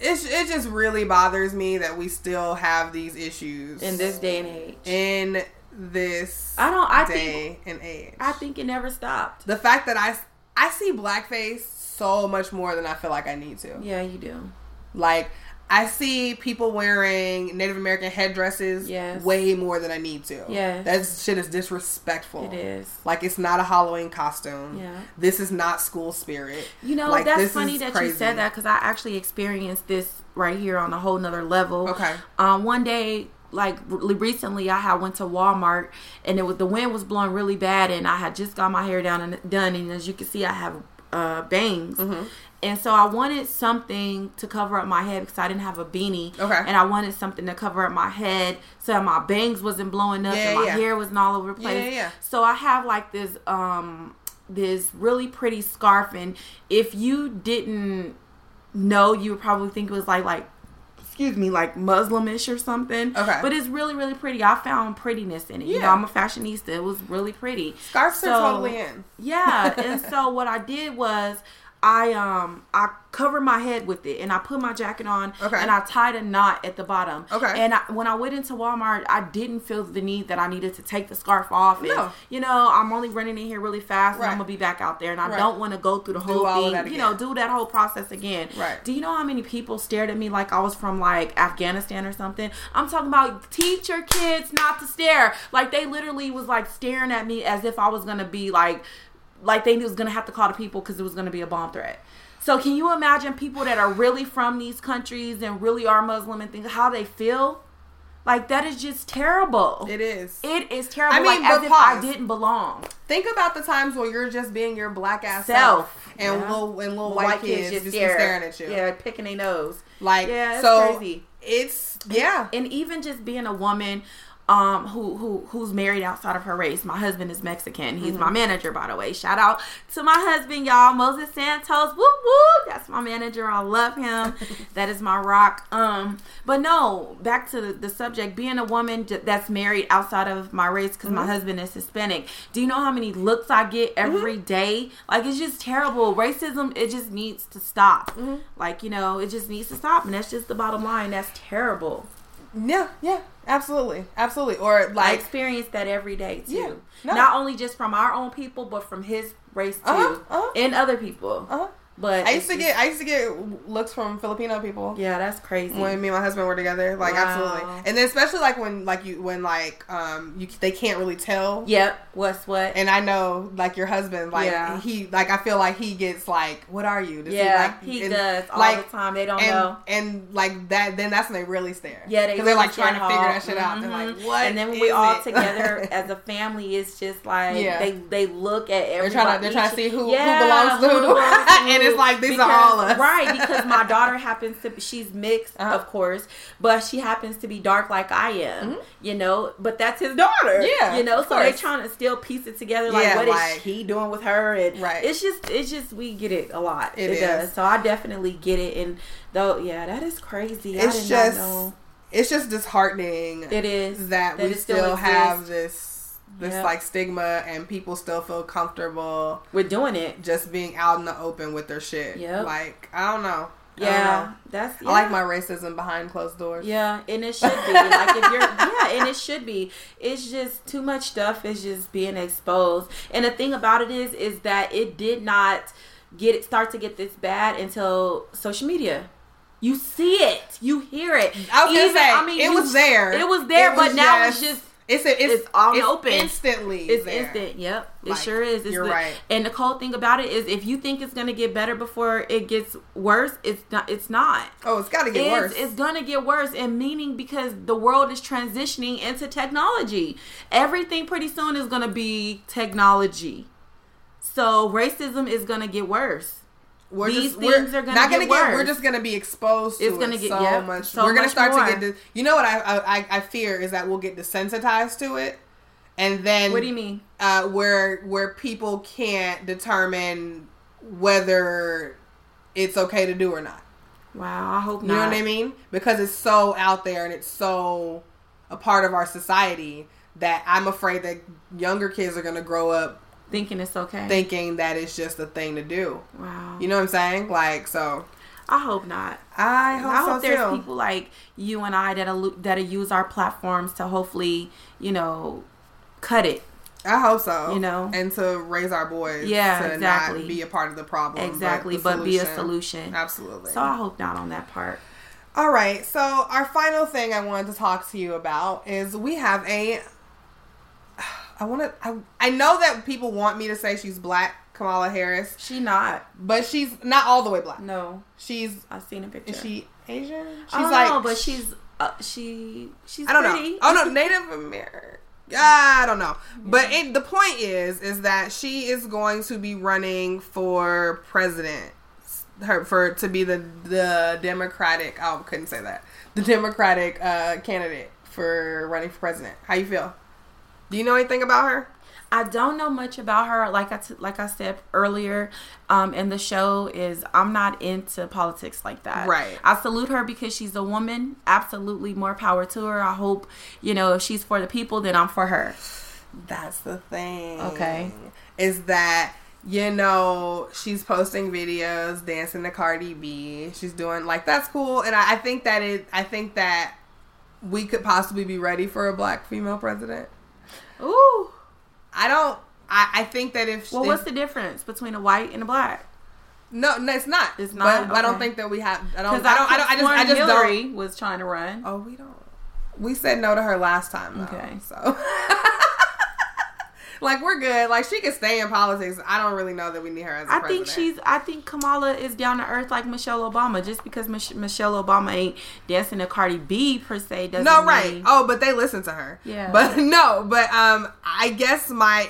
S2: it's it just really bothers me that we still have these issues
S3: in this day and age.
S2: in this
S3: I don't. I
S2: day
S3: think.
S2: and age.
S3: I think it never stopped.
S2: the fact that I I see blackface so much more than I feel like I need to.
S3: Yeah, you do.
S2: Like I see people wearing Native American headdresses
S3: Yes.
S2: way more than I need to.
S3: Yeah.
S2: That shit is disrespectful.
S3: It is.
S2: Like it's not a Halloween costume.
S3: Yeah.
S2: This is not school spirit.
S3: You know,
S2: Like,
S3: that's funny that
S2: crazy.
S3: you said that because I actually experienced this right here on a whole nother level.
S2: Okay.
S3: Um, one day, like recently, I had went to Walmart and it was the wind was blowing really bad, and I had just got my hair down and done, and as you can see, I have uh, bangs.
S2: Mm-hmm.
S3: And so I wanted something to cover up my head because I didn't have a beanie.
S2: Okay.
S3: And I wanted something to cover up my head so that my bangs wasn't blowing up
S2: Yeah,
S3: and my
S2: yeah.
S3: hair wasn't all over the place.
S2: Yeah, yeah.
S3: So I have like this um this really pretty scarf and if you didn't know you would probably think it was like like excuse me like muslimish or something
S2: Okay.
S3: but it's really really pretty i found prettiness in it you know
S2: Yeah.
S3: i'm a fashionista it was really pretty
S2: Scarves
S3: So-
S2: are totally in.
S3: yeah (laughs) and so what i did was i um i covered my head with it and i put my jacket on
S2: Okay.
S3: and i tied a knot at the bottom
S2: Okay.
S3: and I, when i went into walmart i didn't feel the need that i needed to take the scarf off and
S2: No.
S3: you know i'm only running in here really fast and
S2: Right.
S3: i'm gonna be back out there and i
S2: Right.
S3: don't want to go through the whole thing you know do that whole process again
S2: Right.
S3: do you know how many people stared at me like i was from like afghanistan or something i'm talking about teach your kids not to stare like they literally was like staring at me as if i was gonna be like like they knew it was gonna have to call the people because it was gonna be a bomb threat so can you imagine people that are really from these countries and really are muslim and things how they feel like that is just terrible
S2: It is.
S3: it is terrible
S2: I mean,
S3: like as if i didn't belong
S2: Think about the times when you're just being your black ass
S3: Self.
S2: self, and
S3: Yeah.
S2: little and little
S3: The
S2: white, kids, just be staring at you.
S3: yeah picking their nose
S2: Like
S3: Yeah, it's
S2: so,
S3: crazy.
S2: it's yeah.
S3: and even just being a woman um who who who's married outside of her race. My husband is mexican. He's
S2: Mm-hmm.
S3: my manager by the way. Shout out to my husband y'all. Moses santos woo woo that's my manager. I love him. (laughs) That is my rock. Um but no back to the, the subject. Being a woman that's married outside of my race because
S2: Mm-hmm.
S3: my husband is hispanic. Do you know how many looks i get every day? like it's just terrible. Racism it just needs to stop.
S2: Mm-hmm.
S3: like you know it just needs to stop. And that's just the bottom line. That's terrible
S2: Yeah, yeah, absolutely, absolutely. Or
S3: I
S2: like,
S3: experience that every day too.
S2: Yeah, no.
S3: Not only just from our own people, but from his race too,
S2: Uh-huh, uh-huh.
S3: and other people.
S2: uh,
S3: But
S2: I used to get, I used to get looks from Filipino people.
S3: yeah, that's crazy.
S2: When me and my husband were together, like
S3: Wow.
S2: absolutely, and then especially like when like you when like um you they can't really tell,
S3: yep, what's what?
S2: and I know like your husband like
S3: Yeah.
S2: he like I feel like he gets like what are you? Does
S3: yeah,
S2: like,
S3: he
S2: and,
S3: does all
S2: like,
S3: the time. They don't
S2: and
S3: know.
S2: and like that then that's when they really stare.
S3: Yeah, they
S2: because they're like trying to figure that shit out. They're like
S3: Mhm.
S2: what?
S3: And then when we all
S2: it?
S3: together (laughs) as a family, it's just like
S2: Yeah.
S3: they they look at
S2: They're
S3: everybody.
S2: trying to they're trying to see who,
S3: Yeah,
S2: who belongs to (laughs)
S3: who belongs to.
S2: It's like these
S3: Because-
S2: are all us,
S3: right? Because my (laughs) daughter happens to be, she's mixed,
S2: Uh-huh.
S3: of course, but she happens to be dark like I am, you know. But that's his daughter,
S2: Mm-hmm. Yeah,
S3: you know. So they
S2: course.
S3: trying to still piece it together, like
S2: Yeah,
S3: what is
S2: like-
S3: he doing with her, and
S2: Right.
S3: It's just, it's just we get it a lot.
S2: It
S3: It,
S2: is.
S3: does. So I definitely get it, and though, yeah, that is crazy. I
S2: It's just it's just disheartening
S3: It is
S2: that,
S3: that
S2: we still,
S3: still
S2: have this this
S3: Yep.
S2: like stigma and people still feel comfortable
S3: We're doing it.
S2: just being out in the open with their shit.
S3: yeah
S2: Like I don't know.
S3: Yeah, that's. Yeah.
S2: I like my racism behind closed doors.
S3: Yeah, and it should be like if you're (laughs) yeah, and it should be. It's just too much stuff is just being exposed. And the thing about it is, is that it did not get it start to get this bad until social media. You see it, you hear it.
S2: I was gonna say, it
S3: you-
S2: was there.
S3: It was there,
S2: It
S3: but
S2: was
S3: now
S2: just-
S3: it's just
S2: It's a, it's,
S3: It's on
S2: it's
S3: open.
S2: instantly.
S3: It's
S2: there.
S3: instant. Yep, it
S2: Like,
S3: sure is. It's
S2: you're
S3: the-
S2: right.
S3: And the cold thing about it is, if you think it's gonna get better before it gets worse, it's not. It's not.
S2: Oh, it's got to get
S3: It's,
S2: worse.
S3: it's gonna get worse, and meaning because the world is transitioning into technology. Everything pretty soon is gonna be technology. So racism is gonna get worse.
S2: We're
S3: these
S2: just, we're
S3: are gonna
S2: not gonna get. We're just gonna be exposed to
S3: It's gonna
S2: it
S3: get-
S2: so
S3: yeah,
S2: much.
S3: so
S2: we're gonna start
S3: more.
S2: to get. This, you know what I, I I fear is that we'll get desensitized to it, and then
S3: What do you mean?
S2: uh, where where people can't determine whether it's okay to do or not.
S3: Wow, I hope
S2: You know what I mean? Because it's so out there and it's so a part of our society that I'm afraid that younger kids are gonna grow up
S3: Thinking it's okay.
S2: thinking that it's just a thing to do.
S3: wow.
S2: You know what I'm saying? Like so.
S3: I hope not.
S2: I hope,
S3: I hope
S2: so
S3: there's
S2: too.
S3: people like you and I that'll that'll use our platforms to hopefully, you know, cut it.
S2: I hope so.
S3: You know?
S2: and to raise our boys.
S3: Yeah,
S2: to
S3: exactly.
S2: Not be a part of the problem.
S3: Exactly,
S2: but,
S3: but be a solution.
S2: Absolutely.
S3: So I hope not on that part.
S2: All right. So our final thing I wanted to talk to you about is we have a. I want to. I, I know that people want me to say she's black, Kamala Harris,
S3: She not.
S2: but she's not all the way black.
S3: No,
S2: She's
S3: I've seen a picture.
S2: is she Asian? She's
S3: I don't
S2: like,
S3: know, but she's uh, she she's
S2: I don't
S3: pretty.
S2: know. Oh no, Native American. I don't know. But it, the point is, is that she is going to be running for president. Her for to be the the Democratic. Oh, couldn't say that. The Democratic uh, candidate for running for president. How you feel? Do you know anything about her?
S3: I don't know much about her. Like I t- like I said earlier, um, and the show is I'm not into politics like that.
S2: Right.
S3: I salute her because she's a woman. Absolutely, more power to her. I hope you know if she's for the people, then I'm for her.
S2: That's the thing.
S3: Okay.
S2: Is that you know she's posting videos dancing to Cardi B. She's doing like that's cool, and I, I think that it. I think that we could possibly be ready for a black female president.
S3: Ooh.
S2: I don't. I, I think that if
S3: Well,
S2: if-
S3: what's the difference between a white and a black?
S2: no, no, it's not.
S3: It's not?
S2: But I don't think that we have. I don't. I don't. I don't. I just. I just
S3: Hillary
S2: don't.
S3: was trying to run.
S2: Oh, we don't. We said no to her last time. Though,
S3: Okay.
S2: So. (laughs) like we're good. Like she can stay in politics. I don't really know that we need her as. a
S3: I think she's. I think Kamala is down to earth like Michelle Obama. Just because Mich- Michelle Obama ain't dancing to Cardi B per se doesn't
S2: No, right.
S3: mean-
S2: Oh, but they listen to her.
S3: Yeah.
S2: But (laughs) no, but um I guess my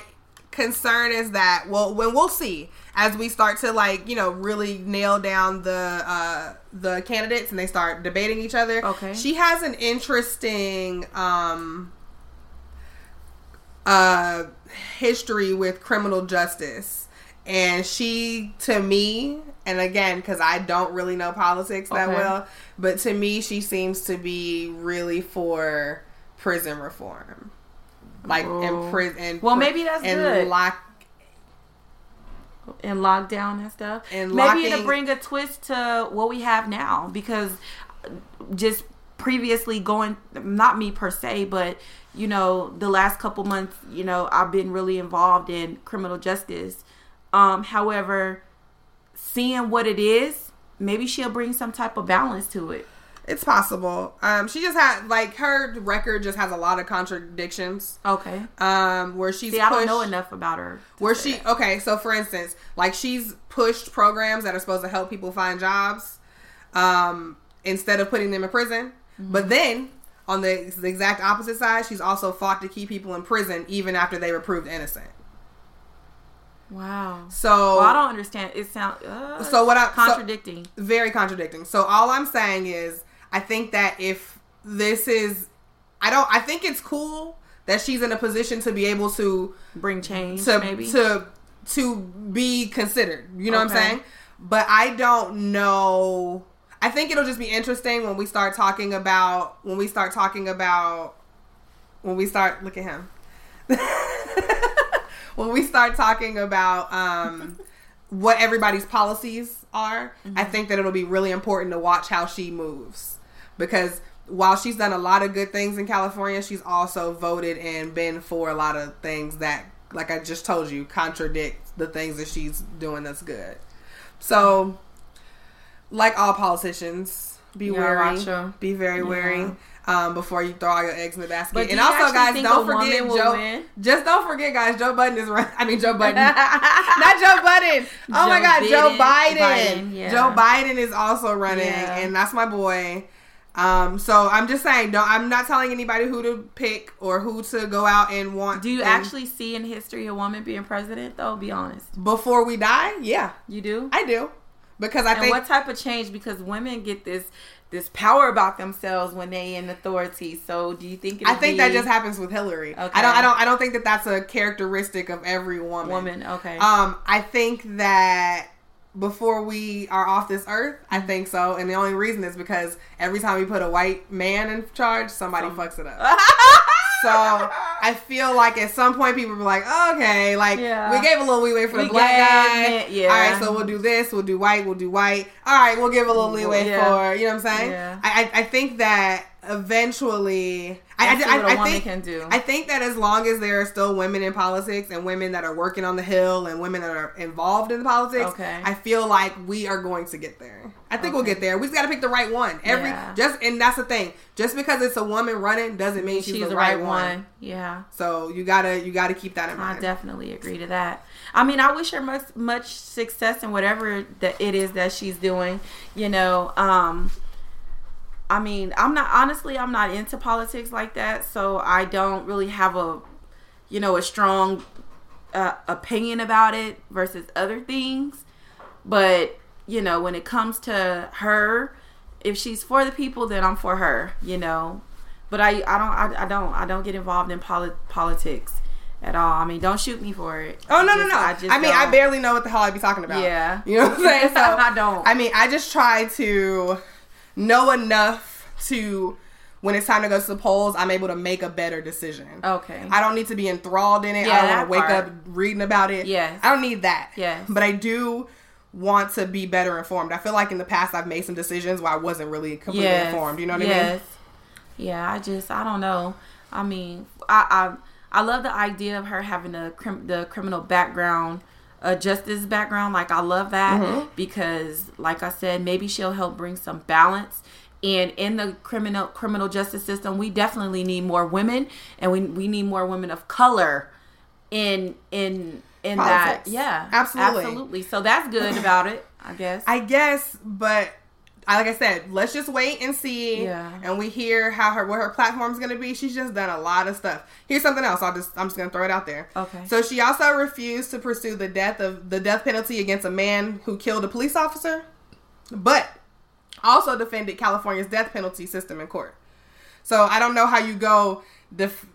S2: concern is that well when we'll see as we start to like, you know, really nail down the uh the candidates and they start debating each other.
S3: Okay.
S2: She has an interesting um uh history with criminal justice. And she, to me, and again, because I don't really know politics that
S3: Okay.
S2: well, but to me, she seems to be really for prison reform, like in prison.
S3: Well, maybe that's
S2: and
S3: good.
S2: Lock,
S3: and lockdown and stuff.
S2: And
S3: Maybe
S2: locking-
S3: it'll bring a twist to what we have now because just previously going, not me per se, but you know, the last couple months, you know, I've been really involved in criminal justice. Um, however, seeing what it is, maybe she'll bring some type of balance to it.
S2: it's possible. Um, she just had like her record just has a lot of contradictions.
S3: Okay.
S2: Um, where she's
S3: See, I don't know enough about her.
S2: Where she
S3: that.
S2: okay, so for instance, like she's pushed programs that are supposed to help people find jobs, um, instead of putting them in prison.
S3: Mm-hmm.
S2: But then on the, the exact opposite side, she's also fought to keep people in prison even after they were proved innocent.
S3: Wow.
S2: So
S3: Well, I don't understand. It sounds uh,
S2: So what I- so-
S3: contradicting.
S2: very contradicting. So all I'm saying is, I think that if this is, I don't, I think it's cool that she's in a position to be able to
S3: bring change,
S2: to
S3: maybe.
S2: to to be considered. You know what I'm saying? But I don't know. I think it'll just be interesting when we start talking about when we start talking about when we start look at him. (laughs) when we start talking about um (laughs) what everybody's policies are, I
S3: Mm-hmm.
S2: think that it'll be really important to watch how she moves because while she's done a lot of good things in California, she's also voted and been for a lot of things that, like I just told you, contradict the things that she's doing that's good. So, like all politicians, be
S3: Yeah,
S2: wary, be very wary. Um, before you throw all your eggs in the basket,
S3: But
S2: and also, guys, don't forget Joe.
S3: win?
S2: Just don't forget, guys. Joe Budden is running. (laughs) I mean, Joe Budden, (laughs) not Joe Budden. Oh my
S3: Joe
S2: God, Joe
S3: Biden.
S2: Biden.
S3: Biden, yeah.
S2: Joe Biden is also running,
S3: Yeah.
S2: and that's my boy. Um, so I'm just saying, don't. I'm not telling anybody who to pick or who to go out and want.
S3: Do you
S2: and
S3: actually see in history a woman being president? Though, be honest,
S2: before we die? Yeah,
S3: you do.
S2: I do, because I
S3: and
S2: think
S3: what type of change? Because women get this this power about themselves when they in authority. So, do you think?
S2: I think that just happens with Hillary.
S3: Okay.
S2: I don't. I don't. I don't think that that's a characteristic of every woman.
S3: woman? Okay.
S2: Um, I think that before we are off this earth, I think so, and the only reason is because every time we put a white man in charge, somebody
S3: Some-
S2: fucks it up. (laughs) So I feel like at some point people will be like, okay, like
S3: Yeah.
S2: we gave a little leeway for the black guy.
S3: yeah.
S2: All right, so we'll do this. We'll do white. We'll do white. All right, we'll give a little leeway
S3: Yeah.
S2: for you know what I'm saying. I, I I think that eventually, I,
S3: That's
S2: I, I, think
S3: can do.
S2: I think that as long as there are still women in politics and women that are working on the hill and women that are involved in the politics,
S3: Okay.
S2: I feel like we are going to get there. I think we'll get there. We just got to pick the right one. Every
S3: Yeah.
S2: just and that's the thing. Just because it's a woman running doesn't mean she's, the, right, one.
S3: Yeah.
S2: So you gotta you gotta keep that in mind.
S3: I definitely agree to that. I mean, I wish her much much success in whatever that it is that she's doing. You know, um, I mean, I'm not honestly, I'm not into politics like that, so I don't really have a, you know, a strong uh, opinion about it versus other things. But you know, when it comes to her, if she's for the people, then I'm for her. You know, but I, I don't, I, I don't, I don't get involved in poli- politics at all. I mean, don't shoot me for it.
S2: Oh no
S3: I
S2: no no! I,
S3: just I
S2: mean, I
S3: don't.
S2: barely know what the hell I'd be talking about.
S3: Yeah.
S2: you know what I'm (laughs) saying. So
S3: I don't.
S2: I mean, I just try to know enough to when it's time to go to the polls, I'm able to make a better decision.
S3: Okay.
S2: I don't need to be enthralled in it.
S3: Yeah,
S2: I don't want to wake
S3: part.
S2: up reading about it.
S3: Yeah.
S2: I don't need that.
S3: Yeah.
S2: But I do want to be better informed. I feel like in the past I've made some decisions where I wasn't really completely
S3: Yes.
S2: informed. You know what I
S3: yes.
S2: mean?
S3: Yeah, I just I don't know. I mean, I I, I love the idea of her having a crim- the criminal background, a justice background. Like I love that
S2: Mm-hmm.
S3: because, like I said, maybe she'll help bring some balance. And in the criminal criminal justice system, we definitely need more women, and we we need more women of color in in in
S2: Politics.
S3: that. Yeah,
S2: Absolutely.
S3: absolutely. So that's good about it, I guess.
S2: I guess, but I like I said, let's just wait and see.
S3: Yeah.
S2: And we hear how her what her platform's gonna be. She's just done a lot of stuff. Here's something else. I'll just I'm just gonna throw it out there.
S3: Okay.
S2: So she also refused to pursue the death of the death penalty against a man who killed a police officer, but also defended California's death penalty system in court. So I don't know how you go def-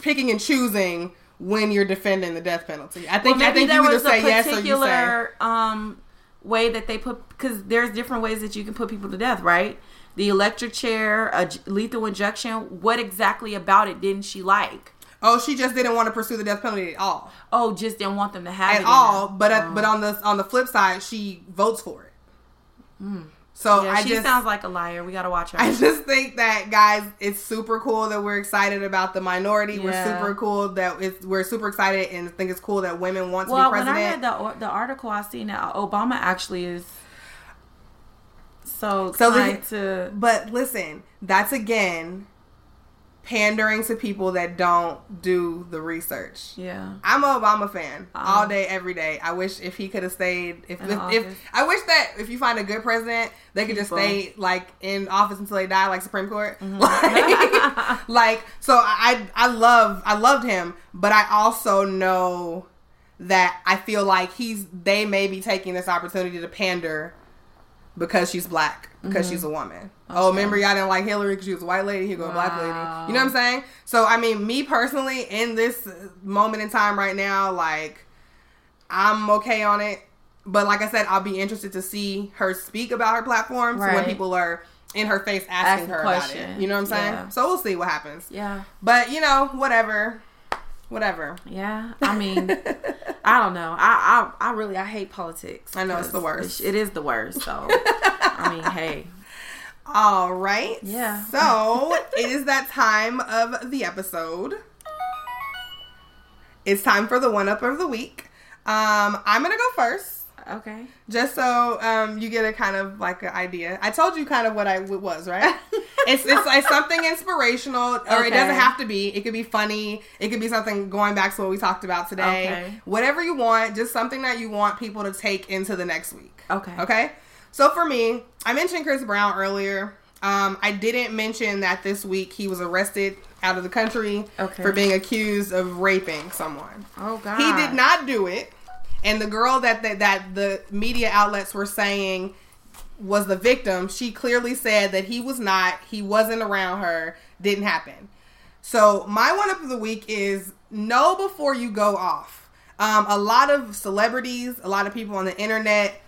S2: picking and choosing when you're defending the death penalty. I think
S3: Well,
S2: I think you either say yes or you say
S3: particular um way that they put because there's different ways that you can put people to death, right? The electric chair, a lethal injection. What exactly about it didn't she like?
S2: Oh, she just didn't want to pursue the death penalty at all,
S3: Oh, just didn't want them to have it
S2: at all. But uh,
S3: Oh.
S2: at, but on the on the flip side, she votes for it.
S3: Hmm. So yeah,
S2: I
S3: she
S2: just
S3: sounds like a liar. We gotta watch her.
S2: I just think that guys, it's super cool that we're excited about the minority. We're super cool that it's we're super excited and think it's cool that women want to be president. well, when.
S3: I read the the article, I seen that Obama actually is so
S2: So the-
S3: to.
S2: But listen, that's again pandering to people that don't do the research.
S3: Yeah.
S2: I'm an Obama fan
S3: Um,
S2: all day, every day. I wish if he could have stayed. If, if, if I wish that if you find a good president, they could just stay like in office until they die, like Supreme Court.
S3: Mm-hmm. (laughs)
S2: Like, like, so I I love I loved him, but I also know that I feel like he's they may be taking this opportunity to pander because she's black because she's a woman. Oh, remember y'all didn't like Hillary because she was a white lady. Here go a black lady. You know what I'm saying? So I mean, me personally, in this moment in time right now, like I'm okay on it. But like I said, I'll be interested to see her speak about her platforms when people are in her face asking
S3: Ask
S2: her
S3: a
S2: about
S3: question.
S2: it. You know what I'm saying?
S3: Yeah.
S2: So we'll see what happens.
S3: Yeah.
S2: But you know, whatever, whatever.
S3: Yeah. I mean, I don't know. I, I I really I hate politics.
S2: I know, it's the worst.
S3: It is the worst. So (laughs) I mean, hey,
S2: All right.
S3: Yeah.
S2: So it is that time of the episode. It's time for the one up of the week. Um, I'm gonna go first,
S3: okay.
S2: just so um, you get a kind of like an idea. I told you kind of what I w- was, right? (laughs) it's it's like something inspirational, or it doesn't have to be. It could be funny. It could be something going back to what we talked about today.
S3: Okay.
S2: Whatever you want, just something that you want people to take into the next week.
S3: Okay.
S2: Okay. So for me, I mentioned Chris Brown earlier. Um, I didn't mention that this week he was arrested out of the country
S3: Okay.
S2: for being accused of raping someone.
S3: Oh God.
S2: He did not do it, and the girl that that, that the media outlets were saying was the victim, she clearly said that he was not. He wasn't around her. Didn't happen. So my one up of the week is know before you go off. Um, a lot of celebrities, a lot of people on the internet.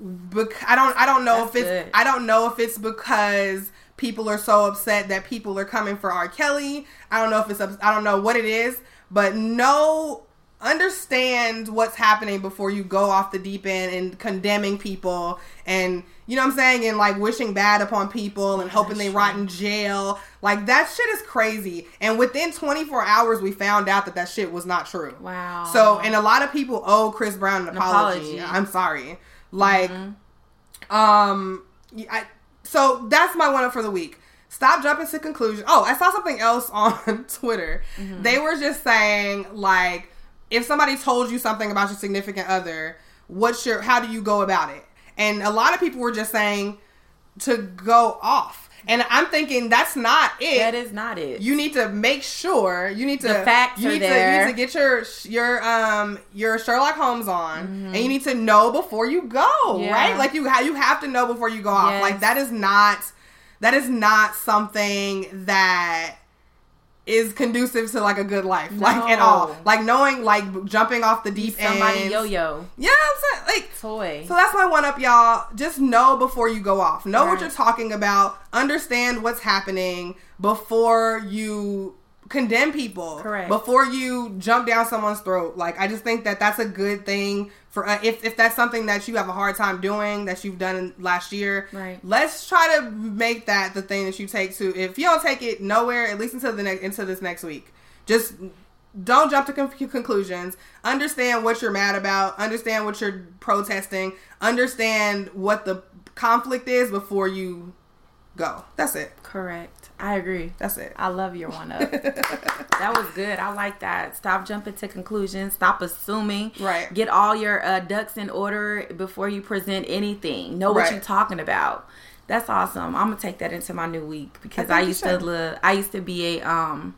S2: Bec- I don't. I don't know
S3: That's
S2: if it's.
S3: good.
S2: I don't know if it's because people are so upset that people are coming for R. Kelly. I don't know if it's. I don't know what it is, but know, understand what's happening before you go off the deep end and condemning people and you know what I'm saying and like wishing bad upon people and hoping they rot in jail. Like that shit is crazy. And within 24 hours, we found out that that shit was not true.
S3: Wow.
S2: So, and a lot of people owe Chris Brown an apology.
S3: apology. Mm-hmm.
S2: I'm sorry. Like, um, I, so that's my one up for the week. Stop jumping to conclusions. Oh, I saw something else (laughs) on Twitter.
S3: Mm-hmm.
S2: They were just saying like, if somebody told you something about your significant other, what's your, how do you go about it? And a lot of people were just saying to go off. And I'm thinking that's not it
S3: that is not it.
S2: you need to make sure you need to
S3: The facts
S2: you need to you need to get your your um your Sherlock Holmes on and you need to know before you go
S3: Mm-hmm. Yeah.
S2: right like you you have to know before you go off
S3: Yes.
S2: like that is not that is not something that is conducive to like a good life like at all like knowing like jumping off the deep end.
S3: Somebody yo yo
S2: yeah I'm saying like
S3: toy.
S2: so that's my one up, y'all. Just know before you go off. Know what you're talking about. Understand what's happening before you condemn people.
S3: Correct.
S2: Before you jump down someone's throat. Like I just think that that's a good thing for uh, if if that's something that you have a hard time doing that you've done last year.
S3: Right.
S2: Let's try to make that the thing that you take to. If you don't take it nowhere, at least until the next into this next week. Just don't jump to con- conclusions. Understand what you're mad about. Understand what you're protesting. Understand what the conflict is before you go. That's it.
S3: Correct. I agree.
S2: That's it.
S3: I love your one up. (laughs) that was good. I like that. Stop jumping to conclusions. Stop assuming.
S2: Right.
S3: Get all your uh, ducks in order before you present anything. Know what
S2: Right.
S3: you're talking about. That's awesome. I'm gonna take that into my new week because
S2: I
S3: I, used to li- I used to be a um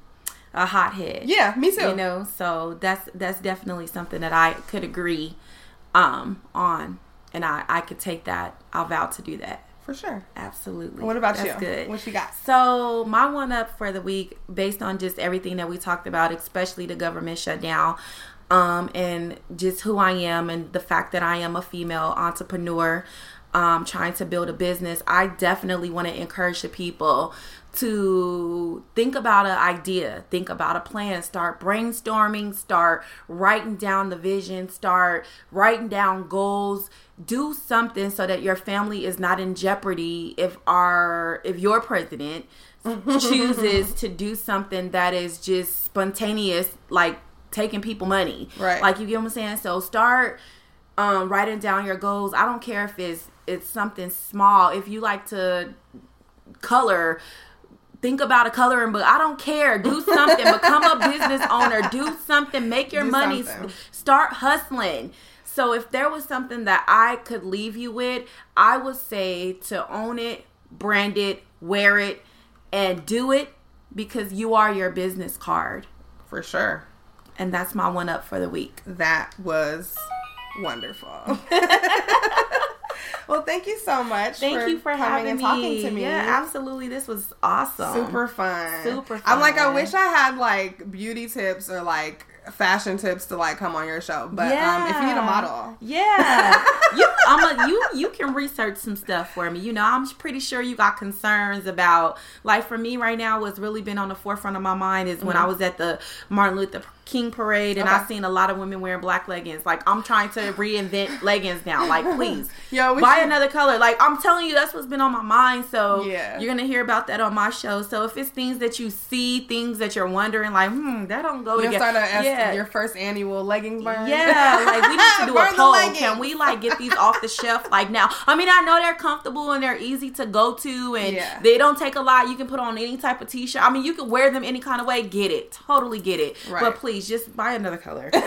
S3: a hothead.
S2: Yeah, me too.
S3: You know, so that's that's definitely something that I could agree um on, and I I could take that. I'll vow to do that.
S2: For sure.
S3: Absolutely.
S2: What about
S3: That's
S2: you?
S3: Good.
S2: What you got?
S3: So my one up for the week, based on just everything that we talked about, especially the government shutdown, um, and just who I am, and the fact that I am a female entrepreneur, um, trying to build a business. I definitely want to encourage the people to think about an idea, think about a plan, start brainstorming, start writing down the vision, start writing down goals, do something so that your family is not in jeopardy if our if your president chooses (laughs) to do something that is just spontaneous like taking people money.
S2: Right.
S3: Like you get what I'm saying? So start um, writing down your goals. I don't care if it's it's something small. If you like to color, think about a coloring book. I don't care. Do something. (laughs) Become a business owner. Do something. Make your
S2: Do
S3: money.
S2: something.
S3: Start hustling. So if there was something that I could leave you with, I would say to own it, brand it, wear it, and do it because you are your business card.
S2: For sure.
S3: And that's my one up for the week.
S2: That was wonderful. (laughs) (laughs) well, thank you so much.
S3: Thank you for
S2: coming
S3: having
S2: and
S3: me.
S2: talking to me.
S3: Yeah, absolutely. This was awesome.
S2: super fun.
S3: Super fun.
S2: I'm like, I wish I had like beauty tips or like fashion tips to like come on your show. But um, if you need a model,
S3: Yeah, (laughs) you, I'm a, you. You can research some stuff for me. You know, I'm pretty sure you got concerns about. Like for me right now, what's really been on the forefront of my mind is
S2: Mm-hmm.
S3: when I was at the Martin Luther King Parade, and
S2: Okay.
S3: I've seen a lot of women wearing black leggings. Like I'm trying to reinvent (laughs) leggings now. Like please, (laughs)
S2: Yo,
S3: buy
S2: should-
S3: another color. Like I'm telling you, that's what's been on my mind. So
S2: Yeah.
S3: you're gonna hear about that on my show. So if it's things that you see, things that you're wondering, like hmm, that don't go
S2: You'll start a,
S3: yeah.
S2: your first annual leggings burn.
S3: Yeah, like we need to (laughs) do a poll. Can we like get these off the shelf like now? I mean, I know they're comfortable and they're easy to go to, and
S2: Yeah.
S3: they don't take a lot. You can put on any type of t-shirt. I mean, you can wear them any kind of way. Get it, totally get it.
S2: Right.
S3: But please, just buy another color. (laughs)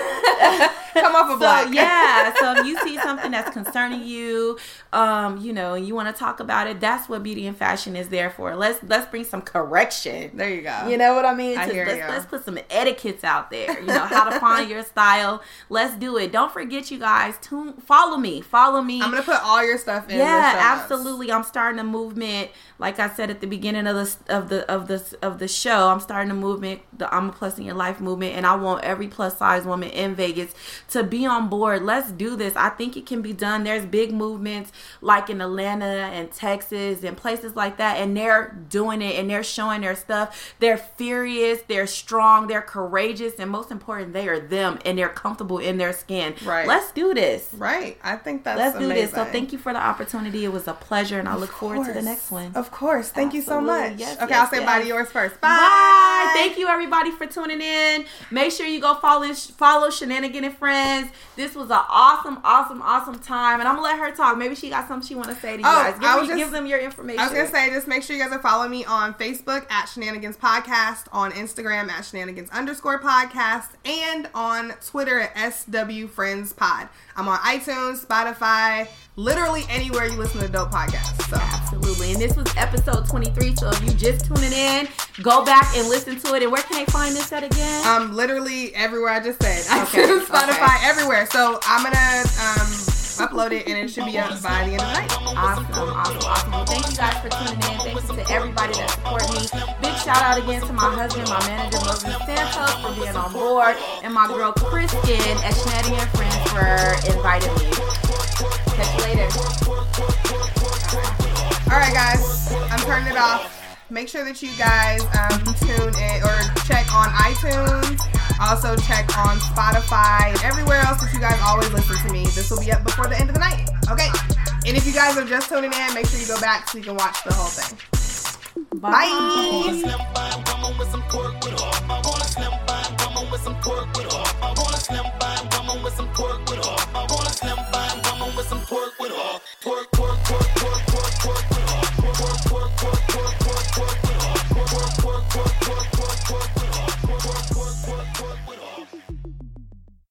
S2: Come off a
S3: So
S2: black.
S3: yeah, (laughs) so if you see something that's concerning you, um, you know, you want to talk about it, that's what beauty and fashion is there for. Let's let's bring some correction.
S2: There you go.
S3: You know what I mean?
S2: I hear
S3: let's,
S2: ya.
S3: let's put some etiquettes out there. You know how to (laughs) find your style. Let's do it. Don't forget, you guys. Tune, follow me. Follow me.
S2: I'm gonna put all your stuff in.
S3: yeah,
S2: the show notes.
S3: absolutely. I'm starting a movement. Like I said at the beginning of the of the of the of the show, I'm starting a movement, the I'm a plus in your life movement, and I want every plus size woman in Vegas to be on board. Let's do this. I think it can be done. There's big movements like in Atlanta and Texas and places like that, and they're doing it and they're showing their stuff. They're furious, they're strong, they're courageous, and most important, they are them and they're comfortable in their skin.
S2: Right.
S3: Let's do this.
S2: Right. I think that's
S3: Let's do
S2: amazing.
S3: this. So thank you for the opportunity. It was a pleasure, and I look forward to the next one.
S2: Of course. Thank you so much.
S3: Yes,
S2: okay,
S3: yes,
S2: I'll say bye to yours first. Bye.
S3: Bye. Thank you everybody for tuning in. Make sure you go follow follow Shenanigan and Friends. This was an awesome, awesome, awesome time, and I'm gonna let her talk. Maybe she got something she want to say to you
S2: Oh,
S3: guys. Give,
S2: I
S3: me-
S2: was just-
S3: give them your information.
S2: I was gonna say, just make sure you guys are following me on Facebook at Shenanigans Podcast, on Instagram at Shenanigans underscore podcast, and on Twitter at SW Friends Pod. I'm on iTunes, Spotify, literally anywhere you listen to dope podcasts. So
S3: Absolutely. And this was episode 23. So if you just tuning in, go back and listen to it. And where can they find this at again?
S2: um, literally everywhere I just said, (laughs)
S3: Okay,
S2: iTunes, Spotify,
S3: okay.
S2: everywhere. So I'm gonna um upload it, and it should be up by the end of the night.
S3: Awesome, awesome, awesome. Well, thank you guys for tuning in. Thank you to everybody that support me. Big shout out again to my husband, my manager, Moses Santos, for being on board, and my girl, Kristen, at Shenanigan and Friends, for inviting me. Catch you later.
S2: All right, guys, I'm turning it off make sure that you guys um, tune in or check on iTunes. Also check on Spotify and everywhere else that you guys always listen to me. This will be up before the end of the night. Okay. And if you guys are just tuning in, make sure you go back so you can watch the whole thing. Bye.
S1: Bye.